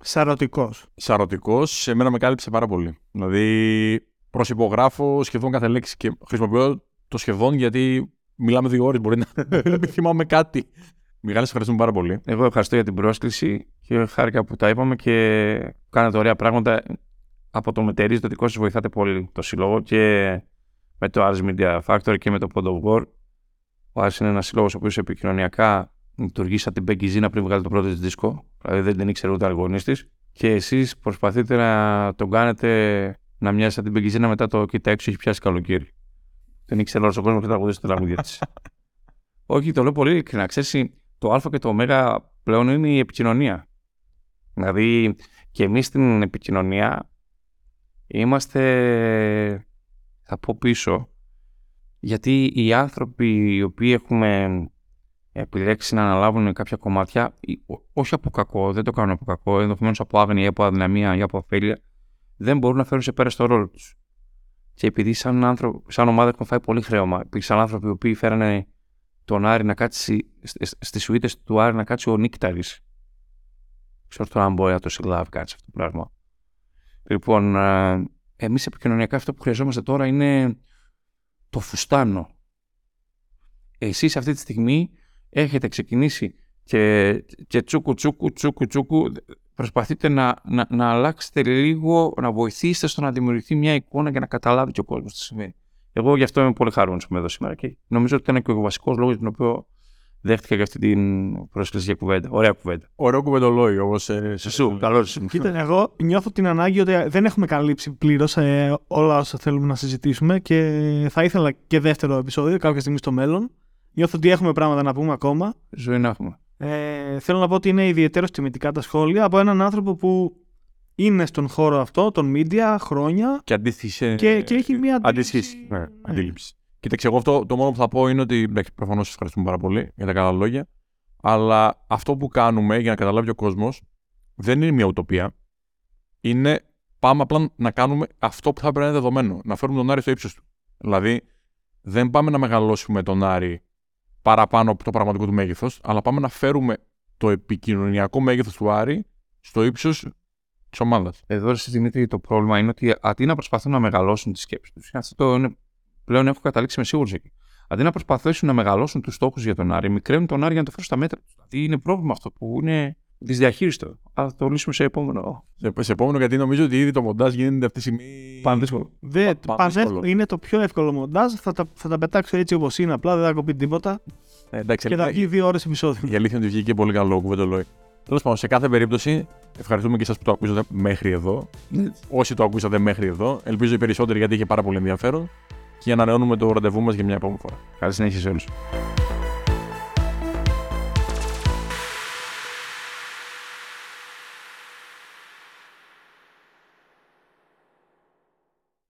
Σαρωτικός. Σαρωτικός, σε μένα με κάλυψε πάρα πολύ. Δηλαδή, προσυπογράφω σχεδόν κάθε λέξη και χρησιμοποιώ το σχεδόν γιατί μιλάμε δύο ώρες. Μπορεί να μην *laughs* θυμάμαι κάτι. Μιγάλη, ευχαριστούμε πάρα πολύ. Εγώ ευχαριστώ για την πρόσκληση και χάρηκα που τα είπαμε και κάνετε ωραία πράγματα. Από το μετερίζει το δικό σας βοηθάτε πολύ το συλλόγο και με το Ars Media Factory και με το Pod of War. Ο Ars είναι ένας σύλλογο ο οποίος επικοινωνιακά λειτουργεί σαν την Becky Zina πριν βγάλει το πρώτο της δίσκο. Δηλαδή δεν την ήξερε ούτε αργονίστη. Και εσείς προσπαθείτε να τον κάνετε να μοιάζει σαν την Becky Zina μετά το Κοίτα έξω έχει πιάσει καλοκαίρι. Δεν ήξερε όλος ο κόσμος και τραγουδίσει το τραγούδια της. *laughs* Όχι, το λέω πολύ ειλικρινά. Ξέρεις, το Α και το Ω πλέον είναι η επικοινωνία. Δηλαδή και εμείς στην επικοινωνία είμαστε θα πω πίσω, γιατί οι άνθρωποι οι οποίοι έχουμε επιλέξει να αναλάβουν κάποια κομμάτια, όχι από κακό, δεν το κάνουν από κακό, ενδεχομένως από άγνοια ή από αδυναμία ή από αφέλεια, δεν μπορούν να φέρουν σε πέρα στο ρόλο τους. Και επειδή σαν, άνθρωπο, σαν ομάδα έχουν φάει πολύ χρέωμα, υπήρξαν άνθρωποι οι οποίοι φέρανε τον Άρη να κάτσει στις σουίτες του Άρη να κάτσει ο Νίκταρης. Ξέρω τώρα αν μπορεί να το συλλάβει κάτι αυτό το πράγμα. Λοιπόν, ε, εμείς επικοινωνιακά αυτό που χρειαζόμαστε τώρα είναι το φουστάνο. Εσείς αυτή τη στιγμή έχετε ξεκινήσει και, και τσούκου τσούκου τσούκου τσούκου προσπαθείτε να, να, να αλλάξετε λίγο, να βοηθήσετε στο να δημιουργηθεί μια εικόνα για να καταλάβει και ο κόσμος τι σημαίνει. Εγώ γι' αυτό είμαι πολύ χαρούμενος που είμαι εδώ σήμερα και νομίζω ότι ήταν και ο βασικός λόγος για τον οποίο δέχτηκα για αυτή την πρόσκληση για κουβέντα. Ωραία κουβέντα. Ωραίο κουβεντολόγιο όμω. Ε, σε σου, καλώς. Κοίτα, εγώ νιώθω την ανάγκη ότι δεν έχουμε καλύψει πλήρως ε, όλα όσα θέλουμε να συζητήσουμε και θα ήθελα και δεύτερο επεισόδιο κάποια στιγμή στο μέλλον. Νιώθω ότι έχουμε πράγματα να πούμε ακόμα. Ζωή να έχουμε. Ε, θέλω να πω ότι είναι ιδιαίτερο τιμητικά τα σχόλια από έναν άνθρωπο που είναι στον χώρο αυτό, των media, χρόνια. Και αντίστοιχε. Και, και έχει μια αντίληψη. Ναι, αντίληψη. Κοίταξε, εγώ αυτό το μόνο που θα πω είναι ότι. Προφανώς σας ευχαριστούμε πάρα πολύ για τα καλά λόγια. Αλλά αυτό που κάνουμε για να καταλάβει ο κόσμος δεν είναι μια ουτοπία. Είναι πάμε απλά να κάνουμε αυτό που θα πρέπει να είναι δεδομένο. Να φέρουμε τον Άρη στο ύψος του. Δηλαδή, δεν πάμε να μεγαλώσουμε τον Άρη παραπάνω από το πραγματικό του μέγεθος, αλλά πάμε να φέρουμε το επικοινωνιακό μέγεθος του Άρη στο ύψος της ομάδας. Εδώ, Δημήτρη, το πρόβλημα είναι ότι αντί να προσπαθούν να μεγαλώσουν τις σκέψεις τους, αυτό είναι πλέον έχω καταλήξει με σίγουρο εκεί. Αντί να προσπαθήσουν να μεγαλώσουν τους στόχους για τον Άρη, μικραίνουν τον Άρη για να το φέρουν στα μέτρα τους. Δηλαδή είναι πρόβλημα αυτό που είναι δυσδιαχείριστο. Θα το λύσουμε σε επόμενο. Σε, σε επόμενο, γιατί νομίζω ότι ήδη το μοντάζ γίνεται αυτή τη στιγμή. Πάνω δύσκολο. Δεν, είναι το πιο εύκολο μοντάζ. Θα τα, θα τα πετάξω έτσι όπως είναι, απλά δεν θα κοπεί τίποτα. Ε, εντάξει, και θα βγει δύο ώρες επεισόδιο. Η αλήθεια είναι ότι βγήκε πολύ καλό κουβεντολόι. Τέλος πάντων, σε κάθε περίπτωση, ευχαριστούμε και εσά που το ακούσατε μέχρι εδώ. Όσοι το ακούσατε μέχρι εδώ, ελπίζω οι περισσότεροι γιατί είχε πάρα πολύ ενδιαφέρον και ανανεώνουμε το ραντεβού μας για μια επόμενη φορά. Καλή συνέχεια σε όλους.